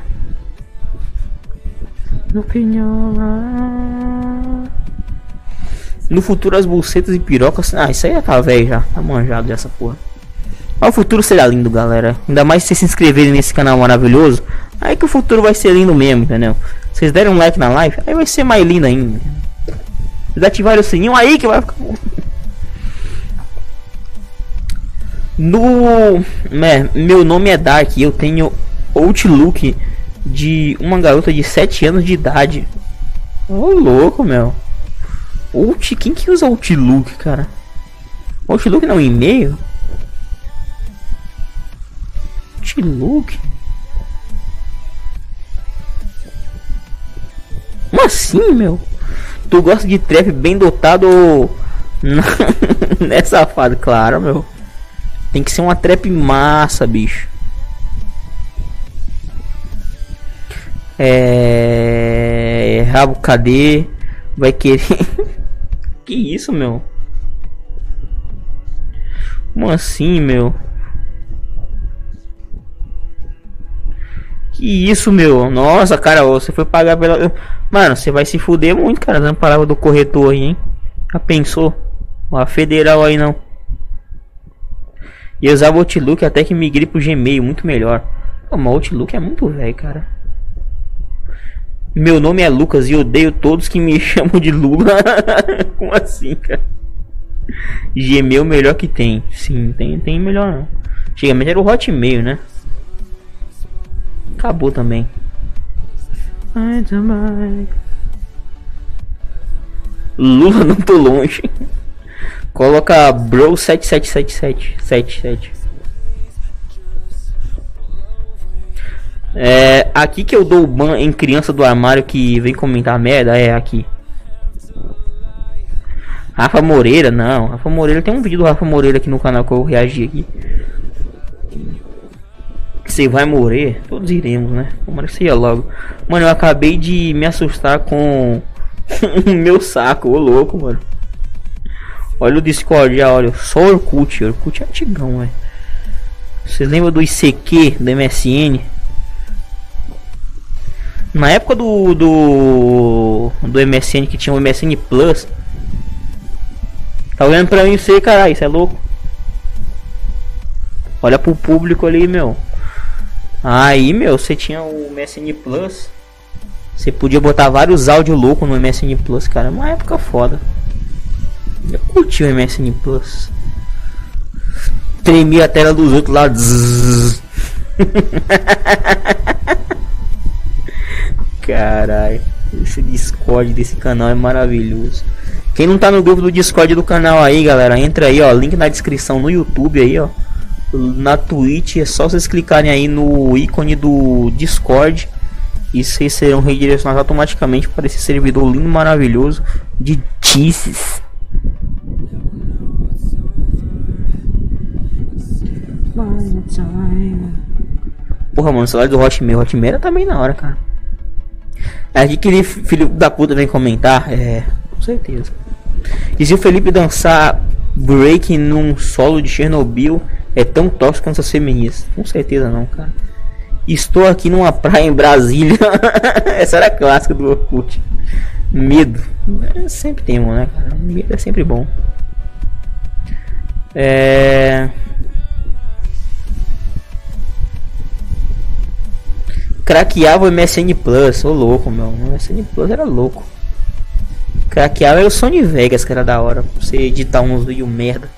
No futuro as bucetas e pirocas. Ah, isso aí já tá velho já. Tá manjado dessa porra. Mas o futuro será lindo, galera. Ainda mais se vocês se inscreverem nesse canal maravilhoso. Aí que o futuro vai ser lindo mesmo, entendeu? Vocês derem um like na live, aí vai ser mais lindo ainda. Vocês ativarem o sininho aí que vai ficar. No. né, meu nome é Dark eu tenho Outlook de uma garota de 7 anos de idade. Ô louco, meu. Out, quem que usa Outlook, cara? Outlook não, e-mail? Outlook? Como assim, meu? Tu gosta de trap bem dotado ou... né, safado? Claro, meu. Tem que ser uma trap massa, bicho. É... Rabo, cadê? Vai querer... que isso, meu? Como assim, meu? Que isso, meu? Nossa, cara, você foi pagar pela. Mano, você vai se fuder muito, cara, dando palavra do corretor aí, hein? Já pensou? A federal aí não. E usava o Outlook até que migrei pro Gmail, muito melhor. Pô, mas Outlook é muito velho, cara. Meu nome é Lucas e odeio todos que me chamam de Lula. Como assim, cara? Gmail melhor que tem. Sim, tem, tem melhor não. Antigamente era o Hotmail, né? Acabou também. Lula não tô longe. Coloca Bro 7777 77. É aqui que eu dou o ban em criança do armário que vem comentar merda, é aqui. Rafa Moreira, não. Rafa Moreira tem um vídeo do Rafa Moreira aqui no canal que eu reagi aqui. Você vai morrer? Todos iremos, né? Tomara que seja logo. Mano, eu acabei de me assustar com o meu saco, ô louco, mano. Olha o Discord, já, olha. Só Orkut. Orkut é antigão, velho. Vocês lembram do ICQ, do MSN? Na época do, do do MSN que tinha o MSN Plus. Tá olhando pra mim você, caralho, isso é louco. Olha pro público ali, meu. Aí, meu, você tinha o MSN Plus. Você podia botar vários áudios loucos no MSN Plus, cara. Uma época foda. Eu curti o MSN Plus. Tremia a tela dos outros lá. Caralho. Esse Discord desse canal é maravilhoso. Quem não tá no grupo do Discord do canal aí, galera, entra aí, ó. Link na descrição no YouTube aí, ó. Na Twitch é só vocês clicarem aí no ícone do Discord. E vocês serão redirecionados automaticamente para esse servidor lindo maravilhoso de Tisses. Porra, mano, o celular do Hotmail, Hotmail também na hora, cara. Aqui aquele filho da puta vem comentar, é, com certeza. E se o Felipe dançar break num solo de Chernobyl é tão tóxico quanto as feministas? Com certeza não, cara. Estou aqui numa praia em Brasília. Essa era a clássica do Orkut. Medo. É, sempre tem um, né, cara? Medo é sempre bom. É. Craqueava o MSN Plus, ô louco, meu. O MSN Plus era louco. Craqueava era o Sony Vegas, que era da hora. Você editar uns vídeos merda.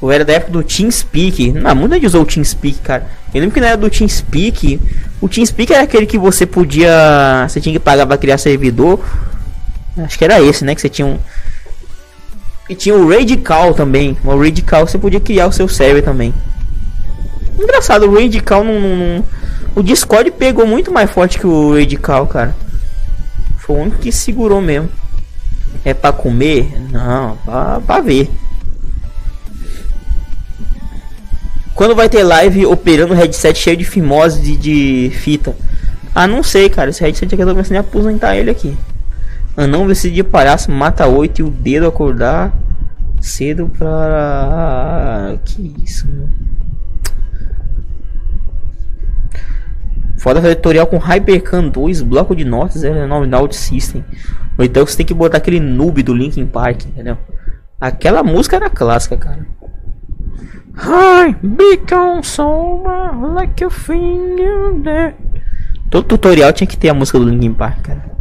Eu era da época do TeamSpeak. Não, muita gente usou o TeamSpeak, cara. Eu lembro que na era do TeamSpeak, o TeamSpeak era aquele que você podia. Você tinha que pagar pra criar servidor. Acho que era esse, né? Que você tinha um. E tinha o Radical também. O Radical você podia criar o seu server também. Engraçado, o Radical não, não, não- O Discord pegou muito mais forte que o Radical, cara. Foi o único que segurou mesmo. É pra comer? Não, pra, pra ver. Quando vai ter live operando headset cheio de fimose de, de fita? Ah, não sei, cara. Esse headset aqui eu tô começando a aposentar ele aqui. Anão vestido de palhaço mata oito e o dedo acordar cedo pra. Que isso, meu. Foda tutorial com Hypercan 2, bloco de notas, é nome da System. Ou então você tem que botar aquele noob do Linkin Park, entendeu? Aquela música era clássica, cara. Hi, become sober like a finger there. Todo tutorial tinha que ter a música do Linkin Park, cara.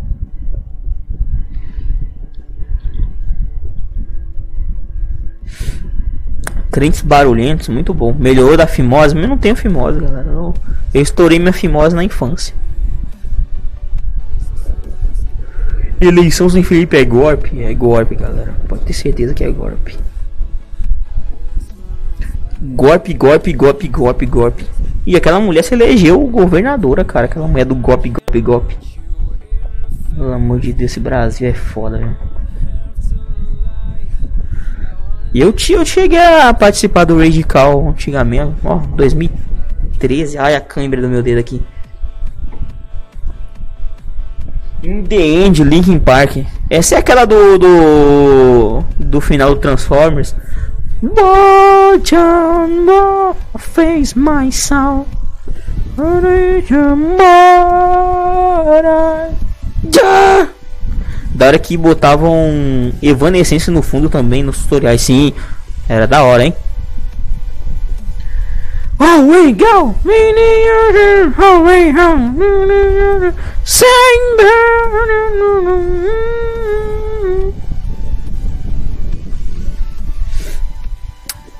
Crentes barulhentos, muito bom. Melhorou da fimose, mas eu não tenho fimose, galera. Eu, eu estourei minha fimose na infância. Eleição sem Felipe é golpe? É golpe, galera. Pode ter certeza que é golpe. Golpe, golpe, golpe, golpe, golpe. E aquela mulher se elegeu governadora, cara. Aquela mulher do golpe, golpe, golpe. Pelo amor de Deus, esse Brasil é foda, velho. E eu, eu cheguei a participar do Radical antigamente, ó, 2013. Ai, a câimbra do meu dedo aqui. In the End, Linkin Park. Essa é aquela do. do. do final do Transformers. Watch out, face my soul. Da hora que botavam Evanescência no fundo também nos tutoriais. Sim, era da hora, hein? Oh, we go! Oh, we go! Sing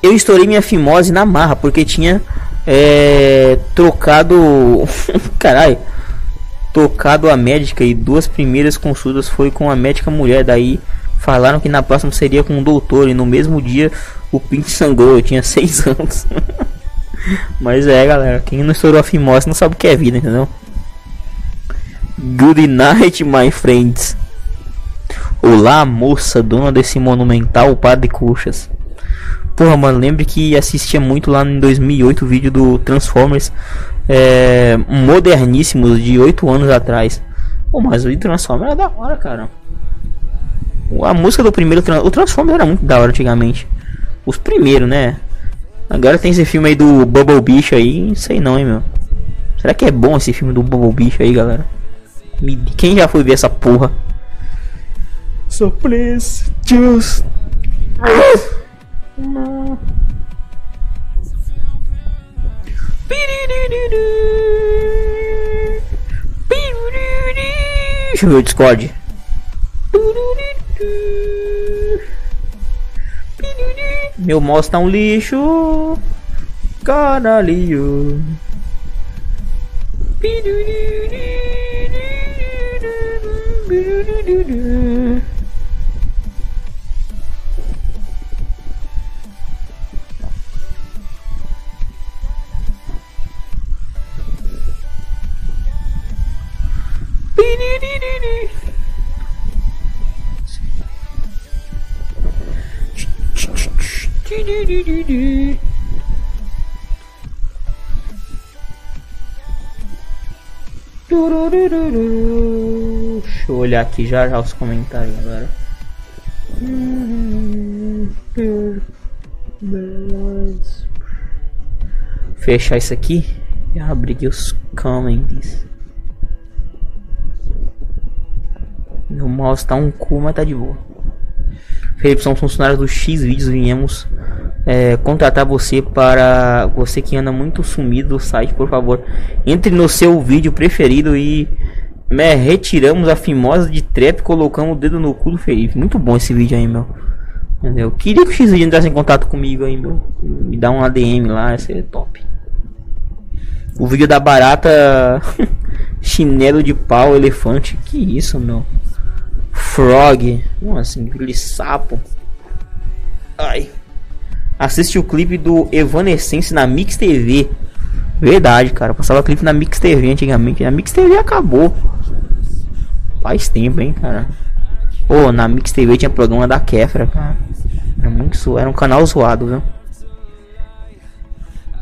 Eu estourei minha fimose na marra porque tinha é, trocado. Caralho. Tocado a médica e duas primeiras consultas foi com a médica mulher. Daí falaram que na próxima seria com o doutor. E no mesmo dia o pinto sangrou. Eu tinha seis anos. Mas é, galera. Quem não estourou a fimose não sabe o que é vida, entendeu? Good night, my friends. Olá, moça, dona desse monumental par de coxas. Porra, mano, lembre que assistia muito lá em 2008 o vídeo do Transformers é, moderníssimos de 8 anos atrás. Pô, mas o Transformers era da hora, cara. A música do primeiro o Transformers era muito da hora antigamente. Os primeiros, né? Agora tem esse filme aí do Bubble Bicho aí, não sei não, hein, meu. Será que é bom esse filme do Bubble Bicho aí, galera? Me- Quem já foi ver essa porra? So please, just Deixa eu ver o Discord. Meu mouse tá um lixo. Caralho. Deixa eu olhar aqui já já os comentários agora. Fechar isso aqui e abrir os comments. Meu mouse tá um cu, mas tá de boa. Felipe, somos funcionários do X Vídeos. Viemos é, contratar você para você que anda muito sumido do site, por favor, entre no seu vídeo preferido e né, retiramos a fimosa de trap colocamos o dedo no cu do Felipe. Muito bom esse vídeo aí, meu. Entendeu? Queria que o X Vídeo entrasse em contato comigo aí, meu. Me dá um ADM lá, ia ser top. O vídeo da barata chinelo de pau, elefante. Que isso, meu? Frog. Como assim? Aquele sapo. Ai. Assiste o clipe do Evanescence na Mix TV. Verdade, cara. Passava clipe na Mix TV antigamente. A Mix TV acabou. Faz tempo, hein, cara. Pô, na Mix TV tinha programa da Kefra, cara. Era muito zoado. Era um canal zoado, viu?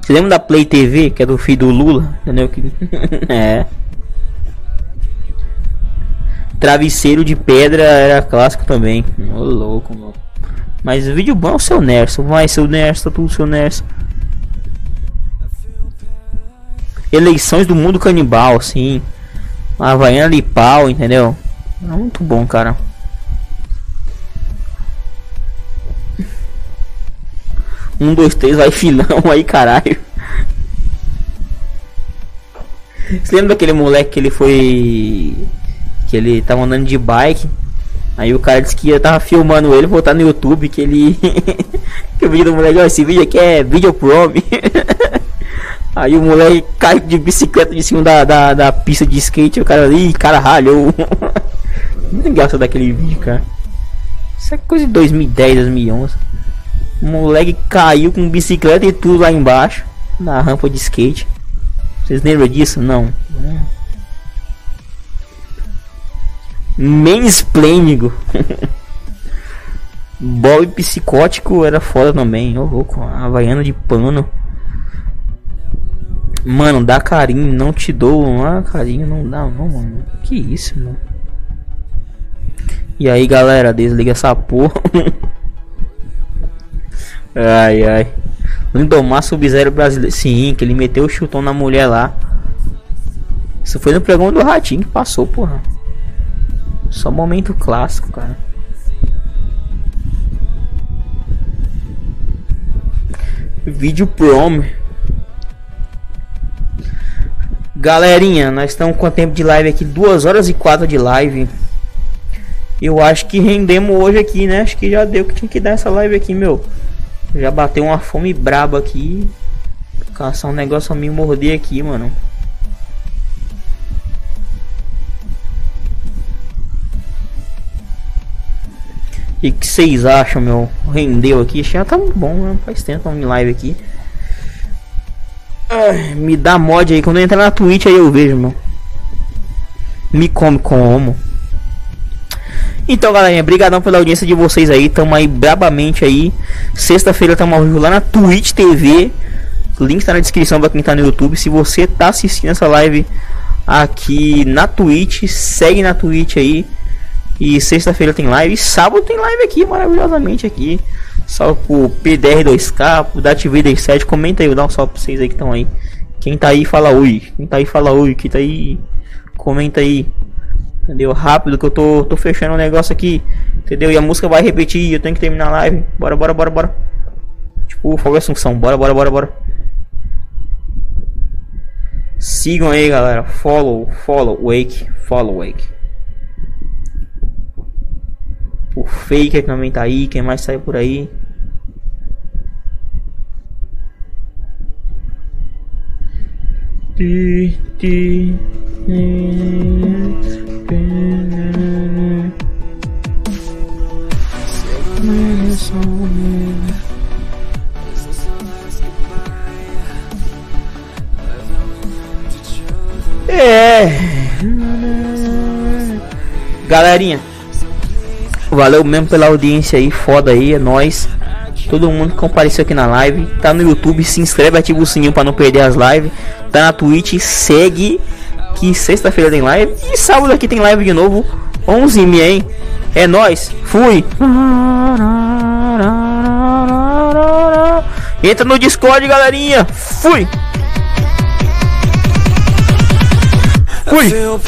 Você lembra da Play TV, que é do filho do Lula? Entendeu? Que... é. Travesseiro de pedra era clássico também. Ô louco, mano. Mas o vídeo bom é o seu Nerso. Vai, seu Nerso, tá tudo seu Nerso. Eleições do mundo canibal, assim. Havaiana Lipau, entendeu? É muito bom, cara. Um, dois, três, vai filão aí, caralho. Você lembra daquele moleque que ele foi. Que ele tava andando de bike? Aí o cara disse que ia tava filmando ele, botar no YouTube que ele. que o vídeo do moleque, ó, esse vídeo aqui é vídeo prom. Aí o moleque cai de bicicleta de cima da, da, da pista de skate, o cara ali, cara ralhou. Muito daquele vídeo, cara. Isso é coisa de 2010, 2011. O moleque caiu com bicicleta e tudo lá embaixo, na rampa de skate. Vocês lembram disso? Não. Mansplaining. Bob psicótico era foda também. Ô louco, Havaiana de pano. Mano, dá carinho, não te dou. Ah, carinho não dá, não, mano. Que isso, mano. E aí, galera, desliga essa porra. ai, ai. Lindomar Sub-Zero brasileiro. Sim, que ele meteu o chutão na mulher lá. Isso foi no programa do Ratinho que passou, porra. Só momento clássico, cara. Vídeo prom. Galerinha, nós estamos com tempo de live aqui, 2 horas e 4 de live. Eu acho que rendemos hoje aqui, né? Acho que já deu que tinha que dar essa live aqui, meu. Já bateu uma fome braba aqui. Caçar um negócio a me morder aqui, mano. E que vocês acham, meu? Rendeu aqui? Já tá bom, né? Faz tempo em live aqui. Ai, me dá mod aí. Quando eu entrar na Twitch aí eu vejo, meu. Me come como. Então, galerinha, brigadão pela audiência de vocês aí. Tamo aí brabamente aí. Sexta-feira tamo ao vivo lá na Twitch TV. Link tá na descrição pra quem tá no YouTube. Se você tá assistindo essa live aqui na Twitch, segue na Twitch aí. E sexta-feira tem live. E sábado tem live aqui, maravilhosamente aqui. Salve pro PDR2K, pro DATV27. Comenta aí, dá um salve pra vocês aí que estão aí. Quem tá aí, fala oi. Quem tá aí, fala oi. Quem tá aí, comenta aí. Entendeu? Rápido que eu tô, tô fechando o negócio aqui. Entendeu? E a música vai repetir. Eu tenho que terminar a live. Bora, bora, bora, bora. Tipo, Fogo Assunção. Bora, bora, bora, bora. Sigam aí, galera. Follow, follow, wake, follow, wake. O Faker também tá aí. Quem mais saiu por aí? É. Galerinha, valeu mesmo pela audiência aí, foda aí, é nóis. Todo mundo que compareceu aqui na live, tá no YouTube, se inscreve, ativa o sininho para não perder as lives. Tá na Twitch, segue que sexta-feira tem live e sábado aqui tem live de novo, 11h, hein? É nóis, fui. Entra no Discord, galerinha. Fui. Fui. Feel